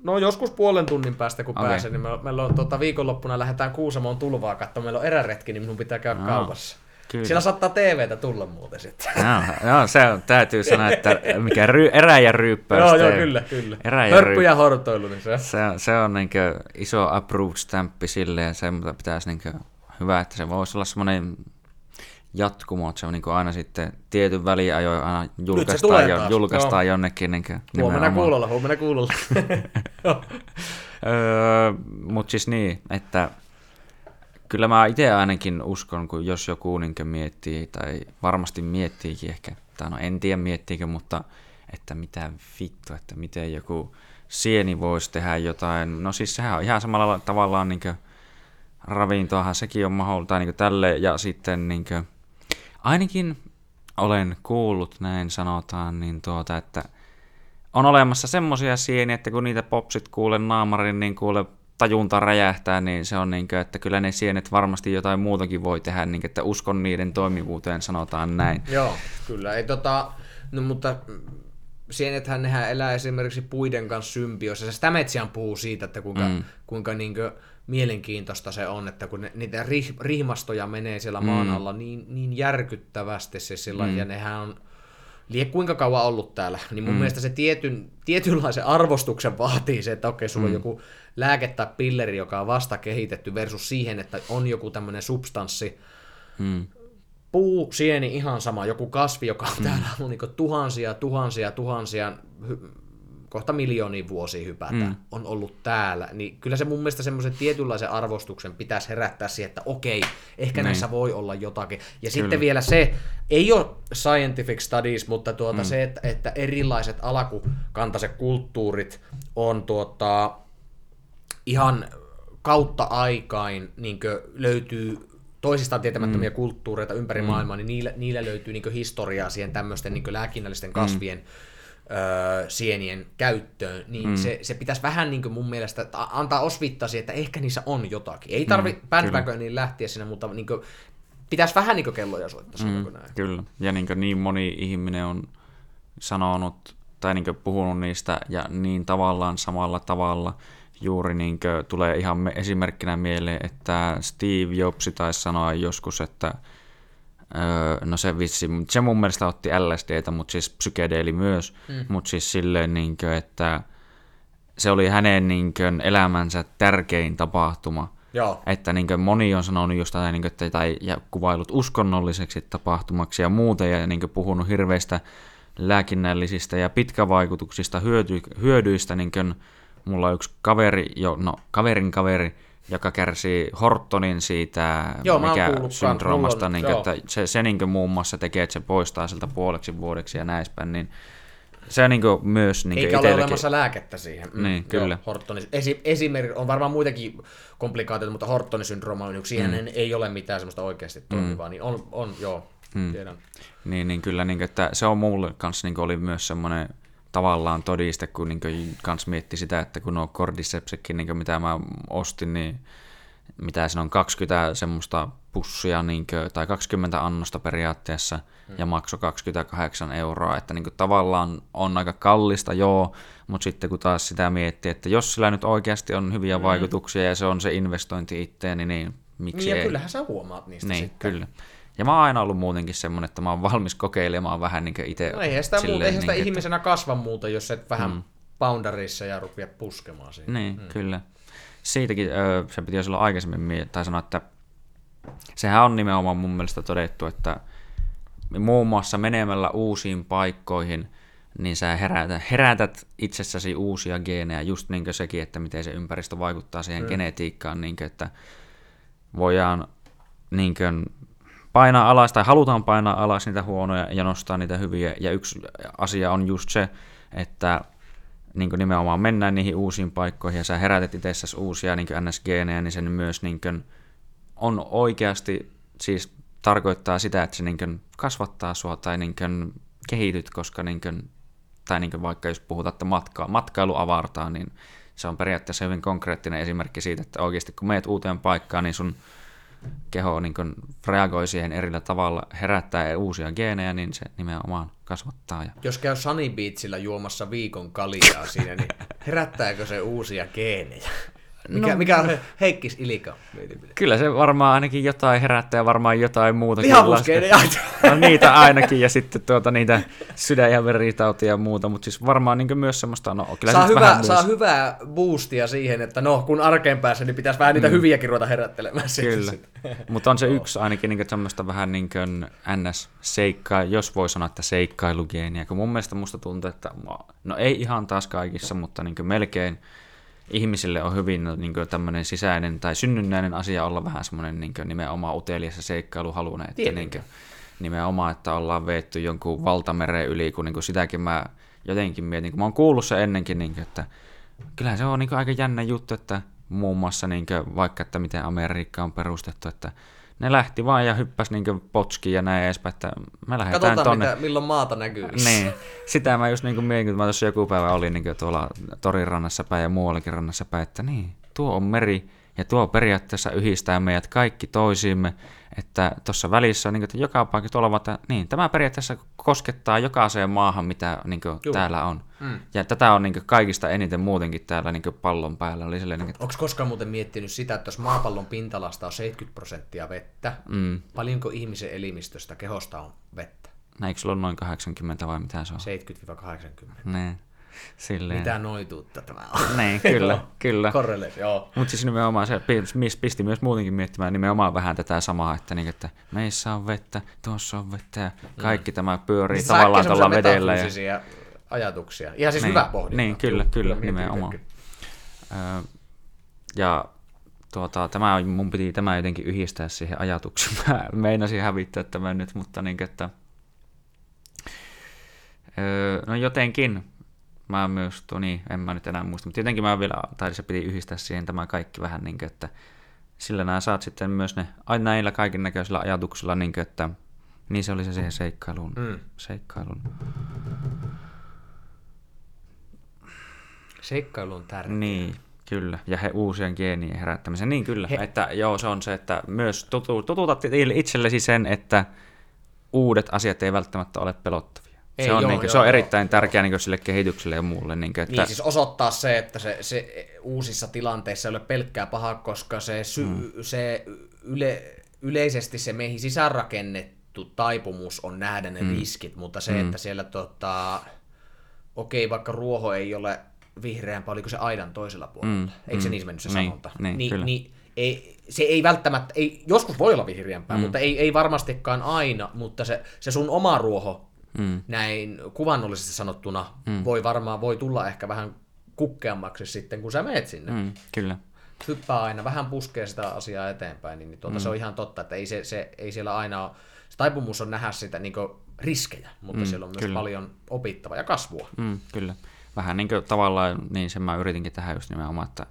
no joskus puolen tunnin päästä kun okay. pääsen, niin me, meillä on tuota, viikonloppuna lähdetään Kuusamoon tulvaa katsomaan, meillä on eräretki, niin minun pitää käydä Aa, kaupassa. Kyllä. Siellä saattaa TVtä tulla muuten sitten. Joo, joo, se on, täytyy sanoa, että mikä ry, erä ja ryyppäys. joo, joo, kyllä, kyllä. Erä ja Hörppy ja hortoilu, niin se. Se, on- se on niin iso approved-stämppi silleen, se mitä pitäisi niin hyvä, että se voisi olla semmoinen jatkumo, että se on niin aina sitten tietyn väliajoin aina julkaistaan, jo, julkaistaan joo. jonnekin. Niin Huomenna kuulolla, huomenna kuulolla. [LAUGHS] Öö, Mutta siis niin, että kyllä mä itse ainakin uskon, kun jos joku niin miettii, tai varmasti miettiikin ehkä, tai no en tiedä miettiikö, mutta että mitä vittu, että miten joku sieni voisi tehdä jotain. No siis sehän on ihan samalla tavallaan niin ravintoahan sekin on mahdollista niin tälle ja sitten niin kuin, ainakin olen kuullut, näin sanotaan, niin tuota, että on olemassa semmoisia sieniä, että kun niitä popsit kuulee naamarin, niin kuule tajunta räjähtää, niin se on niin kuin, että kyllä ne sienet varmasti jotain muutakin voi tehdä, niin kuin, että uskon niiden toimivuuteen, sanotaan näin. Joo, kyllä. Ei, tota, no, mutta sienethän nehän elää esimerkiksi puiden kanssa symbioissa. Sitä metsiään puhuu siitä, että kuinka, mm. kuinka niin kuin, mielenkiintoista se on, että kun ne, niitä rih, rihmastoja menee siellä maan mm. alla niin, niin järkyttävästi, se sillä, mm. ja nehän on lie kuinka kauan ollut täällä, niin mun mm. mielestä se tietyn, tietynlaisen arvostuksen vaatii se, että okei, sulla mm. on joku lääke tai pilleri, joka on vasta kehitetty versus siihen, että on joku tämmöinen substanssi, mm. puu, sieni, ihan sama, joku kasvi, joka on mm. täällä ollut niin tuhansia, tuhansia, tuhansia kohta miljoonia vuosia hypätä, mm. on ollut täällä, niin kyllä se mun mielestä semmoisen tietynlaisen arvostuksen pitäisi herättää siihen, että okei, ehkä niin. näissä voi olla jotakin. Ja kyllä. sitten vielä se, ei ole scientific studies, mutta tuota mm. se, että, että erilaiset alakukantaiset kulttuurit on tuota, ihan kautta aikain niin löytyy toisistaan tietämättömiä mm. kulttuureita ympäri mm. maailmaa, niin niillä, niillä löytyy niin historiaa siihen tämmöisten niin lääkinnällisten kasvien mm öö, sienien käyttöön, niin mm. se, se pitäisi vähän niin kuin mun mielestä antaa osvittaa että ehkä niissä on jotakin. Ei tarvi mm, niin lähteä sinne, mutta niin kuin, pitäisi vähän niin kuin kelloja soittaa, mm, näin. Kyllä, ja niin, kuin niin moni ihminen on sanonut tai niin kuin puhunut niistä ja niin tavallaan samalla tavalla juuri niin kuin tulee ihan me, esimerkkinä mieleen, että Steve Jobs taisi sanoa joskus, että Öö, no se vissi, se mun mielestä otti LSDtä, mutta siis psykedeeli myös, mm. mutta siis silleen, niin kuin, että se oli hänen niin kuin, elämänsä tärkein tapahtuma. Joo. Että niin kuin, moni on sanonut just tätä, niin kuin, että, tai, ja kuvailut uskonnolliseksi tapahtumaksi ja muuta, ja niin kuin, puhunut hirveistä lääkinnällisistä ja pitkävaikutuksista hyödy, hyödyistä. Niin kuin, mulla on yksi kaveri, jo, no kaverin kaveri, joka kärsii Hortonin siitä joo, mikä syndroomasta, niin kuin, että se, se niin kuin muun muassa tekee, että se poistaa siltä puoleksi vuodeksi ja näispäin, niin se niin kuin myös niin Eikä ole olemassa lääkettä siihen. Mm, niin, kyllä. Joo, Hortonin, esi, esimerkiksi, on varmaan muitakin komplikaatioita, mutta Hortonin syndrooma on yksi, siihen mm. ei ole mitään semmoista oikeasti toimivaa, mm. niin on, on joo, mm. tiedän. Niin, niin kyllä, niin kuin, että se on mulle kanssa niin kuin oli myös semmoinen tavallaan todiste, kun niin kans mietti sitä, että kun nuo Cordycepsitkin, niin mitä mä ostin, niin mitä se on 20 semmoista pussia niin kuin, tai 20 annosta periaatteessa hmm. ja maksoi 28 euroa, että niin kuin, tavallaan on aika kallista, joo, mutta sitten kun taas sitä miettii, että jos sillä nyt oikeasti on hyviä hmm. vaikutuksia ja se on se investointi itteeni, niin miksi niin, ja ei? kyllähän sä huomaat niistä niin, sitten. kyllä. Ja mä oon aina ollut muutenkin semmoinen, että mä oon valmis kokeilemaan vähän niin itse. No eihän sitä, silleen, eihän sitä niin, ihmisenä että... kasva muuta, jos et vähän mm. boundarissa ja rupia puskemaan siinä. Niin, mm. kyllä. Siitäkin se piti jo silloin aikaisemmin tai sanoa, että sehän on nimenomaan mun mielestä todettu, että muun muassa menemällä uusiin paikkoihin, niin sä herätät, herätät itsessäsi uusia geenejä, just niin kuin sekin, että miten se ympäristö vaikuttaa siihen mm. genetiikkaan, niin kuin, että voidaan niin kuin, painaa alas tai halutaan painaa alas niitä huonoja ja nostaa niitä hyviä. Ja yksi asia on just se, että niin nimenomaan mennään niihin uusiin paikkoihin ja sä herätet itsessäsi uusia niin NSGnejä, niin se myös niin kuin, on oikeasti siis tarkoittaa sitä, että se niin kasvattaa sua tai niin kehityt, koska niin kuin, tai niin vaikka jos puhutaan, että matka, matkailu avartaa, niin se on periaatteessa hyvin konkreettinen esimerkki siitä, että oikeasti kun meet uuteen paikkaan, niin sun keho niin kun reagoi siihen erillä tavalla, herättää uusia geenejä, niin se nimenomaan kasvattaa. Ja... Jos käy Sunny Beachillä juomassa viikon kaljaa siinä, niin herättääkö se uusia geenejä? Mikä, no, mikä on Heikkis Ilika? Kyllä se varmaan ainakin jotain herättää ja varmaan jotain muuta. Lihavuusgeenejä. No niitä ainakin ja sitten tuota, niitä sydän- ja veritautia ja muuta, mutta siis varmaan niin myös semmoista, no kyllä saa, hyvä, saa hyvää boostia siihen, että no kun arkeen pääsee, niin pitäisi vähän niitä mm. hyviäkin ruveta herättelemään. Kyllä, [LAUGHS] mutta on se yksi ainakin niin semmoista vähän niin kuin ns-seikkaa, jos voi sanoa, että seikkailugeeniä, kun mun mielestä musta tuntuu, että no ei ihan taas kaikissa, mutta niin melkein ihmisille on hyvin niin kuin, tämmöinen sisäinen tai synnynnäinen asia olla vähän semmoinen niin kuin, nimenomaan utelias ja seikkailuhalunen. Että niin kuin, nimenomaan, että ollaan veetty jonkun valtameren yli, kun niin kuin sitäkin mä jotenkin mietin, kun mä oon kuullut se ennenkin, niin kuin, että kyllähän se on niin aika jännä juttu, että muun muassa niin vaikka, että miten Amerikka on perustettu, että ne lähti vaan ja hyppäsi niin potskiin ja näin edespäin, että me lähdetään Katsotaan, tonne. mitä, milloin maata näkyy. Niin, sitä mä just niin mietin, kun mä tuossa joku päivä olin niin tuolla torin rannassa päin ja muuallakin rannassa päin, että niin, tuo on meri ja tuo periaatteessa yhdistää meidät kaikki toisiimme, että tuossa välissä on niin kuin, että joka paikka tuolla että niin, tämä periaatteessa koskettaa jokaiseen maahan, mitä niin kuin, täällä on. Mm. Ja tätä on niin kuin, kaikista eniten muutenkin täällä niin kuin, pallon päällä. Oli silleen, niin kuin, Onko koskaan muuten miettinyt sitä, että jos maapallon pintalasta on 70 prosenttia vettä, mm. paljonko ihmisen elimistöstä kehosta on vettä? Eikö sulla ole noin 80 vai mitä se on? 70-80. Niin. Silleen. Mitä noituutta tämä on. Niin, kyllä, [LAUGHS] kyllä. Korreleet, joo. Mutta siis nimenomaan se pisti myös muutenkin miettimään nimenomaan vähän tätä samaa, että, niin, että meissä on vettä, tuossa on vettä ja kaikki mm. tämä pyörii niin, tavallaan tuolla vedellä. Ja... ajatuksia. Ihan siis niin, hyvä pohdinta. Niin, kyllä, kyllä, kyllä nimenomaan. Öö, ja tuota, tämä, mun piti tämä jotenkin yhdistää siihen ajatukseen. [LAUGHS] Mä meinasin hävittää tämän nyt, mutta niin, että öö, no jotenkin mä myös, niin, en mä nyt enää muista, mutta tietenkin mä vielä, tai se piti yhdistää siihen tämä kaikki vähän niin kuin, että sillä nämä saat sitten myös ne, aina näillä kaiken näköisillä ajatuksilla, niin kuin, että niin se oli se siihen seikkailuun. Mm. seikkailuun. Seikkailu on tärkeä. Niin, kyllä. Ja he uusien geenien herättämisen. Niin kyllä, he... että joo, se on se, että myös tutu, tututat itsellesi sen, että uudet asiat ei välttämättä ole pelottavia. Ei, se on, joo, niin kuin, joo, se on erittäin tärkeää niin sille kehitykselle ja muulle. Niin, kuin, että... niin siis osoittaa se, että se, se uusissa tilanteissa ei ole pelkkää pahaa, koska se, sy, hmm. se yle, yleisesti se meihin sisäänrakennettu taipumus on nähdä ne hmm. riskit, mutta se, hmm. että siellä tota, okei, vaikka ruoho ei ole vihreämpää, oliko se aidan toisella puolella? Hmm. Eikö se hmm. niin mennyt se niin, sanonta? Niin, niin, niin ei, se ei välttämättä, ei, joskus voi olla vihreämpää, mm. mutta ei, ei varmastikaan aina, mutta se, se sun oma ruoho mm. näin kuvannollisesti sanottuna mm. voi varmaan voi tulla ehkä vähän kukkeammaksi sitten, kun sä meet sinne. Mm, kyllä. Hyppää aina, vähän puskee sitä asiaa eteenpäin, niin tuota, mm. se on ihan totta, että ei, se, se, ei siellä aina ole, se taipumus on nähdä sitä niin riskejä, mutta mm, siellä on myös kyllä. paljon opittavaa ja kasvua. Mm, kyllä. Vähän niin kuin tavallaan, niin sen mä yritinkin tähän just nimenomaan, että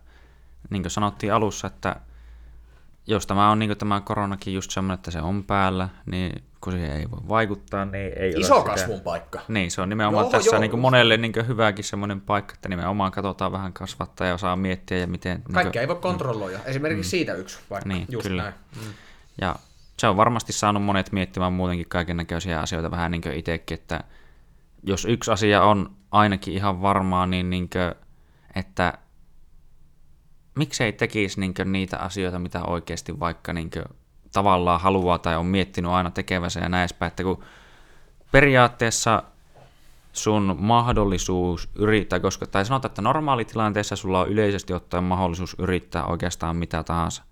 niin kuin sanottiin alussa, että jos tämä on niin kuin tämä koronakin just semmoinen, että se on päällä, niin kun siihen ei voi vaikuttaa, niin ei Iso ole kasvun sitä. paikka. Niin, se on nimenomaan joo, tässä joo. Niin kuin monelle niin kuin hyväkin semmoinen paikka, että nimenomaan katsotaan vähän kasvattaa ja osaa miettiä ja miten... Kaikkea niin kuin, ei voi kontrolloida. Esimerkiksi mm. siitä yksi vaikka. Niin, just kyllä. Näin. Mm. Ja se on varmasti saanut monet miettimään muutenkin kaiken näköisiä asioita vähän niin kuin itsekin, että jos yksi asia on ainakin ihan varmaa, niin, niin kuin, että miksei tekisi niin niitä asioita, mitä oikeasti vaikka niin tavallaan haluaa tai on miettinyt aina tekevänsä ja näin että kun periaatteessa sun mahdollisuus yrittää, koska, tai sanotaan, että normaalitilanteessa sulla on yleisesti ottaen mahdollisuus yrittää oikeastaan mitä tahansa,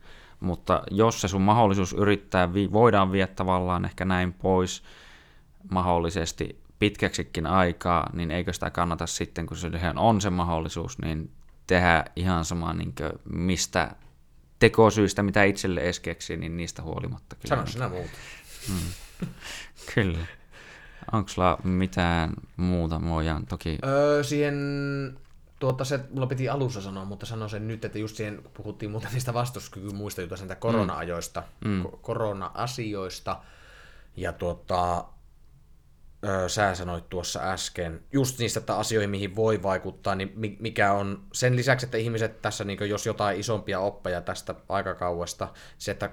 mutta jos se sun mahdollisuus yrittää voidaan viedä tavallaan ehkä näin pois mahdollisesti pitkäksikin aikaa, niin eikö sitä kannata sitten, kun se on se mahdollisuus, niin tehdä ihan sama niin mistä tekosyistä, mitä itselle edes keksii, niin niistä huolimatta. Kyllä. Sano sinä muuta. Mm. kyllä. Onko sulla mitään muuta? Voidaan toki... Öö, siihen, tuota, se mulla piti alussa sanoa, mutta sanon sen nyt, että just siihen puhuttiin muuten niistä vastuskykymuista jutuista, korona-ajoista, mm. korona-asioista, ja tuota, sä sanoit tuossa äsken, just niistä että asioihin, mihin voi vaikuttaa, niin mikä on sen lisäksi, että ihmiset tässä, niin jos jotain isompia oppeja tästä aikakauesta, se, että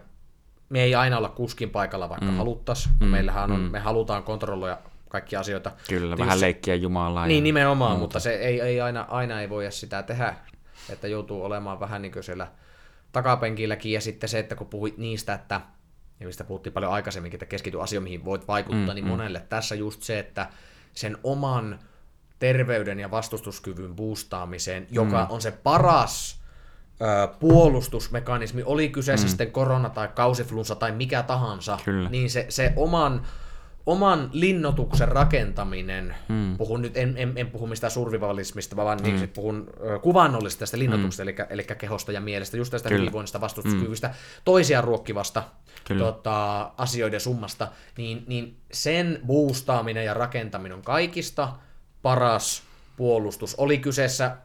me ei aina olla kuskin paikalla, vaikka mm. haluttaisiin. Mm. Meillähän on, mm. me halutaan kontrolloida kaikkia asioita. Kyllä, Tietysti, vähän leikkiä Jumalaa. Niin, nimenomaan, muuta. mutta se ei, ei aina, aina ei voi sitä tehdä, että joutuu olemaan vähän niin kuin siellä takapenkilläkin, ja sitten se, että kun puhuit niistä, että ja mistä puhuttiin paljon aikaisemminkin, että keskity asioihin, mihin voit vaikuttaa, mm, niin mm. monelle tässä just se, että sen oman terveyden ja vastustuskyvyn boostaamiseen, joka mm. on se paras ö, puolustusmekanismi, oli kyseessä mm. sitten korona tai kausiflunsa tai mikä tahansa, Kyllä. niin se, se oman oman linnotuksen rakentaminen, hmm. puhun nyt, en, en, en puhu mistään survivalismista, vaan hmm. niin, puhun ö, kuvannollisesta tästä linnotuksesta, hmm. eli, eli kehosta ja mielestä, just tästä Kyllä. hyvinvoinnista, vastustuskyvystä, hmm. toisia ruokkivasta tota, asioiden summasta, niin, niin sen boostaaminen ja rakentaminen on kaikista paras puolustus. Oli kyseessä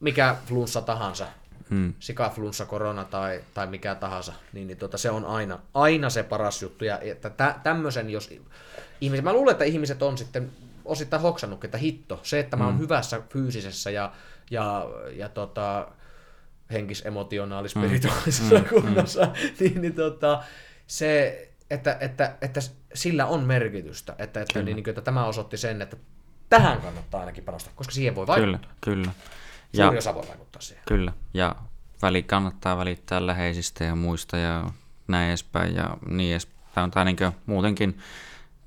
mikä flunssa tahansa, Mm. sikaflunssa, korona tai, tai mikä tahansa, niin, niin tota, se on aina, aina se paras juttu. Ja että tä, tämmöisen, jos ihmiset, mä luulen, että ihmiset on sitten osittain hoksannut, että hitto, se, että mä oon hyvässä fyysisessä ja, ja, ja tota, henkis, emotionaalis, spirituaalisessa mm, kunnossa, mm. [LAUGHS] niin, niin tota, se, että, että, että sillä on merkitystä, että, että, niin, niin, että tämä osoitti sen, että tähän kannattaa ainakin panostaa, koska siihen voi vaikuttaa. Kyllä, kyllä. Suuri ja, osa voi vaikuttaa siihen. Kyllä, ja väli kannattaa välittää läheisistä ja muista ja näin edespäin ja niin edespäin. Tai niin muutenkin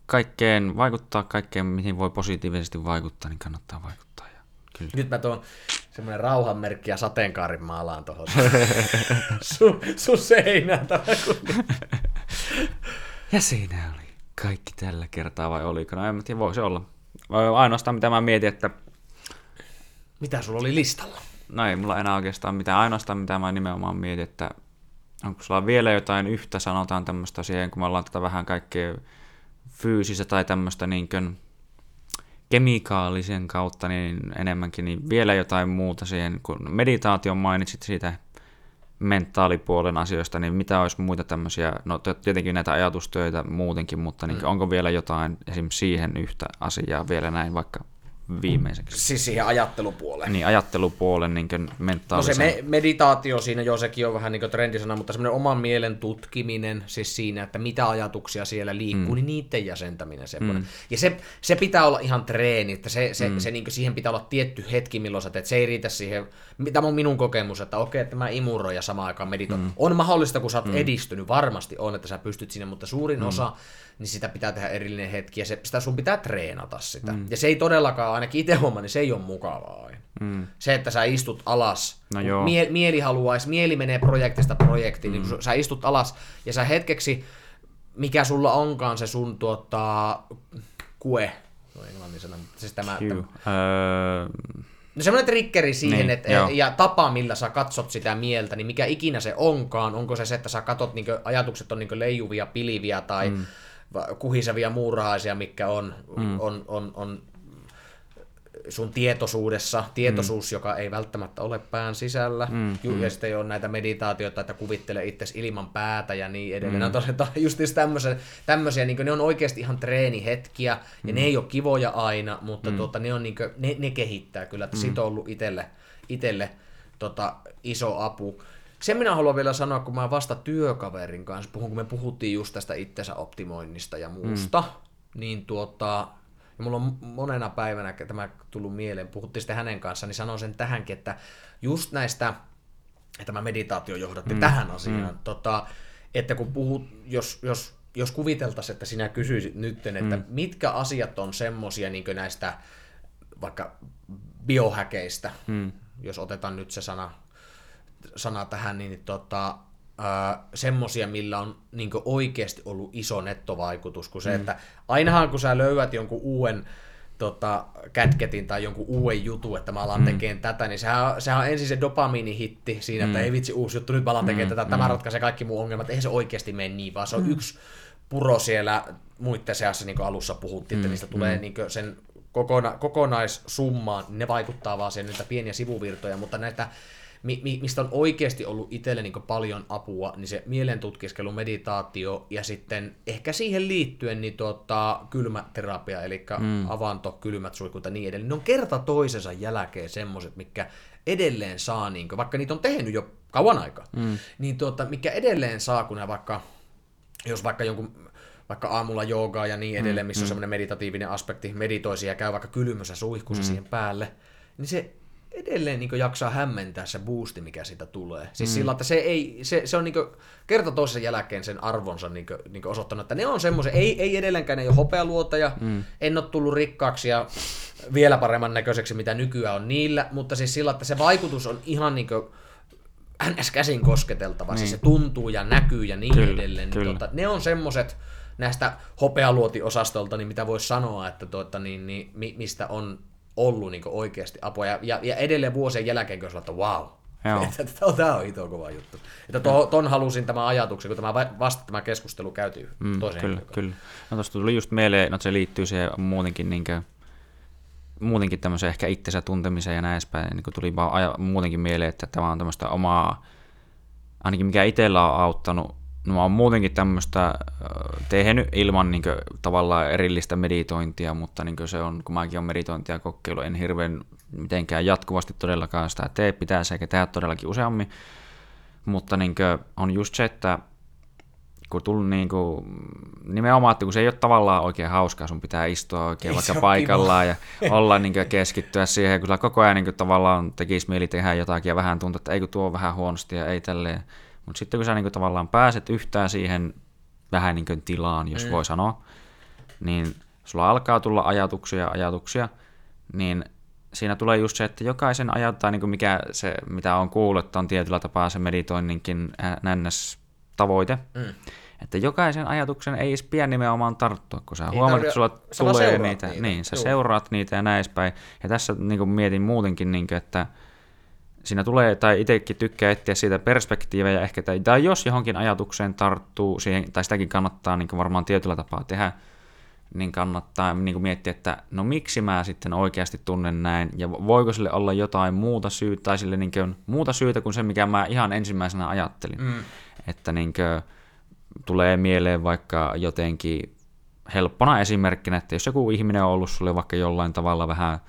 kaikkeen vaikuttaa, kaikkeen mihin voi positiivisesti vaikuttaa, niin kannattaa vaikuttaa. Ja kyllä. Nyt mä tuon semmoinen rauhanmerkki ja sateenkaarin maalaan tuohon [LAUGHS] sun, sun seinään. [LAUGHS] ja siinä oli kaikki tällä kertaa vai oliko? No en tiedä, voi se olla. Ainoastaan mitä mä mietin, että... Mitä sulla oli listalla? No ei mulla enää oikeastaan mitään. Ainoastaan mitä mä nimenomaan mietin, että onko sulla vielä jotain yhtä, sanotaan tämmöistä siihen, kun me ollaan tätä vähän kaikkea fyysistä tai tämmöistä niin kuin kemikaalisen kautta niin enemmänkin, niin vielä jotain muuta siihen, kun meditaation mainitsit siitä mentaalipuolen asioista, niin mitä olisi muita tämmöisiä, no tietenkin näitä ajatustöitä muutenkin, mutta niin mm. onko vielä jotain esimerkiksi siihen yhtä asiaa vielä näin vaikka viimeiseksi. Siis siihen ajattelupuoleen. Niin, ajattelupuolen niin mentaalisen. No se me- meditaatio siinä jo, sekin on vähän niin kuin trendisana, mutta semmoinen oman mielen tutkiminen, siis siinä, että mitä ajatuksia siellä liikkuu, mm. niin niiden jäsentäminen semmoinen. Mm. Ja se, se pitää olla ihan treeni, että se, se, mm. se, niin siihen pitää olla tietty hetki, milloin sä teet, se ei riitä siihen, tämä on minun kokemus, että okei, että mä imuroin ja samaan aikaan meditoin. Mm. On mahdollista, kun sä oot mm. edistynyt, varmasti on, että sä pystyt sinne, mutta suurin mm. osa niin sitä pitää tehdä erillinen hetki, ja se, sitä sun pitää treenata sitä. Mm. Ja se ei todellakaan, ainakin itse homma, niin se ei ole mukavaa aina. Mm. Se, että sä istut alas, no joo. Mie- mieli haluaisi, mieli menee projektista projektiin, niin mm. niin kun sä istut alas, ja sä hetkeksi, mikä sulla onkaan se sun tuota, kue, no englannin sana, siis tämä, tämä öö... No semmoinen triggeri siihen, niin, että, ja tapa, millä sä katsot sitä mieltä, niin mikä ikinä se onkaan, onko se se, että sä katot, niin ajatukset on niin leijuvia, piliviä tai mm kuhisevia muurahaisia, mikä on, mm. on, on, on sun tietoisuudessa, tietoisuus, mm. joka ei välttämättä ole pään sisällä, mm. ja mm. sitten on näitä meditaatioita, että kuvittele itse ilman päätä ja niin edelleen. Mm. On just tämmöisiä, tämmöisiä niin ne on oikeasti ihan treenihetkiä, ja mm. ne ei ole kivoja aina, mutta mm. tuota, ne, on, niin kuin, ne, ne kehittää kyllä, että mm. siitä on ollut itselle, itselle tota, iso apu. Sen minä haluan vielä sanoa, kun mä vasta työkaverin kanssa puhun, kun me puhuttiin just tästä itsensä optimoinnista ja muusta, mm. niin tuota, ja mulla on monena päivänä tämä tullut mieleen, puhuttiin sitten hänen kanssaan, niin sanon sen tähänkin, että just näistä, että tämä meditaatio johdatti mm. tähän asiaan, mm. tota, että kun puhut, jos, jos, jos kuviteltaisiin, että sinä kysyisit nytten, että mm. mitkä asiat on semmosia niin näistä vaikka biohäkeistä, mm. jos otetaan nyt se sana sana tähän, niin tota, semmosia, millä on niin oikeasti ollut iso nettovaikutus, kuin se, mm. että ainahan kun sä löydät jonkun uuden tota, kätketin tai jonkun uuden jutun, että mä alan mm. tekemään tätä, niin sehän, sehän on ensin se dopamiinihitti siinä, mm. että ei vitsi uusi juttu, nyt mä alan tekemään mm. tätä, tämä mm. ratkaisee kaikki mun ongelmat, eihän se oikeasti mene niin, vaan se on mm. yksi puro siellä muiden seassa, niin kuin alussa puhuttiin, mm. että niistä tulee mm. niin sen kokona, kokonaissummaan, ne vaikuttaa vaan siihen niitä pieniä sivuvirtoja, mutta näitä mi, mi, mistä on oikeasti ollut itselle niin paljon apua, niin se mielentutkiskelu, meditaatio ja sitten ehkä siihen liittyen niin tota, kylmäterapia, eli mm. avanto, kylmät suihkut ja niin edelleen. Ne on kerta toisensa jälkeen semmoiset, mikä edelleen saa, niin kuin, vaikka niitä on tehnyt jo kauan aikaa, mm. niin tota, mikä edelleen saa, kun ne vaikka, jos vaikka jonkun vaikka aamulla joogaa ja niin edelleen, missä mm, on semmoinen meditatiivinen aspekti, meditoisi ja käy vaikka kylmyssä suihkussa mm. siihen päälle, niin se edelleen niin jaksaa hämmentää se boosti, mikä siitä tulee. Siis mm. sillä, että se, ei, se, se on niin kerta toisen jälkeen sen arvonsa niin kuin, niin osoittanut, että ne on semmoisia, ei, ei edelleenkään ei ole hopealuotaja, mm. en ole tullut rikkaaksi ja vielä paremman näköiseksi, mitä nykyään on niillä, mutta siis sillä, että se vaikutus on ihan niin kuin, ns. käsin kosketeltava, niin. siis se niin. tuntuu ja näkyy ja niin kyllä, edelleen. Niin kyllä. Tuota, ne on semmoiset näistä hopealuotiosastolta, niin mitä voisi sanoa, että tuota, niin, niin, mistä on ollut niin oikeasti apua. Ja, ja, ja edelleen vuosien jälkeen, kun että wow, [LAUGHS] Tämä on hito kova juttu. Että to, ton halusin tämän ajatuksen, kun tämä vasta tämä keskustelu käytiin mm, toiseen Kyllä, kyllä. No tuosta tuli just mieleen, no se liittyy siihen muutenkin niin muutenkin tämmöisen ehkä itsensä tuntemiseen ja näin edespäin, niin tuli vaan aja, muutenkin mieleen, että tämä on tämmöistä omaa, ainakin mikä itsellä on auttanut, no mä oon muutenkin tämmöistä tehnyt ilman niin kuin, tavallaan erillistä meditointia, mutta niin se on, kun mäkin olen meditointia kokeilu, en hirveän mitenkään jatkuvasti todellakaan sitä tee, pitää sekä tehdä todellakin useammin, mutta niin kuin, on just se, että kun tullut niin kuin, nimenomaan, että kun se ei ole tavallaan oikein hauskaa, sun pitää istua oikein ei vaikka paikallaan kiva. ja olla niin kuin, keskittyä siihen, kun koko ajan niin kuin, tavallaan tekisi mieli tehdä jotakin ja vähän tuntuu, että ei kun tuo on vähän huonosti ja ei tälleen. Mutta sitten kun sä niin kuin, tavallaan pääset yhtään siihen vähän niin kuin, tilaan, jos mm. voi sanoa, niin sulla alkaa tulla ajatuksia ja ajatuksia, niin siinä tulee just se, että jokaisen ajat, tai niin kuin mikä se, mitä on kuullut, että on tietyllä tapaa se meditoinninkin nännäs tavoite, mm. että jokaisen ajatuksen ei edes pidä nimenomaan tarttua, kun sä niin, huomaat, että sulla tulee niitä, niitä, niin, sä Juu. seuraat niitä ja näin päin. Ja tässä niin kuin mietin muutenkin, niin kuin, että siinä tulee, tai itsekin tykkää etsiä siitä perspektiivejä ehkä, tai, tai jos johonkin ajatukseen tarttuu, siihen, tai sitäkin kannattaa niin varmaan tietyllä tapaa tehdä, niin kannattaa niin kuin miettiä, että no miksi mä sitten oikeasti tunnen näin, ja voiko sille olla jotain muuta syytä, tai sille niin kuin, muuta syytä kuin se, mikä mä ihan ensimmäisenä ajattelin. Mm. Että niin kuin, tulee mieleen vaikka jotenkin helppona esimerkkinä, että jos joku ihminen on ollut sulle vaikka jollain tavalla vähän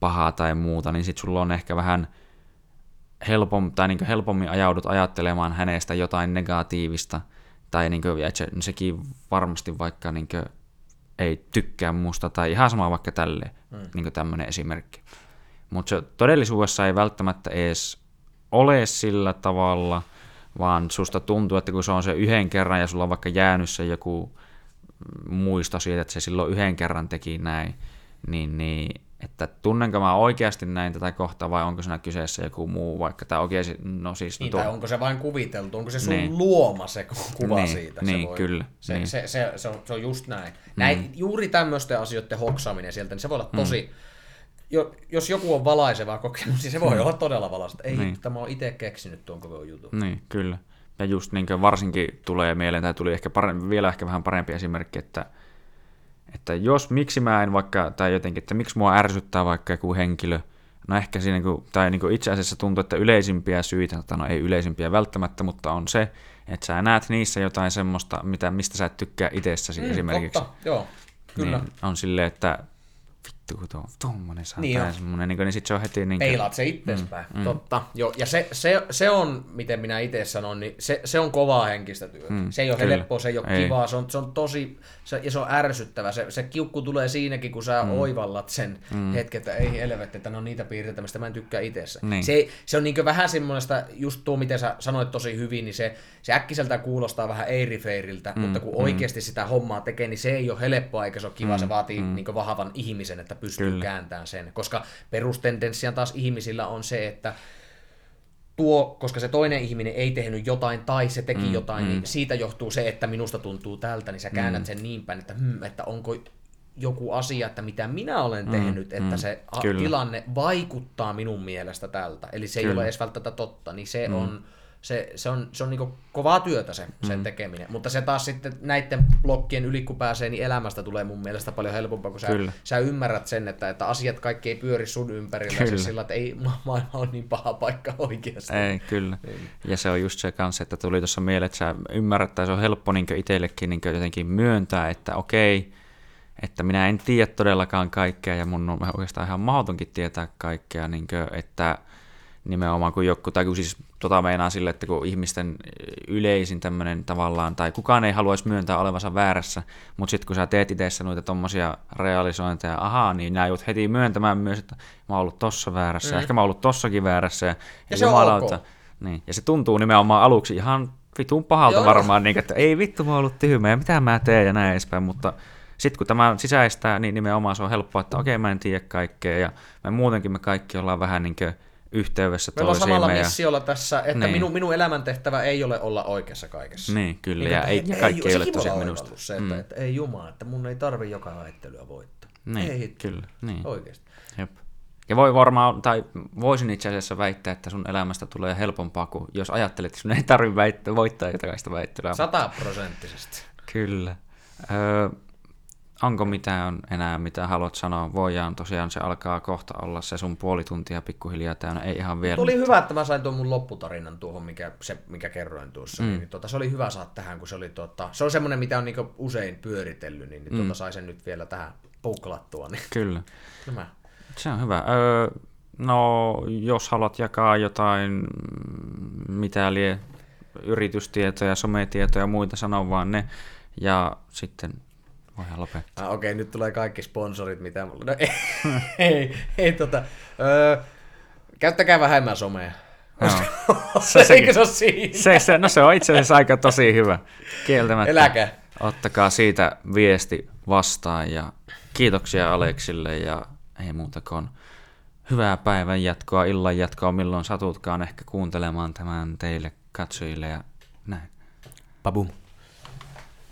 pahaa tai muuta, niin sitten sulla on ehkä vähän helpom, tai niin helpommin ajaudut ajattelemaan hänestä jotain negatiivista, tai niin kuin, se, sekin varmasti vaikka niin kuin, ei tykkää musta, tai ihan sama vaikka tälle, mm. niin tämmöinen esimerkki. Mutta se todellisuudessa ei välttämättä edes ole sillä tavalla, vaan susta tuntuu, että kun se on se yhden kerran ja sulla on vaikka jäänyt se joku muisto siitä, että se silloin yhden kerran teki näin, niin, niin että tunnenko mä oikeasti näin tätä kohtaa vai onko siinä kyseessä joku muu, vaikka tämä oikeasti, no siis... Niin, tuo... tai onko se vain kuviteltu, onko se sun niin. luoma se kuva niin, siitä? Niin, se voi, kyllä. Se, niin. se, se, se, on, se on just näin. näin mm. Juuri tämmöisten asioiden hoksaaminen sieltä, niin se voi olla tosi... Mm. Jo, jos joku on valaiseva kokemus, niin se voi mm. olla todella valaiseva. Ei, niin. tämä on itse keksinyt tuon koko jutun. Niin, kyllä. Ja just niin varsinkin tulee mieleen, tai tuli ehkä parempi, vielä ehkä vähän parempi esimerkki, että että jos, miksi mä en vaikka, tai jotenkin, että miksi mua ärsyttää vaikka joku henkilö, no ehkä siinä, niin kuin, tai niin kuin itse asiassa tuntuu, että yleisimpiä syitä, tai no ei yleisimpiä välttämättä, mutta on se, että sä näet niissä jotain semmoista, mitä, mistä sä et tykkää itsessäsi mm, esimerkiksi. Totta, joo, kyllä. Niin on silleen, että vittu kun tuo on tommonen saa niin semmonen, niin, niin sit se on heti niin Peilaat se itsespäin, mm, mm. totta. Joo, ja se, se, se, on, miten minä itse sanon, niin se, se on kovaa henkistä työtä. Mm, se ei ole kyllä. helppoa, se ei ole ei. kivaa, se on, se on tosi, se, ja se on ärsyttävä. Se, se kiukku tulee siinäkin, kun sä mm. oivallat sen mm. hetken, että ei helvetti, että no niitä piirteitä, mistä mä en tykkää itsessä. Niin. Se, se on niin vähän semmoista, just tuo, miten sä sanoit tosi hyvin, niin se, se äkkiseltä kuulostaa vähän eirifeiriltä, mm, mutta kun mm. oikeasti sitä hommaa tekee, niin se ei ole helppoa eikä se ole kiva, mm, se vaatii mm. niin vahvan ihmisen, että pystyy Kyllä. kääntämään sen. Koska perustendenssiä taas ihmisillä on se, että tuo, koska se toinen ihminen ei tehnyt jotain tai se teki mm, jotain, niin mm. niin siitä johtuu se, että minusta tuntuu tältä, niin sä käännät mm. sen niin päin, että, hmm, että onko joku asia, että mitä minä olen mm, tehnyt, että mm, se kyllä. tilanne vaikuttaa minun mielestä tältä. Eli se kyllä. ei ole edes välttämättä totta, niin se mm. on se, se on, se on niin kovaa työtä se, sen mm. tekeminen. Mutta se taas sitten näiden blokkien yli, kun pääsee, niin elämästä tulee mun mielestä paljon helpompaa, kun sä, sä ymmärrät sen, että, että asiat kaikki ei pyöri sun ympärillä. Kyllä. Siis sillä, että ei maailma on niin paha paikka oikeasti. Ei, kyllä. Niin. Ja se on just se kanssa, että tuli tuossa mieleen, että sä ymmärrät, että se on helppo niin itsellekin niin jotenkin myöntää, että okei, että minä en tiedä todellakaan kaikkea ja mun on oikeastaan ihan mahdotonkin tietää kaikkea, niin kuin, että nimenomaan kuin joku, tai siis tota meinaa sille, että kun ihmisten yleisin tämmöinen tavallaan, tai kukaan ei haluaisi myöntää olevansa väärässä, mutta sitten kun sä teet itse noita tommosia realisointeja, ahaa, niin nää joudut heti myöntämään myös, että mä oon ollut tossa väärässä, mm. ehkä mä oon ollut tossakin väärässä, ja, ja se on ok. Niin, ja se tuntuu nimenomaan aluksi ihan vitun pahalta Joo. varmaan, niin, että ei vittu mä oon ollut tyhmä, ja mitä mä teen, ja näin edespäin, mutta sitten kun tämä sisäistää, niin nimenomaan se on helppoa, että okei, mä en tiedä kaikkea, ja me muutenkin me kaikki ollaan vähän niin kuin yhteydessä Meillä on samalla ja... missiolla tässä, että niin. minun, minun elämäntehtävä ei ole olla oikeassa kaikessa. Niin, kyllä, niin, ja, ei, ja kaikki ei, ei ole tosiaan minusta. Se, että, mm. että ei jumala, että mun ei tarvi joka ajattelyä voittaa. Niin, ei kyllä. Niin. Oikeasti. Jep. Ja voi varmaan, tai voisin itse asiassa väittää, että sun elämästä tulee helpompaa, kuin jos ajattelet, että sun ei tarvitse väittää, voittaa jotain väittelyä. Sataprosenttisesti. Kyllä. Öö, onko mitään enää, mitä haluat sanoa? Voidaan tosiaan, se alkaa kohta olla se sun puoli tuntia pikkuhiljaa täynnä, ei ihan vielä. Oli hyvä, että mä sain tuon mun lopputarinan tuohon, mikä, se, mikä kerroin tuossa. Mm. Niin, tota, se oli hyvä saada tähän, kun se oli tota, se on semmoinen, mitä on niinku usein pyöritellyt, niin, niin mm. tota, sai sen nyt vielä tähän puklattua. Niin. Kyllä. [LAUGHS] Hyvä. Se on hyvä. Öö, no, jos haluat jakaa jotain, mitä lie yritystietoja, sometietoja ja muita, sano vaan ne. Ja sitten voidaan lopettaa. Ah, Okei, okay, nyt tulee kaikki sponsorit, mitä mulla... No, [LAUGHS] ei, ei, ei tota... Öö, käyttäkää vähemmän somea. Joo. se, [LAUGHS] Eikö se ole siinä? Se, se, no se on itse asiassa aika tosi hyvä. Kieltämättä. Eläkää. Ottakaa siitä viesti vastaan ja kiitoksia Aleksille ja ei muuta kuin hyvää päivän jatkoa, illan jatkoa, milloin satutkaan ehkä kuuntelemaan tämän teille katsojille ja näin. Pabum.